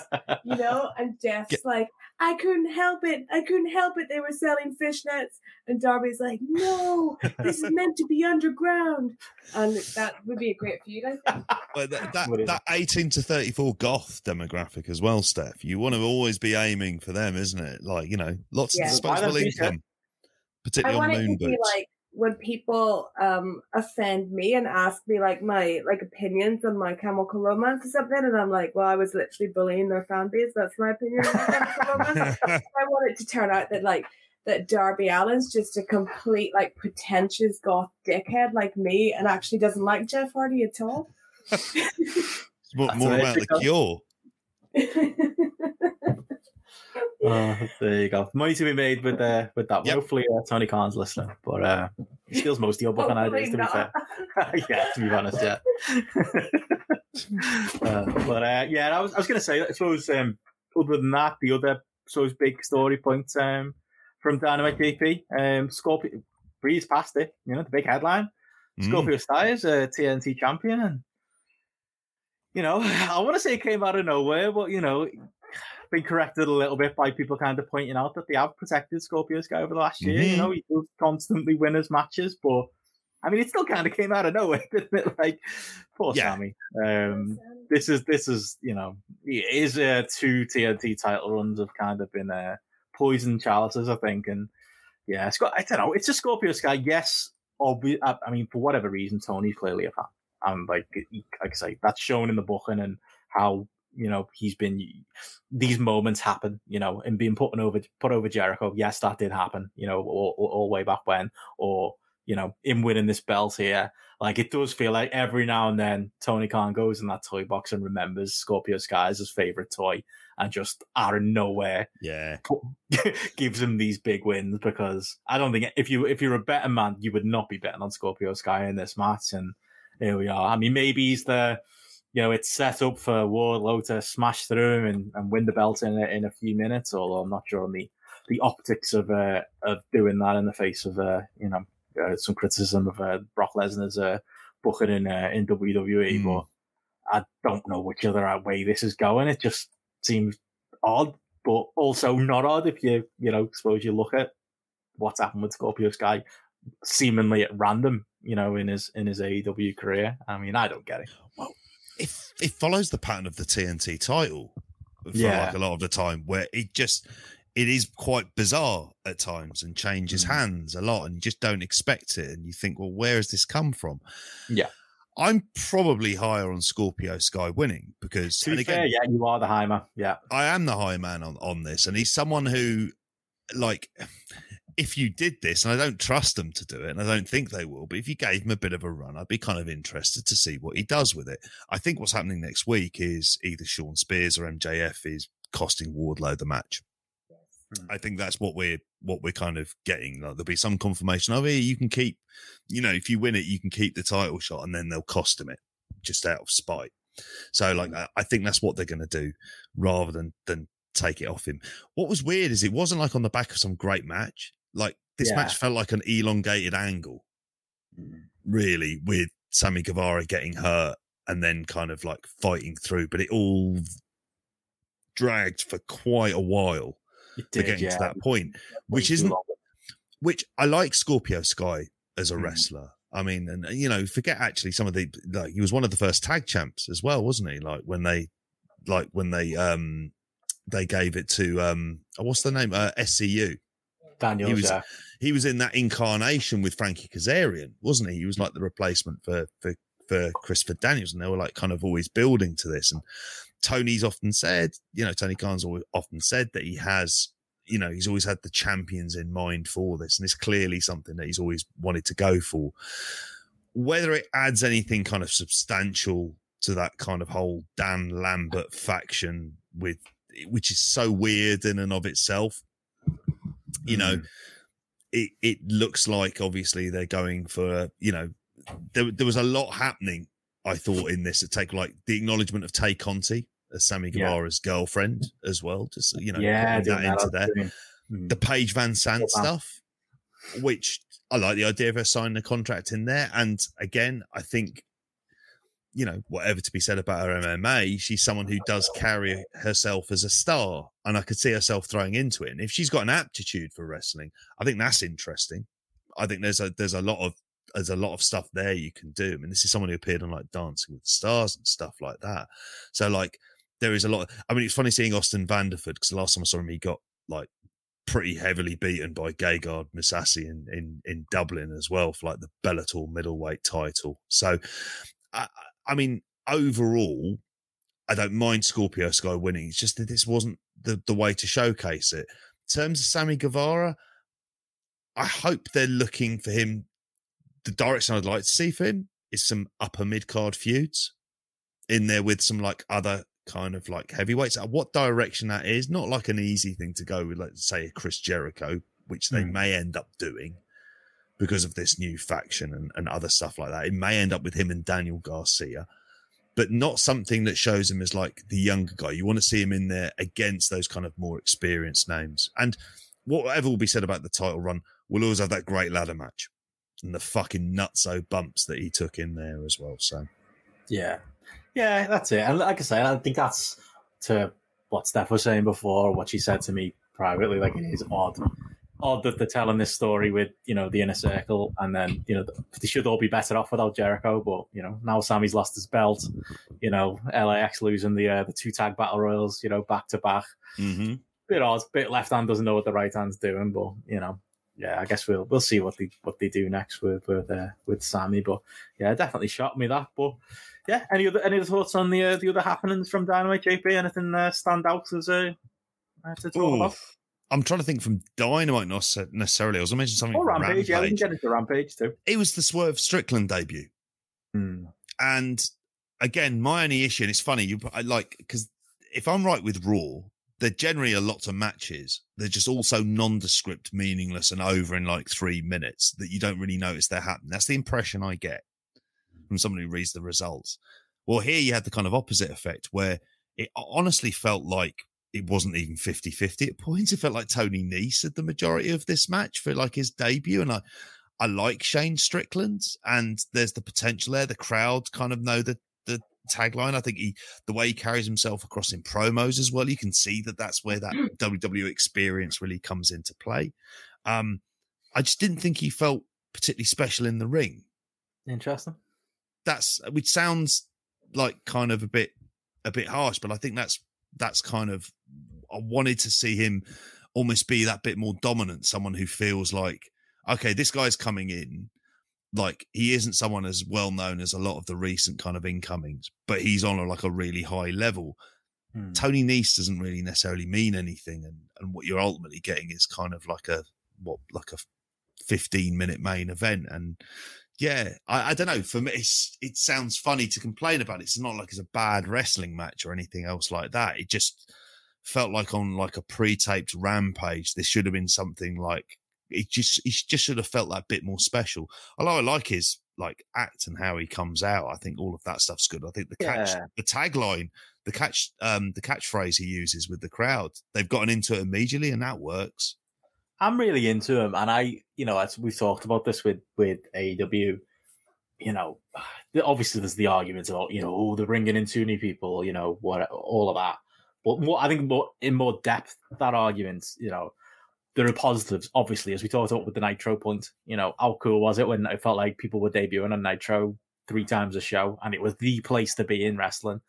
you know. And Jeff's Get- like, I couldn't help it. I couldn't help it. They were selling fishnets, and Darby's like, no, this is meant to be underground, and that would be a great feud, I think. But that, that, that 18 to 34 goth demographic as well, Steph. You want to always be aiming for them, isn't it? Like, you know, lots Yeah. of Why disposable don't you say- income, particularly want on it moon boots. like when people um offend me and ask me like my like opinions on my chemical romance or something, and I'm like, well, I was literally bullying their fan base. That's my opinion on romance. I want it to turn out that like that Darby Allin's just a complete like pretentious goth dickhead like me, and actually doesn't like Jeff Hardy at all. It's more, That's more about the cure. uh, there you go. Money to be made with uh, with that. Yep. hopefully uh, Tony Khan's listening but uh he steals most of your book on ideas to be fair. Yeah to be honest yeah. Uh, but uh, yeah I was, I was gonna say I suppose um, other than that the other suppose big story point um, from Dynamite JP um, Scorpio breeze past it you know the big headline. Mm. Scorpio Styles, uh, TNT champion, and you know, I want to say it came out of nowhere, but you know, been corrected a little bit by people kind of pointing out that they have protected Scorpio Sky over the last year. You Mhm. know, he does constantly win his matches, but I mean, it still kind of came out of nowhere, didn't it? Like, poor Yeah. Sammy. Um, this is this is you know it is uh, two TNT title runs have kind of been uh, poison chalices, I think, and yeah, Scott. I don't know. It's a Scorpio Sky. Yes, obvi- I, I mean, for whatever reason, Tony's clearly a fan, and like he- like I say, that's shown in the booking and how you know he's been. These moments happen, you know, and being put over put over Jericho. Yes, that did happen, you know, all, all, all way back when, or you know, him winning this belt here. Like it does feel like every now and then Tony Khan goes in that toy box and remembers Scorpio Sky as his favorite toy, and just out of nowhere Yeah. gives him these big wins. Because I don't think if you if you're a better man, you would not be betting on Scorpio Sky in this match. And here we are. I mean, maybe he's the you know it's set up for Wardlow to smash through him and, and win the belt in a, in a few minutes. Although I'm not sure on the the optics of uh, of doing that in the face of uh, you know uh, some criticism of uh, Brock Lesnar's uh, booking in uh, in WWE, Mm. but I don't know which other way this is going. It just seems odd, but also not odd if you you know suppose you look at what's happened with Scorpio Sky seemingly at random, you know, in his in his AEW career. I mean, I don't get it. It, it follows the pattern of the TNT title for Yeah. like a lot of the time, where it just it is quite bizarre at times and changes Mhm. hands a lot, and you just don't expect it, and you think, well, where has this come from? Yeah. I'm probably higher on Scorpio Sky winning because To be again, fair, yeah, you are the high man. Yeah, I am the high man on, on this, and he's someone who, like, if you did this, and I don't trust them to do it, and I don't think they will, but if you gave him a bit of a run, I'd be kind of interested to see what he does with it. I think what's happening next week is either Shawn Spears or MJF is costing Wardlow the match. Hmm. I think that's what we're what we're kind of getting. Like there'll be some confirmation of here You can keep, you know, if you win it, you can keep the title shot, and then they'll cost him it just out of spite. So, like, hmm. I, I think that's what they're going to do, rather than than take it off him. What was weird is it wasn't like on the back of some great match. Like this Yeah. match felt like an elongated angle, really, with Sammy Guevara getting hurt and then kind of like fighting through, but it all dragged for quite a while it to getting to that point, which isn't which I like Scorpio Sky as a Mhm. wrestler. I mean, and you know, forget actually some of the like he was one of the first tag champs as well, wasn't he? Like when they, like when they um they gave it to um oh, what's the name uh, SCU. Daniels. he was- yeah. He was in that incarnation with Frankie Kazarian, wasn't he? He was like the replacement for for for Christopher Daniels, and they were like kind of always building to this. And Tony's often said, you know, Tony Khan's always often said that he has, you know, he's always had the champions in mind for this, and it's clearly something that he's always wanted to go for. Whether it adds anything kind of substantial to that kind of whole Dan Lambert faction with, which is so weird in and of itself, you know, it, it looks like obviously they're going for, you know, there, there was a lot happening, I thought, in this to take like the acknowledgement of Tay Conti as Sammy Yeah. Guevara's girlfriend as well. Just, you know, yeah, that into there. doing- Mm. The Paige VanZant Wow. stuff, which I like the idea of her signing a contract in there. And again, I think, you know, whatever to be said about her MMA, she's someone who does carry herself as a star. And I could see herself throwing into it. And if she's got an aptitude for wrestling, I think that's interesting. I think there's a there's a lot of there's a lot of stuff there you can do. I mean, this is someone who appeared on like Dancing with the Stars and stuff like that. So like there is a lot. I mean, it's funny seeing Austin Vanderford because the last time I saw him, he got like pretty heavily beaten by Gegard Mousasi in, in in Dublin as well for like the Bellator middleweight title. So, I, I mean, overall, I don't mind Scorpio Sky winning. It's just that this wasn't the the way to showcase it. In terms of Sammy Guevara, I hope they're looking for him. The direction I'd like to see for him is some upper mid card feuds in there with some like other kind of like heavyweights. Uh, What direction that is, not like an easy thing to go with, like say a Chris Jericho, which they Hmm. may end up doing because of this new faction and, and other stuff like that. It may end up with him and Daniel Garcia, but not something that shows him as like the younger guy. You want to see him in there against those kind of more experienced names. And whatever will be said about the title run, we'll always have that great ladder match and the fucking nutso bumps that he took in there as well. So Yeah, yeah, that's it. And like I say, I think that's to what Steph was saying before, what she said to me privately. Like it is odd, odd that they're telling this story with you know the inner circle, and then you know they should all be better off without Jericho. But you know now Sammy's lost his belt. You know LAX losing the uh, the two tag battle royals. You know back to back. Mm-hmm. Bit odd. Bit left hand doesn't know what the right hand's doing, but you know yeah, I guess we'll we'll see what they what they do next with with uh, with Sammy. But yeah, definitely shocked me that. But yeah, any other any other thoughts on the uh, the other happenings from Dynamite JP? Anything uh, stand out as uh, to talk Ooh, about? I'm trying to think from Dynamite, not necessarily. I was going to mention something. Or from Rampage, yeah, we can Rampage. get into Rampage too. It was the Swerve Strickland debut. Hmm. And again, my only issue, and it's funny, you I like because if I'm right with Raw, they're generally a lot of matches. They're just also nondescript, meaningless, and over in like three minutes that you don't really notice they're happening. That's the impression I get from someone who reads the results. Well, here you had the kind of opposite effect where it honestly felt like it wasn't even 50 50 at points. It felt like Tony Nese had the majority of this match for like his debut. And I, I like Shane Strickland, and there's the potential there. The crowd kind of know the the tagline. I think he, the way he carries himself across in promos as well, you can see that that's where that WWE experience really comes into play. Um, I just didn't think he felt particularly special in the ring. Interesting. That's which sounds like kind of a bit a bit harsh, but I think that's that's kind of I wanted to see him almost be that bit more dominant, someone who feels like okay, this guy's coming in. Like he isn't someone as well known as a lot of the recent kind of incomings, but he's on a, like a really high level. Hmm. Tony Nese doesn't really necessarily mean anything, and and what you're ultimately getting is kind of like a what like a 15 minute main event, and yeah, I, I don't know. For me, it's, it sounds funny to complain about. It. It's not like it's a bad wrestling match or anything else like that. It just felt like on like a pre-taped rampage, there should have been something like it. Just it just should have felt that bit more special. Although I like his like act and how he comes out. I think all of that stuff's good. I think the catch, Yeah. the tagline, the catch, um, the catchphrase he uses with the crowd, they've gotten into it immediately, and that works. I'm really into him, and I, you know, as we've talked about this with with AEW, you know, obviously there's the arguments about, you know, oh, they're bringing in too many people, you know, what, all of that. But more, I think more in more depth, that argument, you know, there are positives. Obviously, as we talked about with the Nitro point, you know, how cool was it when it felt like people were debuting on Nitro three times a show, and it was the place to be in wrestling.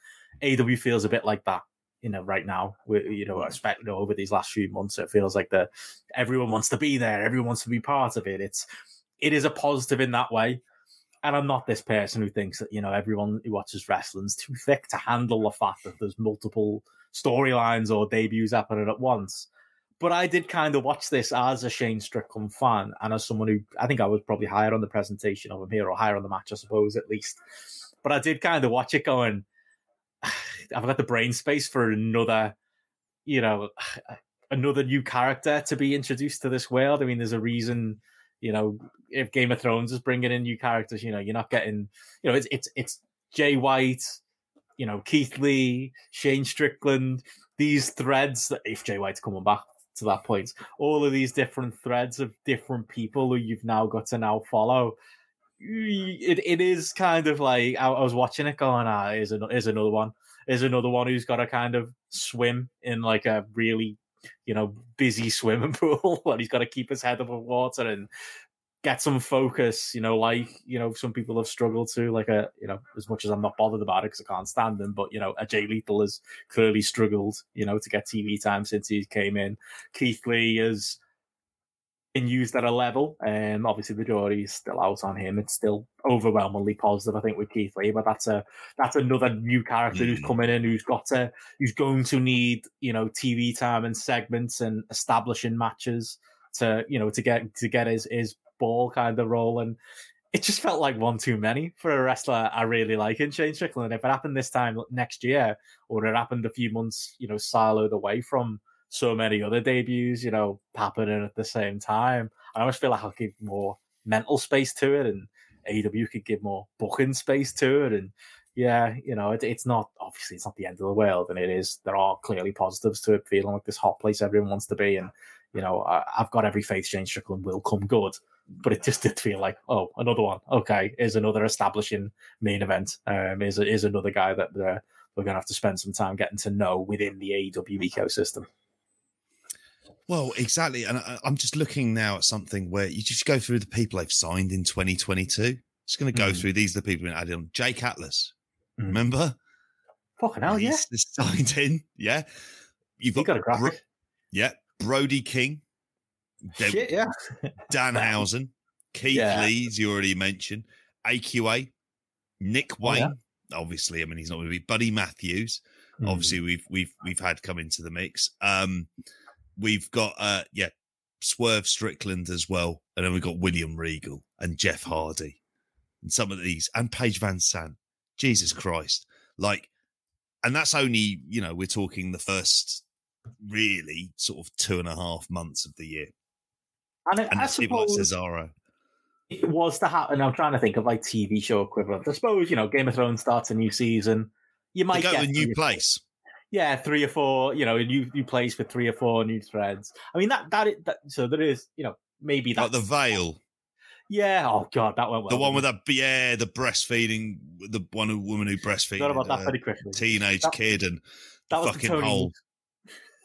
AEW feels a bit like that you know, right now, we, you know, mm. especially you know, over these last few months, it feels like that everyone wants to be there, everyone wants to be part of it. It's it is a positive in that way. And I'm not this person who thinks that you know everyone who watches wrestling's too thick to handle the fact that there's multiple storylines or debuts happening at once. But I did kind of watch this as a Shane Strickland fan and as someone who I think I was probably higher on the presentation of him here or higher on the match, I suppose, at least. But I did kind of watch it going, I've got the brain space for another, you know, another new character to be introduced to this world. I mean, there's a reason, you know, if Game of Thrones is bringing in new characters, you know, you're not getting, you know, it's it's it's Jay White, you know, Keith Lee, Shane Strickland, these threads. That if Jay White's coming back to that point, all of these different threads of different people who you've now got to now follow. It it is kind of like I, I was watching it going, ah, is an, another one is another one who's got to kind of swim in like a really, you know, busy swimming pool and he's got to keep his head above water and get some focus, you know, like, you know, some people have struggled to, like a, you know, as much as I'm not bothered about it because I can't stand them, but, you know, a Jay Lethal has clearly struggled, you know, to get TV time since he came in. Keith Lee has been used at a level. Um, obviously the jury is still out on him. It's still overwhelmingly positive, I think, with Keith Lee. But that's a that's another new character who's Mm. coming in, who's got to, who's going to need you know TV time and segments and establishing matches to you know to get to get his his ball kind of rolling. It just felt like one too many for a wrestler I really like in Shane Strickland. If it happened this time next year, or it happened a few months, you know, siloed away from so many other debuts, you know, happening at the same time. I almost feel like I'll give more mental space to it, and AEW could give more booking space to it. And yeah, you know, it, it's not obviously it's not the end of the world, and it is. There are clearly positives to it, feeling like this hot place everyone wants to be, and you know, I, I've got every faith Shane Strickland will come good. But it just did feel like, oh, another one. Okay, is another establishing main event. Um, is is another guy that uh, we're going to have to spend some time getting to know within the AEW ecosystem. Well, exactly. And I, I'm just looking now at something where you just go through the people they've signed in 2022. Just going to go Mm. through these. are The people who added on Jake Atlas. Mm. Remember? Fucking hell, yeah. He's- he's signed in. Yeah. You've You got, got a graphic. Bro- yeah. Brody King, Deb- Shit, yeah. Danhausen, Keith Yeah. Lees, you already mentioned, AQA, Nick Oh, Wayne. yeah. Obviously, I mean he's not going to be Buddy Matthews. Mm. Obviously, we've we've we've had come into the mix. Um, we've got uh yeah, Swerve Strickland as well, and then we've got William Regal and Jeff Hardy, and some of these, and Paige VanZant. Jesus Christ, like, and that's only you know we're talking the first really sort of two and a half months of the year, And and I people like suppose Cesaro. it was to happen. I'm trying to think of like TV show equivalent. I suppose you know Game of Thrones starts a new season. You might go to get a new place. Yeah, three or four. You know, a new new place for three or four new threads. I mean that that, is, that so there is you know maybe Like that the Vale, yeah. Oh god, that went well. the one with that, yeah, the breastfeeding, the one who- woman who breastfeeded Forgot about that very quickly. teenage That- kid and that was fucking the Tony. hole.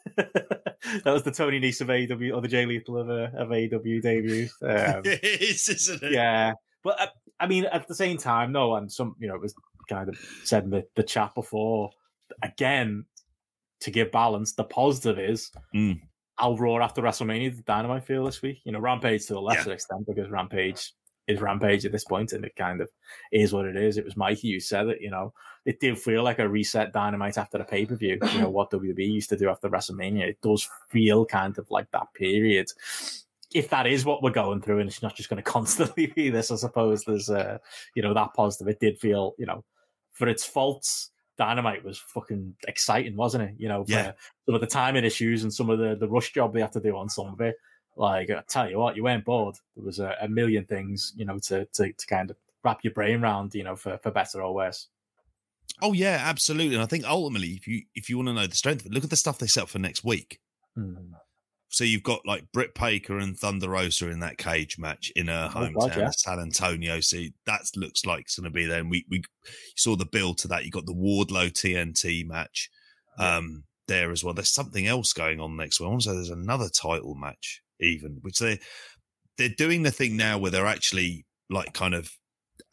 that was the Tony Nese of AW or the Jay Lethal of, uh, of AW debut. Um, it is, isn't it? yeah, but uh, I mean, at the same time, no, and some, you know, it was kind of said in the, the chat before. Again, to give balance, the positive is Mm. I'll roar after WrestleMania. The Dynamite feel this week, you know, Rampage to a lesser extent because Rampage is Rampage at this point, and it kind of is what it is. It was Mikey who said it, you know, it did feel like a reset Dynamite after the pay per view. You know what WWE used to do after WrestleMania. It does feel kind of like that period if that is what we're going through and it's not just going to constantly be this, I suppose there's, uh, you know, that positive. It did feel, you know, for its faults, Dynamite was fucking exciting, wasn't it? You know, Yeah. some of the timing issues and some of the, the rush job they had to do on some of it. Like, I tell you what, you weren't bored. There was a, a million things, you know, to, to, to kind of wrap your brain around, you know, for, for better or worse. Oh yeah, absolutely. And I think ultimately, if you if you want to know the strength of it, look at the stuff they set up for next week. Hmm. So you've got like Britt Baker and Thunder Rosa in that cage match in her Oh, hometown, God, yeah. San Antonio. So that looks like it's going to be there. And we we saw the build to that. You got the Wardlow TNT match um, there as well. There's something else going on next week. I want to say there's another title match even, which they they're doing the thing now where they're actually like kind of,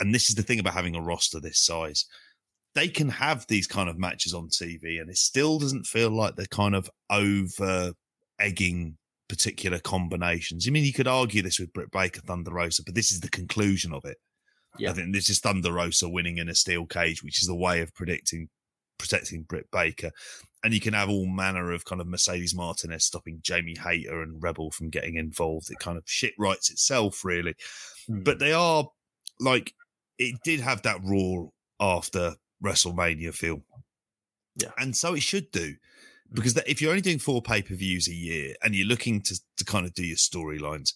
and this is the thing about having a roster this size. They can have these kind of matches on TV, and it still doesn't feel like they're kind of over egging particular combinations. I mean, you could argue this with Britt Baker, Thunder Rosa, but this is the conclusion of it. Yeah. I think this is Thunder Rosa winning in a steel cage, which is the way of predicting protecting Britt Baker. And you can have all manner of kind of Mercedes Martinez stopping Jamie Hayter and Rebel from getting involved. It kind of shit writes itself, really. Hmm. But they are like it did have that raw after WrestleMania feel. Yeah. And so it should do. Because that, if you're only doing four pay per views a year and you're looking to, to kind of do your storylines,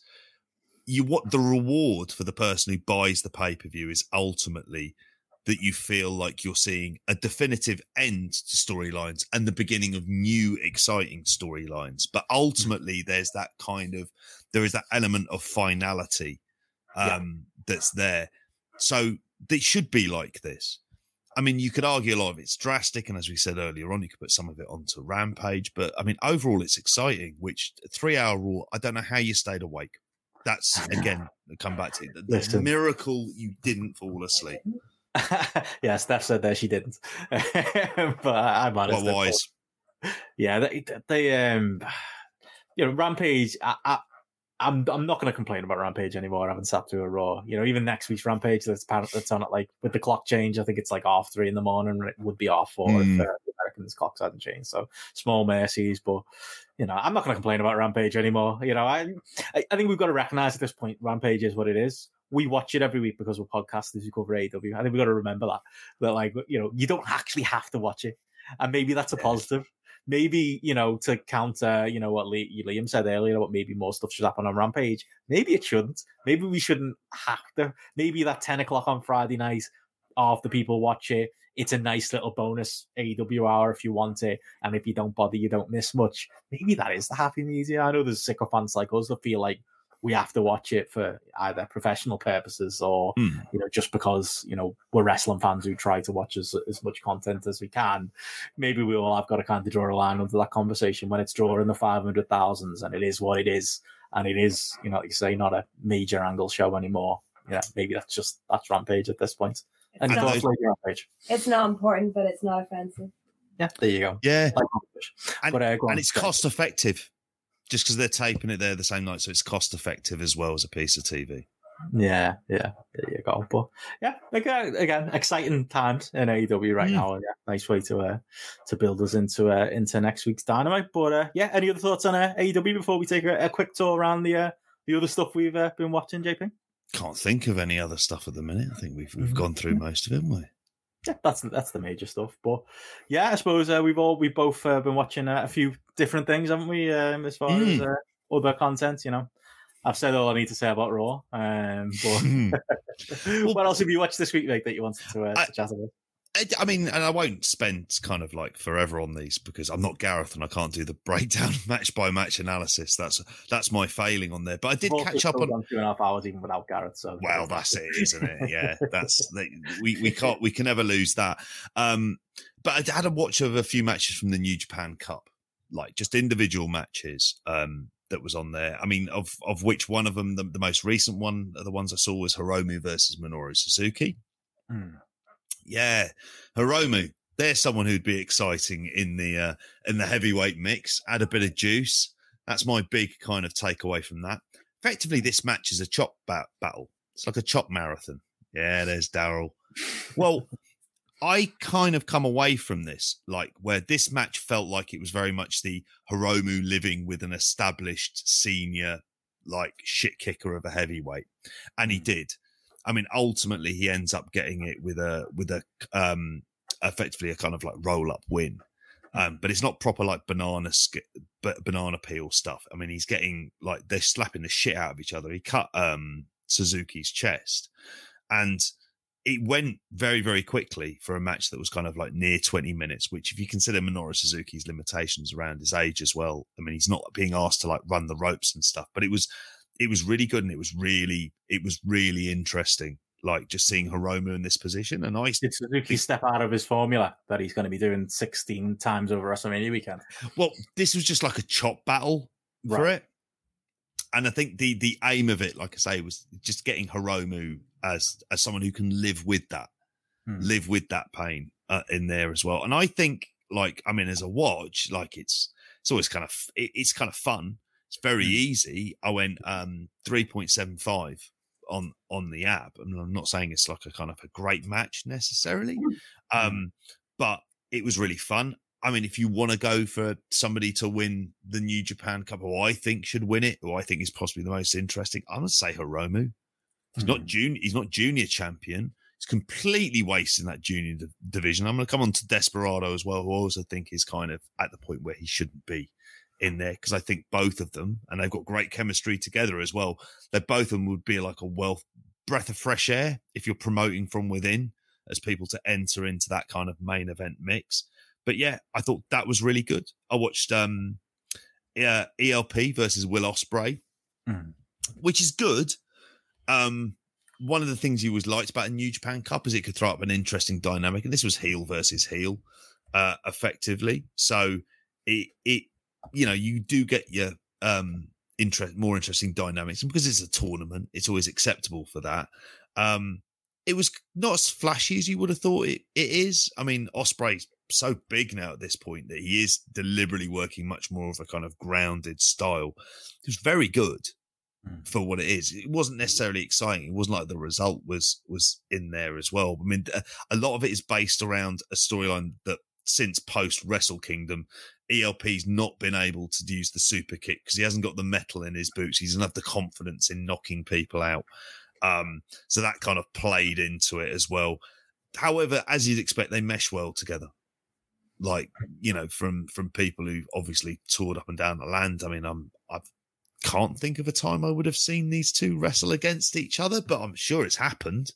you what the reward for the person who buys the pay per view is ultimately that you feel like you're seeing a definitive end to storylines and the beginning of new exciting storylines. But ultimately, there's that kind of there is that element of finality Yeah. um, that's there. So it should be like this. I mean, you could argue a lot of it's drastic, and as we said earlier on, you could put some of it onto Rampage. But I mean, overall, it's exciting. Which three hour Raw, I don't know how you stayed awake. That's again, come back to it. The, the miracle you didn't fall asleep. yeah, Steph said there she didn't, but I'm honest. Well, wise. yeah, they, they um, you know, Rampage. I, I, I'm I'm not going to complain about Rampage anymore. I haven't sat through a Raw. You know, even next week's Rampage that's that's on at like with the clock change. I think it's like half three in the morning. It would be half four Hmm. if uh, the Americans' clocks hadn't changed. So small mercies, but you know, I'm not going to complain about Rampage anymore. You know, I I, I think we've got to recognize at this point Rampage is what it is. We watch it every week because we're podcasters who cover AW. I think we've got to remember that that like you know you don't actually have to watch it, and maybe that's a positive maybe you know to counter you know what Liam said earlier about maybe more stuff should happen on Rampage. Maybe it shouldn't. Maybe we shouldn't have to. Maybe that ten o'clock on Friday night, the people watch it. It's a nice little bonus AW hour if you want it, and if you don't bother, you don't miss much. Maybe that is the happy medium. I know there's sycophants like us that feel like we have to watch it for either professional purposes or Hmm. you know just because you know we're wrestling fans who try to watch as, as much content as we can. Maybe we all have got to kind of draw a line under that conversation when it's drawing the five hundred thousands, and it is what it is, and it is you know like you say not a major angle show anymore. Yeah, maybe that's just that's Rampage at this point. And It's you not, thoughts, Rampage? it's not important, but it's not offensive. Yeah, there you go. Yeah, Like Rampage. and, But, uh, go and it's cost effective. Just because they're taping it there the same night, so it's cost effective as well as a piece of TV. Yeah, yeah, there you go. But yeah, like, uh, again, exciting times in AEW right Mm. now. Yeah, nice way to uh, to build us into uh, into next week's Dynamite. But uh, yeah, any other thoughts on uh, AEW before we take a, a quick tour around the uh, the other stuff we've uh, been watching, JP? Can't think of any other stuff at the minute. I think we've we've Mhm. gone through most of it, haven't we? Yeah, that's that's the major stuff. But yeah, I suppose uh, we've all we've both uh, been watching uh, a few different things, haven't we? Um, as far as Mm. uh, other content, you know. I've said all I need to say about Raw. Um, but what else have you watched this week, mate, that you wanted to, uh, I- to chat about? I, mean, and I won't spend kind of like forever on these because I'm not Gareth and I can't do the breakdown match by match analysis. That's that's my failing on there. But I did Both catch up on. two and a half hours even without Gareth. So Well, that's it, isn't it? Yeah, that's we we can't we can never lose that. Um, but I had a watch of a few matches from the New Japan Cup, like just individual matches. Um, that was on there. I mean, of of which one of them, the, the most recent one, the ones I saw was Hiromu versus Minoru Suzuki. Hmm. Yeah, Hiromu. There's someone who'd be exciting in the uh, in the heavyweight mix. Add a bit of juice. That's my big kind of takeaway from that. Effectively, this match is a chop bat- battle. It's like a chop marathon. Yeah, there's Daryl. Well, I kind of come away from this like where this match felt like it was very much the Hiromu living with an established senior like shit kicker of a heavyweight, and he did. I mean, ultimately, he ends up getting it with a with a um effectively a kind of like roll up win. Um, but it's not proper like banana sk- banana peel stuff. I mean, he's getting like they're slapping the shit out of each other. He cut um Suzuki's chest, and it went very very quickly for a match that was kind of like near 20 minutes which if you consider minoru suzuki's limitations around his age as well i mean he's not being asked to like run the ropes and stuff but it was it was really good and it was really it was really interesting like just seeing hiromu in this position and i Did Suzuki step out of his formula that he's going to be doing 16 times over WrestleMania weekend? well this was just like a chop battle for it and i think the the aim of it like i say was just getting hiromu as as someone who can live with that Hmm. live with that pain uh, in there as well. And I think, like, I mean, as a watch, like it's it's always kind of it, it's kind of fun. It's very easy. I went um three point seven five on on the app. I'm not saying it's like a kind of a great match necessarily, um, but it was really fun. I mean, if you want to go for somebody to win the New Japan Cup, who I think should win it, who I think is possibly the most interesting, I'm gonna say Hiromu. He's not junior. He's not junior champion. He's completely wasting that junior div- division. I'm going to come on to Desperado as well, who I also think is kind of at the point where he shouldn't be in there because I think both of them, and they've got great chemistry together as well. That both of them would be like a wealth breath of fresh air if you're promoting from within as people to enter into that kind of main event mix. But yeah, I thought that was really good. I watched um, uh, ELP versus Will Ospreay, Mhm. which is good. Um, one of the things you was liked about a New Japan Cup is it could throw up an interesting dynamic, and this was heel versus heel, uh, effectively. So it it you know you do get your um interest more interesting dynamics, and because it's a tournament, it's always acceptable for that. Um, it was not as flashy as you would have thought it, it is. I mean, Ospreay's so big now at this point that he is deliberately working much more of a kind of grounded style. It was very good Mm. for what it is. It wasn't necessarily exciting. It wasn't like the result was was in there as well. I mean, a, a lot of it is based around a storyline that since post Wrestle Kingdom, ELP's not been able to use the super kick because he hasn't got the metal in his boots. He doesn't have the confidence in knocking people out. Um, so that kind of played into it as well. However, as you'd expect, they mesh well together. Like you know, from from people who obviously toured up and down the land. I mean, I'm I've can't think of a time I would have seen these two wrestle against each other, but I'm sure it's happened.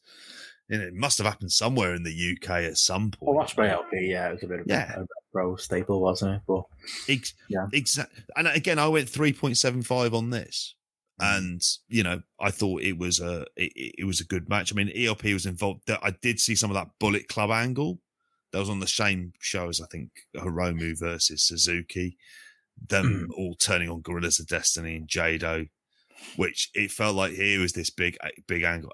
And it must have happened somewhere in the UK at some point. Well, Ospreay LP, yeah, it was a bit of Yeah. a, a pro staple, wasn't it? But Ex- Yeah. Exactly. And again, I went 3.75 on this. and you know I thought it was a it, it, was a good match. I mean, ELP was involved. I did see some of that Bullet Club angle that was on the same show as I think Hiromu versus Suzuki, them mm. all turning on Guerrillas of Destiny and Jado, which it felt like here was this big big angle.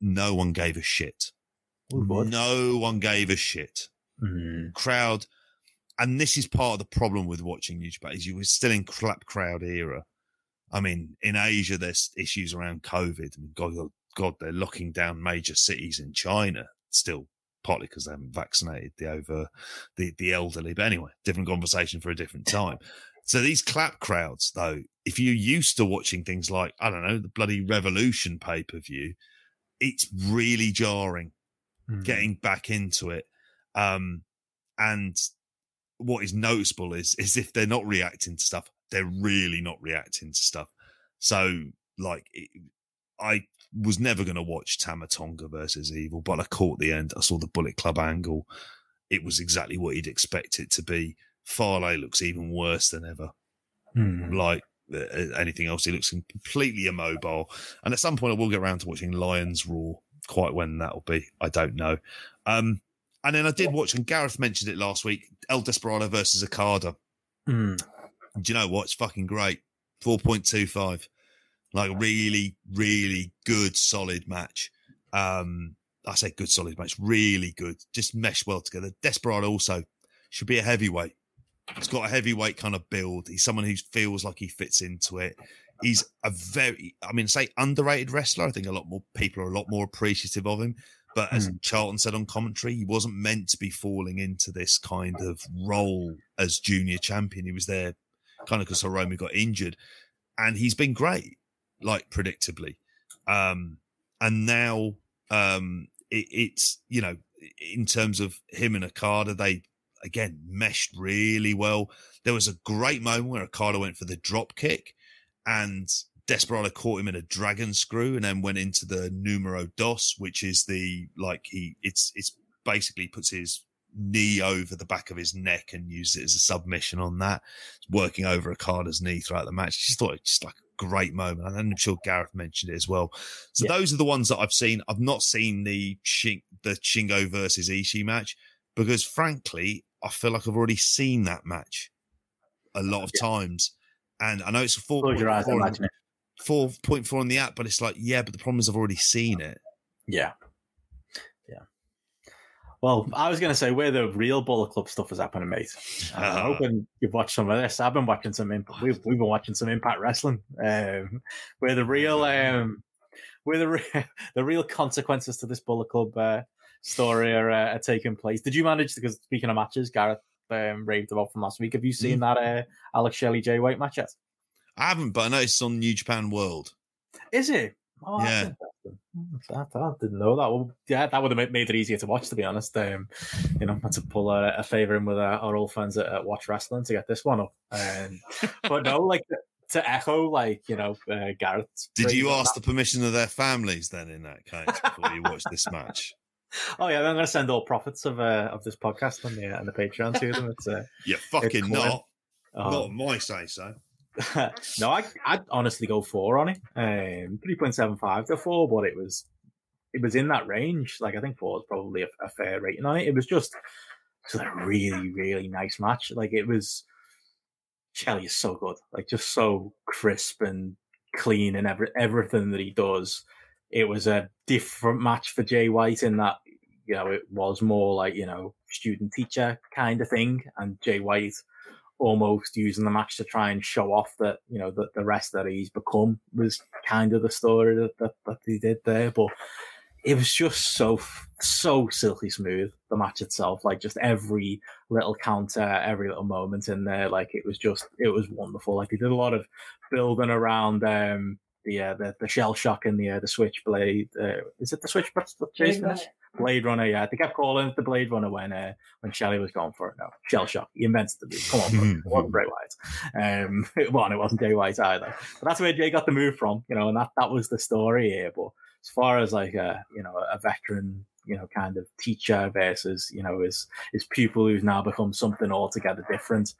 No one gave a shit. Oh, no one gave a shit. Mm. Crowd, and this is part of the problem with watching New Japan is you were still in clap crowd era I mean, in Asia, there's issues around COVID. I mean, God, God, they're locking down major cities in China still, partly because they haven't vaccinated the over the the elderly. But anyway, different conversation for a different time. So these clap crowds, though, if you're used to watching things like I don't know the bloody Revolution pay per view, it's really jarring mm. getting back into it. Um, and what is noticeable is is if they're not reacting to stuff, they're really not reacting to stuff. So, like, it, I was never going to watch Tama Tonga versus Evil, but I caught the end. I saw the Bullet Club angle. It was exactly what you'd expect it to be. Fale looks even worse than ever. Hmm. Like uh, anything else, he looks completely immobile. And at some point, I will get around to watching Lions Raw. Quite when that'll be, I don't know. Um, and then I did watch, and Gareth mentioned it last week El Desperado versus Okada. Mm do you know what? It's fucking great. 4.25. Like really, really good, solid match. Um, I say good, solid match. Really good. Just mesh well together. Desperado also should be a heavyweight. He's got a heavyweight kind of build. He's someone who feels like he fits into it. He's a very, I mean, say underrated wrestler. I think a lot more people are a lot more appreciative of him. But as mm. Charlton said on commentary, he wasn't meant to be falling into this kind of role as junior champion. He was there kind of because Hiromu got injured, and he's been great, like predictably. Um, and now um, it, it's you know in terms of him and Okada, they again meshed really well. There was a great moment where Okada went for the drop kick, and Desperado caught him in a dragon screw, and then went into the numero dos, which is the like he it's it's basically puts his knee over the back of his neck and used it as a submission on that, working over a Okada's knee throughout the match. Just thought it just like a great moment. And I'm sure Gareth mentioned it as well. So yeah. those are the ones that I've seen. I've not seen the Shin- the Shingo versus Ishii match because frankly, I feel like I've already seen that match a lot of yeah. times. And I know it's a four, four, on, four point four on the app, but it's like, yeah, but the problem is I've already seen it. Yeah. Yeah. Well, I was going to say where the real Bullet Club stuff is happening, mate. I'm uh-huh. hoping you've watched some of this. I've been watching some. Imp- we've we've been watching some Impact Wrestling, um, where the real um, where the re- the real consequences to this Bullet Club uh, story are, uh, are taking place. Did you manage? Because speaking of matches, Gareth um, raved about from last week. Have you seen mm. that uh, Alex Shelley Jay White match yet? I haven't, but I know it's on New Japan World. Is it? Oh, yeah. I, I, didn't know that. Well, yeah, that would have made it easier to watch. To be honest, um, you know, had to pull a, a favor in with our, our old fans at, at, Watch Wrestling to get this one up. Um, but no, like to echo, like you know, uh, Gareth. Did you ask that. the permission of their families then? In that case, before you watch this match. Oh yeah, I'm going to send all profits of uh, of this podcast on the uh, on the Patreon to them. It's uh, yeah, fucking not. Um, not my say so. No, I, I'd honestly go four on it. Um, three point seven five to four, but it was it was in that range. Like I think four is probably a, a fair rating on it. It was just just a really really nice match. Like it was. Shelley is so good, like just so crisp and clean and every, everything that he does. It was a different match for Jay White in that you know it was more like you know student teacher kind of thing, and Jay White almost using the match to try and show off that you know that the rest that he's become was kind of the story that, that, that he did there. But it was just so so silky smooth the match itself. Like just every little counter every little moment in there like it was just it was wonderful. Like he did a lot of building around um the uh, the, the shell shock and the uh, the switchblade uh, is it the switch Blade Runner, yeah. They kept calling it the Blade Runner when uh, when Shelley was going for it. No, Shell Shock. He invented the move. Come on, it wasn't Bray Wyatt. Um, well, it wasn't Jay White either. But that's where Jay got the move from, you know, and that, that was the story here. But as far as like a, you know, a veteran, you know, kind of teacher versus, you know, his, his pupil who's now become something altogether different,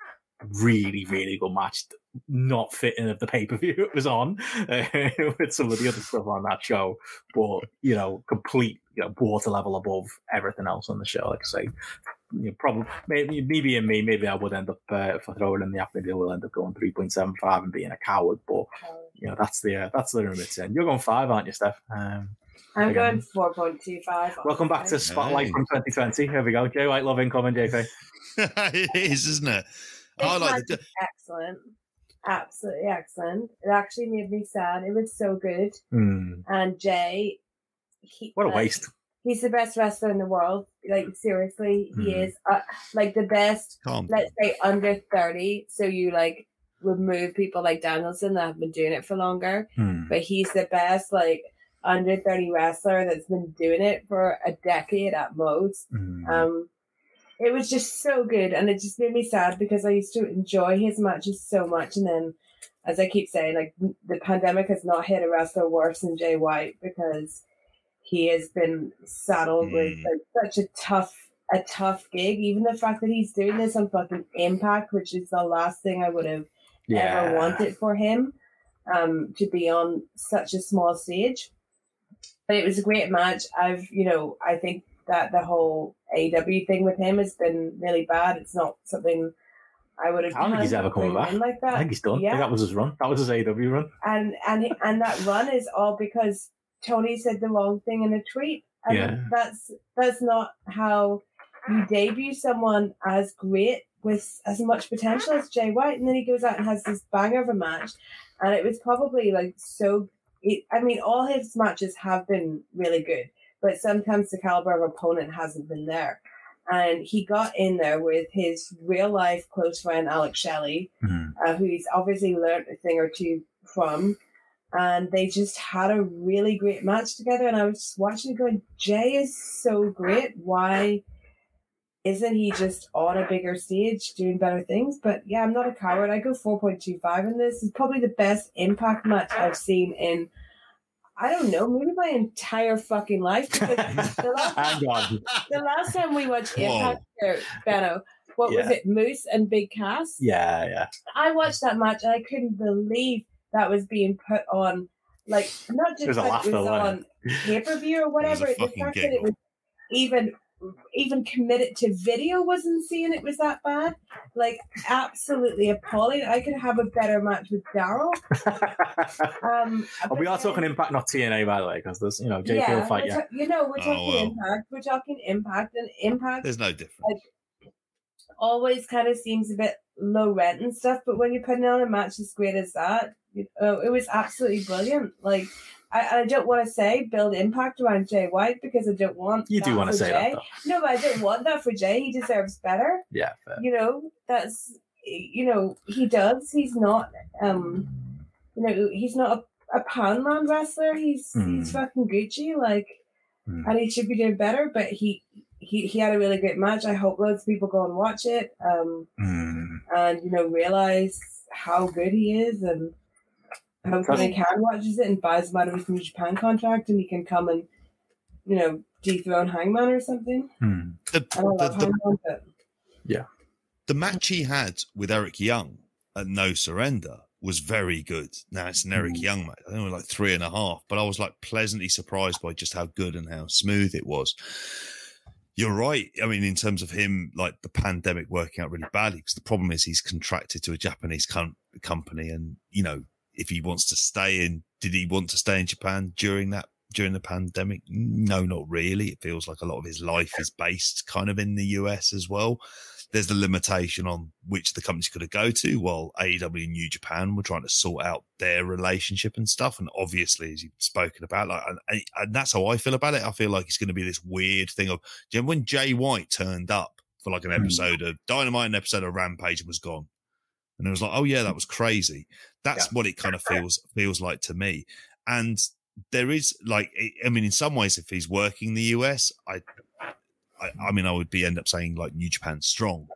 really, really good match. not fitting of the pay per view it was on uh, with some of the other stuff on that show, but you know, complete you know water level above everything else on the show. Like I say, you know, probably maybe maybe in me, maybe I would end up uh, if I throw it in the afternoon, will end up going three point seven five and being a coward. But you know, that's the uh, that's the limit. And you're going five, aren't you, Steph? Um, I'm Again. going four point two five. welcome back to Spotlight Hey. from 2020. Here we go. Jay White, love incoming, JK. it is, isn't it? I like the, excellent, absolutely excellent. It actually made me sad. It was so good. Hmm. And Jay, he, What a like, waste. He's the best wrestler in the world. Like seriously, he Mhm. is. Uh, like the best. calm. Let's say under thirty. So you like remove people like Danielson that have been doing it for longer. Hmm. but he's the best like under 30 wrestler that's been doing it for a decade at most Hmm. um it was just so good and it just made me sad because i used to enjoy his matches so much and then as i keep saying like the pandemic has not hit a wrestler worse than jay white because he has been saddled with Mm. like such a tough a tough gig even the fact that he's doing this on fucking impact which is the last thing i would have ever wanted for him um, to be on such a small stage. But it was a great match. I've, you know, I think that the whole AW thing with him has been really bad. It's not something I would have. I don't think he's ever coming back. like that. I think he's done. I think Yeah. that was his run. That was his AW run. and and and that run is all because Tony said the wrong thing in a tweet, and Yeah. that's that's not how you debut someone as great with as much potential as Jay White, and then he goes out and has this banger of a match, and it was probably like so. It, I mean, all his matches have been really good, but sometimes the caliber of opponent hasn't been there. And he got in there with his real life close friend Alex Shelley, Hmm. uh, who he's obviously learned a thing or two from. And they just had a really great match together. And I was just watching it going, Jay is so great. Why isn't he just on a bigger stage doing better things? But yeah, I'm not a coward. I go 4.25 in this. It's probably the best impact match I've seen in, I don't know, maybe my entire fucking life. The last on. the last time we watched. Impact, Benno, what was it, Moose and Big Cass? Yeah, yeah. I watched that match and I couldn't believe that was being put on, like not just There's a that it was on pay per view or It was whatever. The fact that it was even even committed to video wasn't seeing it was that bad. Like absolutely appalling. I could have a better match with Daryl. Um, Oh, we are talking Impact, not TNA, by the way, because there's, you know, JP will fight we're you. ta- you know, we're Oh, talking well. impact. We're talking impact, and impact There's no difference. always kind of seems a bit low rent and stuff. But when you're putting on a match as great as that, you oh, it was absolutely brilliant. Like I, I don't want to say build impact around Jay White because I don't want. You do want to say Jay. that, though. No, but I don't want that for Jay. He deserves better. Yeah, fair. You know, that's you know he does. He's not. Um, you know, he's not a, a Poundland wrestler. He's he's Hmm. fucking Gucci. Like Hmm. and he should be doing better. But he he he had a really great match. I hope loads of people go and watch it. Um, Hmm. and you know realize how good he is, and hopefully Doesn't- Khan watches it and buys him out of his New Japan contract, and he can come and you know dethrone Hangman or something. Hmm. The, I don't the, love the, Hangman, but the match he had with Eric Young at No Surrender was very good. Now it's an Eric Mm. Young match. I think it was like three and a half, but I was like pleasantly surprised by just how good and how smooth it was. You're right. I mean, in terms of him, like the pandemic working out really badly, because the problem is he's contracted to a Japanese com- company, and you know, if he wants to stay in, did he want to stay in Japan during that during the pandemic? No, not really. It feels like a lot of his life is based kind of in the US as well there's the limitation on which the companies could have go to while AEW and New Japan were trying to sort out their relationship and stuff. And obviously, as you've spoken about, like, and, and that's how I feel about it. I feel like it's going to be this weird thing of, do you remember when Jay White turned up for like an Hmm. episode of Dynamite, an episode of Rampage and was gone? And it was like, oh yeah, that was crazy. That's what it kind of feels, feels like to me. And there is like, I mean, in some ways, if he's working the US, I, I, I mean, I would be end up saying like New Japan Strong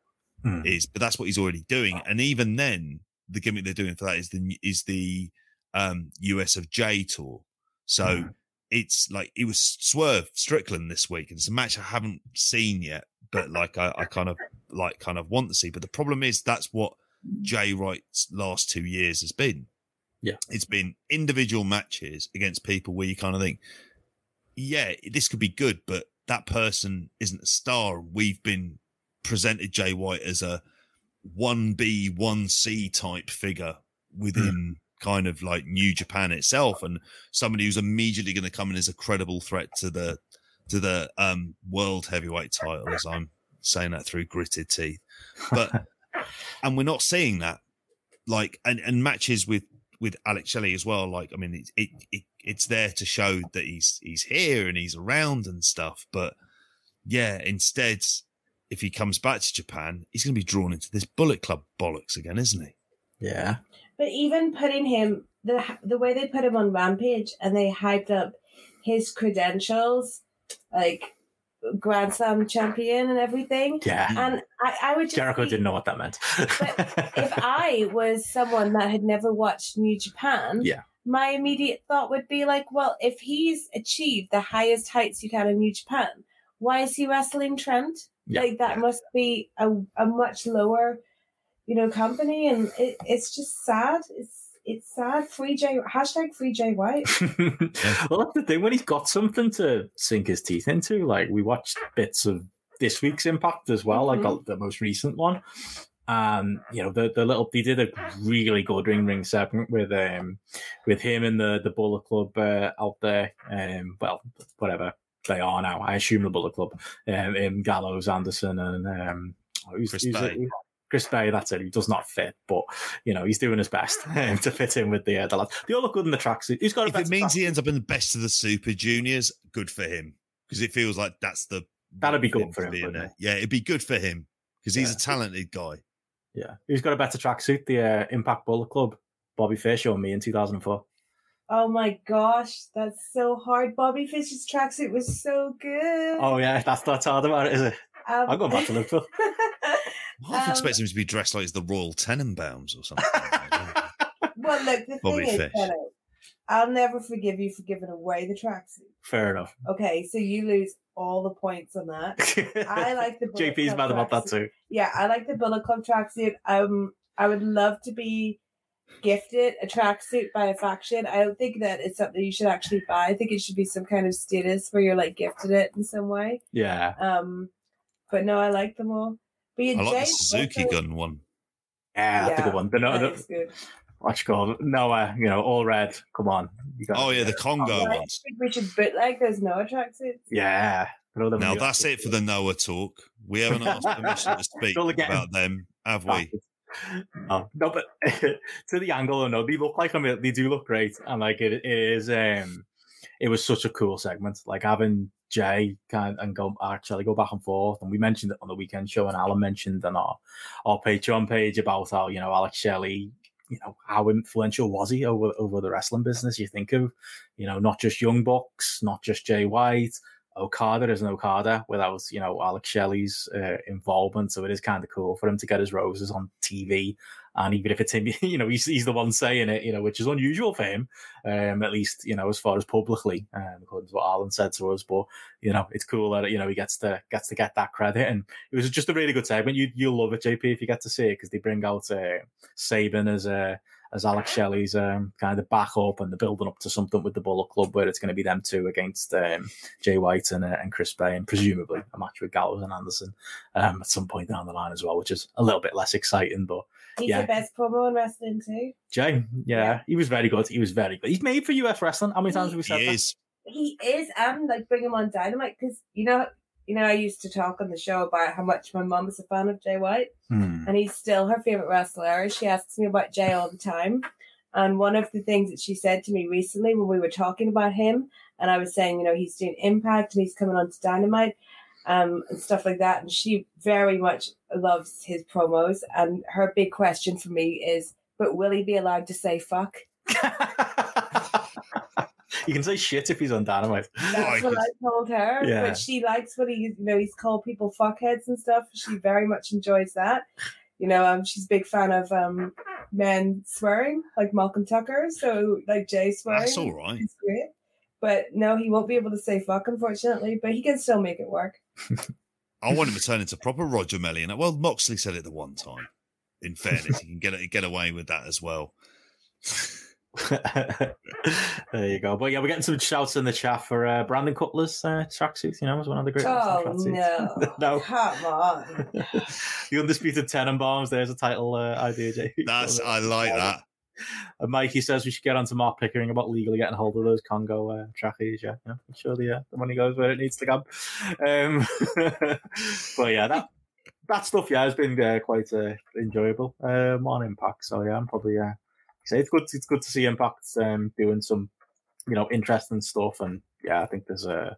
Hmm. is, but that's what he's already doing. And even then, the gimmick they're doing for that is the is the um, US of J tour. So Hmm. it's like it was Swerve Strickland this week, and it's a match I haven't seen yet, but like I, I kind of like kind of want to see. But the problem is that's what Jay White's last two years has been. Yeah. It's been individual matches against people where you kind of think, yeah, this could be good, but that person isn't a star. We've been presented Jay White as a 1B, 1C type figure within kind of like New Japan itself and somebody who's immediately going to come in as a credible threat to the to the um world heavyweight title as I'm saying that through gritted teeth. But and we're not seeing that like and, and matches with with Alex Shelley as well like I mean it, it, it it's there to show that he's he's here and he's around and stuff but yeah instead if he comes back to Japan he's going to be drawn into this Bullet Club bollocks again isn't he Yeah. But even putting him the the way they put him on Rampage and they hyped up his credentials, like Grand Slam champion and everything. Yeah. And I, I would just Jericho be- didn't know what that meant. if I was someone that had never watched New Japan, Yeah. my immediate thought would be like, well, if he's achieved the highest heights you can in New Japan, why is he wrestling Trent? Yeah, like that yeah. must be a, a much lower, you know, company, and it, it's just sad. It's it's sad. Free J hashtag Free J White. well, that's the thing. When he's got something to sink his teeth into, like we watched bits of this week's Impact as well, like Mhm. the, the most recent one. Um, you know, the the little they did a really good ring ring segment with um with him and the the Bullet Club uh, out there. Um, well, whatever they are now. I assume the Bullet Club. Um, him, Gallows, Anderson, and um, who's, Chris who's Bey. it? Chris Bey, that's it. He does not fit, but you know he's doing his best um, to fit in with the uh, the lads. They all look good in the tracksuit. Who's got a if it means tracksuit? he ends up in the best of the Super Juniors, good for him because it feels like that's the That'd be good for him, be in. Yeah, it'd be good for him because he's Yeah. a talented guy. Yeah. Who's got a better tracksuit? The uh, Impact Bullet Club, Bobby Fish or me in 2004? Oh my gosh, that's so hard. Bobby Fish's tracksuit was so good. Oh, yeah. That's that's hard about it, is it? Um, I'm going back to Liverpool. Half Um, expect him to be dressed like he's the Royal Tenenbaums or something. well, look, the Bobby thing is, Fish. Benno, I'll never forgive you for giving away the tracksuit. Fair enough. Okay, so you lose all the points on that. I like the Bullet JP's Club mad about that tracksuit. too. Yeah, I like the Bullet Club tracksuit. Um, I would love to be gifted a tracksuit by a faction. I don't think that it's something you should actually buy. I think it should be some kind of status where you're like gifted it in some way. Yeah. Um, but no, I like them all. But yeah, I like the Suzuki also- gun one. Yeah, that's a Yeah, good one. The, no, that the, is good. what you call it? Noah, you know, all red. Come on. You got Oh yeah, the Kongo I ones. think we should bootleg those Noah tracksuits. Yeah. Throw them in Now that's it for the Noah talk. We haven't asked permission to speak Still about them, have we? No, no, but to the angle, no, they look like I mean, they do look great, and like it, it is. Um, it was such a cool segment, like having Jay kind and go actually go back and forth, and we mentioned it on the weekend show, and Alan mentioned on our our Patreon page about how you know Alex Shelley, you know how influential was he over over the wrestling business? You think of, you know, not just Young Bucks, not just Jay White. Okada is an Okada without you know Alex Shelley's uh, involvement, so it is kind of cool for him to get his roses on TV. And even if it's him, you know, he's, he's the one saying it, you know, which is unusual for him, um, at least you know as far as publicly, um, according to what Alan said to us. But you know, it's cool that you know he gets to gets to get that credit, and it was just a really good segment. You you'll love it, JP, if you get to see it because they bring out uh, Sabin as a as Alex Shelley's um, kind of backup, and they're building up to something with the Bullet Club where it's going to be them two against um, Jay White and, uh, and Chris Bey, and presumably a match with Gallows and Anderson um, at some point down the line as well, which is a little bit less exciting. But He's Yeah. the best promo in wrestling too. Jay, yeah, Yeah. he was very good. He was very good. He's made for US wrestling. How many times have we said He that? is. He is, and like bring him on Dynamite because you know, you know, I used to talk on the show about how much my mum is a fan of Jay White, Hmm. and he's still her favorite wrestler. She asks me about Jay all the time, and one of the things that she said to me recently when we were talking about him, and I was saying, you know, he's doing Impact and he's coming on to Dynamite. Um, and stuff like that, and she very much loves his promos. And her big question for me is, but will he be allowed to say fuck? you can say shit if he's on Dynamite. Oh, That's what I told her. Yeah. But she likes when he, you know, he's called people fuckheads and stuff. She very much enjoys that. You know, um, she's a big fan of um, men swearing, like Malcolm Tucker. So, like Jay swearing. That's all right. It's great. But no, he won't be able to say fuck, unfortunately. But he can still make it work. I want him to turn into proper Roger Mellion. Well, Moxley said it the one time. In fairness, he can get get away with that as well. there you go. But yeah, we're getting some shouts in the chat for uh, Brandon Cutler's uh, tracksuit. You know, was one of the great. Oh no! no, come on. the undisputed Tenenbaums. There's a title uh, idea, Jay. That's I like that. And Mikey says we should get on to Mark Pickering about legally getting hold of those Kongo uh, trackies. Yeah, yeah, I'm sure the uh, the money goes where it needs to go. Um, but yeah, that that stuff yeah has been uh, quite uh, enjoyable um, on Impact. So yeah, I'm probably uh, say it's good. It's good to see Impact um, doing some you know interesting stuff, and yeah, I think there's a uh,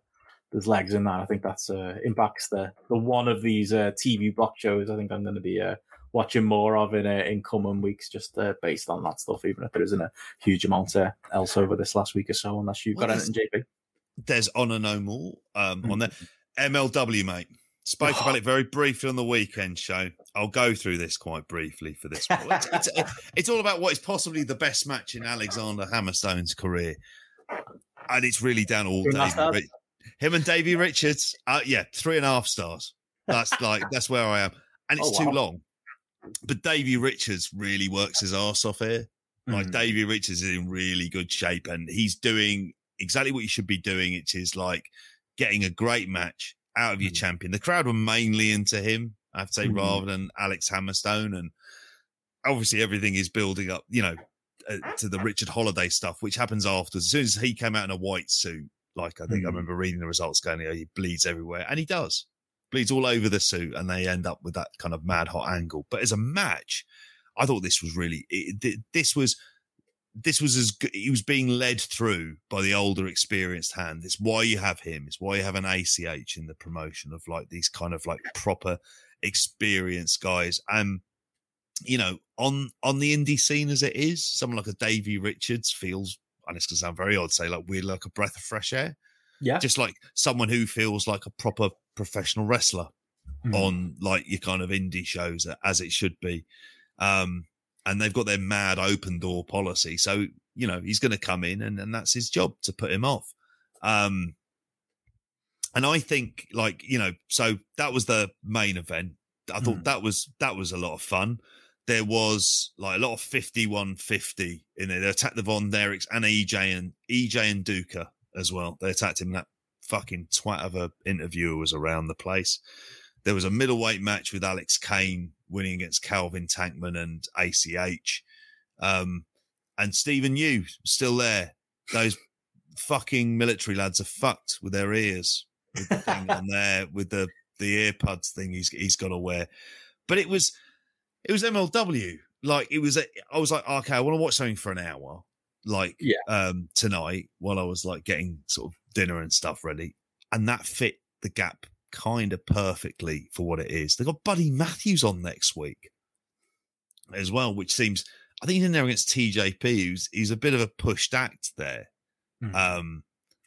there's legs in that. I think that's uh, Impact's the the one of these uh, TV block shows. I think I'm going to be uh, watching more of in uh, in coming weeks, just uh, based on that stuff. Even if there isn't a huge amount uh, else over this last week or so, unless you've well, got anything, JP. There's Honor No More um, mm-hmm. on there. MLW, mate. Spoke about it very briefly on the weekend show. I'll go through this quite briefly for this one. It's, it's, it's, all about what is possibly the best match in Alexander Hammerstone's career. And it's really down all Davey. Him and Davey Richards, uh, yeah, three and a half stars. That's like, that's where I am. And it's oh, wow. too long. But Davey Richards really works his ass off here. Like mm. Davey Richards is in really good shape and he's doing exactly what you should be doing. It is like getting a great match out of your mm. champion. The crowd were mainly into him, I have to say, mm. rather than Alex Hammerstone. And obviously everything is building up, you know, uh, to the Richard Holliday stuff, which happens afterwards. As soon as he came out in a white suit, like I think I mm. remember reading the results going, oh, he bleeds everywhere. And he does bleeds all over the suit, and they end up with that kind of mad hot angle. But as a match, I thought this was really it, this was this was as good. He was being led through by the older, experienced hand. It's why you have him. It's why you have an ACH in the promotion of like these kind of like proper experienced guys. And you know, on on the indie scene as it is, someone like a Davey Richards feels, and it's gonna sound very odd, say like we're like a breath of fresh air. Yeah. Just like someone who feels like a proper professional wrestler mm. on like your kind of indie shows as it should be. Um, and they've got their mad open door policy. So, you know, he's going to come in and, and that's his job to put him off. Um, and I think like, you know, so that was the main event. I thought mm. that was, that was a lot of fun. There was like a lot of 5150 in there. They attacked the Von Erichs and EJ and EJ Nduka as well. They attacked him. That fucking twat of a interviewer was around the place. There was a middleweight match with Alex Kane winning against Calvin Tankman and ACH. Um, and Stephen Yu still there. Those fucking military lads are fucked with their ears with the thing on there with the the earbuds thing he's he's got to wear. But it was it was MLW. Like it was. A, I was like, okay, I want to watch something for an hour like yeah. um tonight while I was like getting sort of dinner and stuff ready. And that fit the gap kind of perfectly for what it is. They've got Buddy Matthews on next week as well, which seems I think he's in there against TJP, who's he's a bit of a pushed act there. Mm-hmm. Um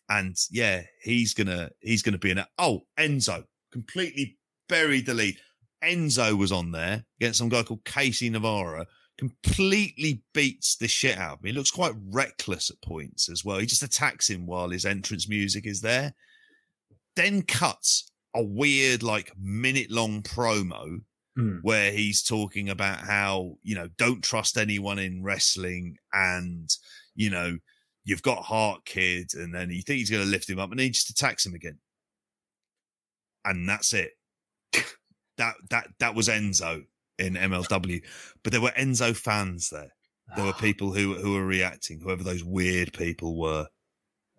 and yeah, he's gonna he's gonna be in it. Oh, Enzo completely buried the lead. Enzo was on there against some guy called Casey Navarro, completely beats the shit out of me. He looks quite reckless at points as well. He just attacks him while his entrance music is there. Then cuts a weird, like, minute long promo mm. where he's talking about how, you know, don't trust anyone in wrestling and, you know, you've got heart kid. And then you think he's going to lift him up and he just attacks him again. And that's it. that, that, that was Enzo in MLW, but there were Enzo fans there. There were people who who were reacting, whoever those weird people were,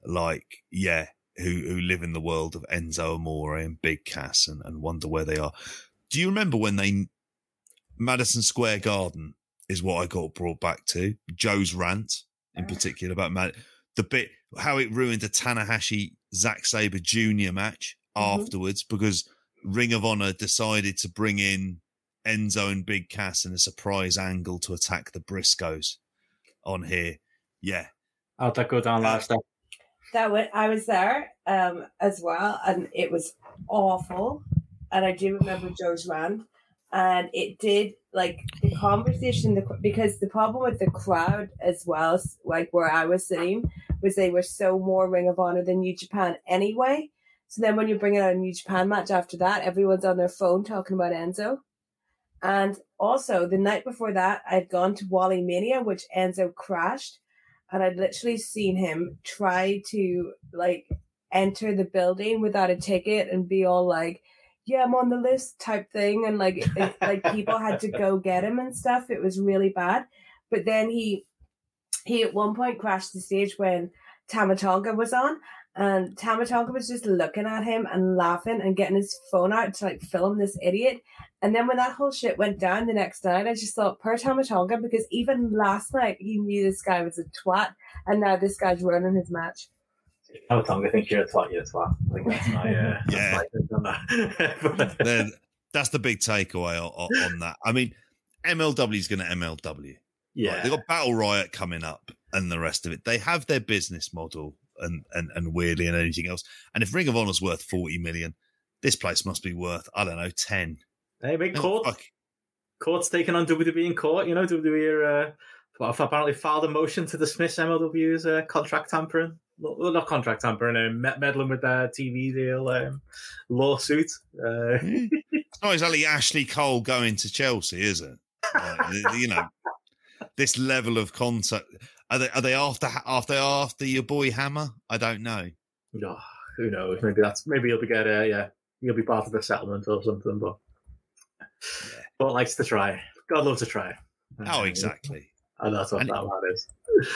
like yeah, who who live in the world of Enzo Amore and Big Cass and, and wonder where they are. Do you remember when they Madison Square Garden is what I got brought back to Joe's rant in particular about Mad- the bit how it ruined the Tanahashi Zack Sabre Jr. match mm-hmm. afterwards because Ring of Honor decided to bring in Enzo and Big Cass in a surprise angle to attack the Briscoes on here. Yeah. How'd that go down last time? That went, I was there um, as well, and it was awful. And I do remember Joe's rant, and it did like the conversation the, because the problem with the crowd as well, like where I was sitting, was they were so more Ring of Honor than New Japan anyway. So then when you're bringing out a New Japan match after that, everyone's on their phone talking about Enzo And also the night before that, I'd gone to Wally Mania, which Enzo crashed, and I'd literally seen him try to like enter the building without a ticket and be all like, "Yeah, I'm on the list" type thing, and like it, like people had to go get him and stuff. It was really bad. But then he he at one point crashed the stage when Tama Tonga was on, and Tama Tonga was just looking at him and laughing and getting his phone out to like film this idiot. And then when that whole shit went down the next night, I just thought, per Tama Tonga, because even last night he knew this guy was a twat, and now this guy's ruining his match. Oh, Tom, I think you're a twat, you're a twat. Like, that's my, uh, Yeah. that's my take on that. Then that's the big takeaway on, on that. I mean, MLW is going to MLW. yeah. Right, they've got Battle Riot coming up and the rest of it. They have their business model and, and, and weirdly and anything else. And if Ring of Honor's worth 40 million, this place must be worth, I don't know, 10. Hey, big Court. fuck. Court's taking on WWE in court. You know, WWE are uh, well, apparently filed a motion to dismiss MLW's uh, contract tampering. Well, not contract tampering, um, meddling with their TV deal um, lawsuit. Uh, It's not exactly Ashley Cole going to Chelsea, is it? You know, this level of contact. Are they, are they after, after, after your boy Hammer? I don't know. oh, who knows? Maybe that's maybe he'll be get uh, yeah, he'll be part of the settlement or something. But Yeah. but likes to try. God loves to try. Oh, Uh, exactly. And that's what And- that one is.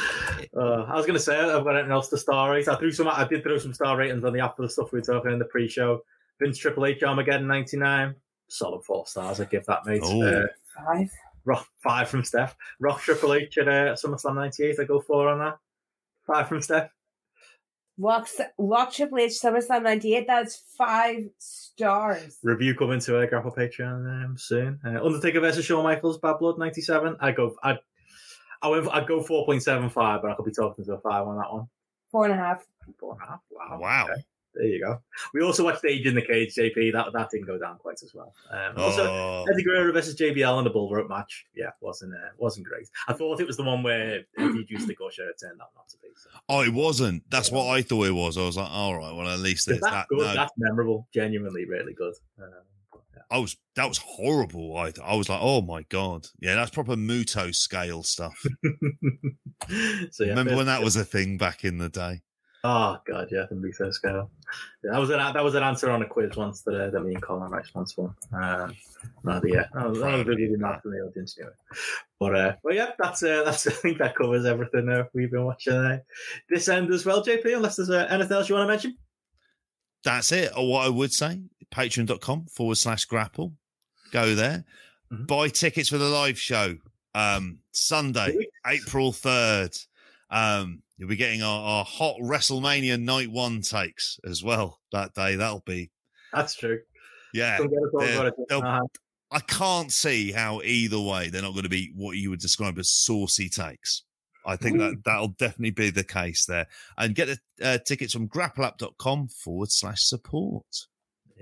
Uh, I was going to say I've got anything else to star rate. I threw some. I did throw some star ratings on the after the stuff we were talking in the pre-show. Vince Triple H Armageddon ninety nine, solid four stars. I give that mate. Oh. Uh, Five. Rock five from Steph. Rock Triple H at uh, SummerSlam ninety eight. I go four on that. Five from Steph. Walk, Walk Triple H SummerSlam 98, that's five stars. Review coming to a Grapple Patreon um, soon. Uh, Undertaker versus Shawn Michaels, Badd Blood ninety seven. I go. I. I went, I'd go four point seven five, but I could be talking to a five on that one. Four and a half. Four and a half. Wow. Wow. Okay. There you go. We also watched Age in the Cage, JP. That that didn't go down quite as well. Um, also, Oh, Eddie Guerrero versus JBL in the bull rope match. Yeah, wasn't uh, wasn't great. I thought it was the one where Eddie used the gusher. It turned out not to be. So. oh, it wasn't. That's what I thought it was. I was like, all right, well, at least That's that. good. No, That's memorable. Genuinely, really good. Um, yeah. I was that was horrible. I I was like, oh my god, yeah, that's proper Muto scale stuff. so yeah, Remember when that was a thing back in the day? Oh god, yeah, the Muto scale. Yeah, that was an that was an answer on a quiz once that uh, that me and Colin were responsible. Um, no, the, yeah, no, none of the video not from the audience. But uh, well, yeah, that's uh, that's I think that covers everything uh, we've been watching uh, this end as well, JP. Unless there's uh, anything else you want to mention. That's it. Or what I would say, patreon.com forward slash grapple. Go there. Mhm. Buy tickets for the live show. Um, Sunday, April 3rd. Um, you'll be getting our, our hot WrestleMania night one takes as well that day. That'll be, That's true. yeah. Don't get us all they're- got it. they'll- Uh-huh. I can't see how either way they're not going to be what you would describe as saucy takes. I think that that'll definitely be the case there. And get the uh, tickets from grappleup.com forward slash support.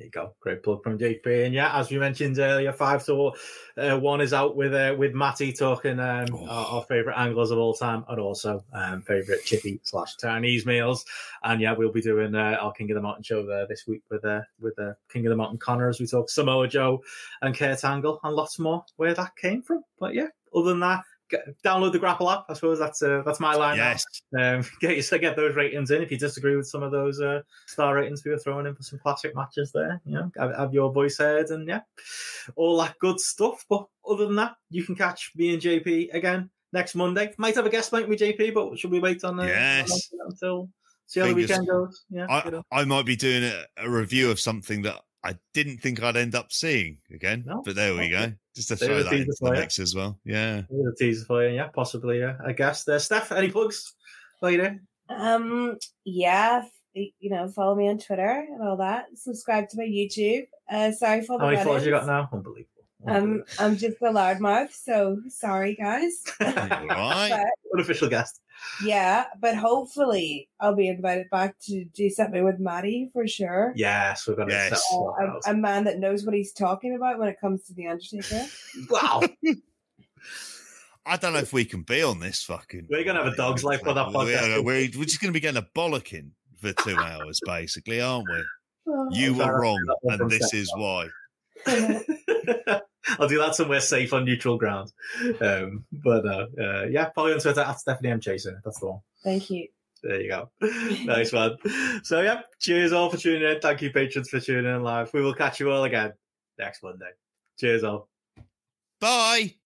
There you go. Great plug from JP. And yeah, as we mentioned earlier, five to uh, one is out with uh, with Matty talking um, Oh. our, our favorite anglers of all time and also um, favorite chippy slash Chinese meals. And yeah, we'll be doing uh, our King of the Mountain show there this week with uh, with uh, King of the Mountain Connor as we talk Samoa Joe and Kurt Angle and lots more where that came from. But yeah, other than that. Get, download the Grapple app. I suppose that's uh, that's my line. Yes. Um, get you get those ratings in. If you disagree with some of those uh, star ratings we were throwing in for some classic matches, there, you know, have, have your voice heard, and yeah, all that good stuff. But other than that, you can catch me and JP again next Monday. Might have a guest night with JP, but should we wait on uh, Yes. until see how the weekend goes? Yeah, I. I might be doing a, a review of something that I didn't think I'd end up seeing again. No. But there we Okay. go. Just to throw that teaser into the for you. mix as well. Yeah. There's a teaser for you. Yeah, possibly. Yeah, I guess. There, Steph. Any plugs later? Um, yeah, you know, follow me on Twitter and all that. Subscribe to my YouTube. Uh, sorry for the How many followers you got run-ins. now? Unbelievable. Um, I'm just a loudmouth, so sorry, guys. All right. Unofficial guest. Yeah, but hopefully I'll be invited back to do something with Maddie for sure. Yes, we're gonna. Yes. set all those. a, a man that knows what he's talking about when it comes to the Undertaker. Wow. I don't know if we can be on this fucking. We're gonna have a dog's life for that We're, podcast. we're, we're just going to be getting a bollocking for two hours, basically, aren't we? Oh. You Sorry, were wrong, got one from and this is why. I'll do that somewhere safe on neutral ground. Um, but uh, uh, yeah, follow on Twitter at Stephanie M Chasing. That's the one. Thank you. There you go. nice one. So yeah, cheers all for tuning in. Thank you, patrons, for tuning in live. We will catch you all again next Monday. Cheers all. Bye.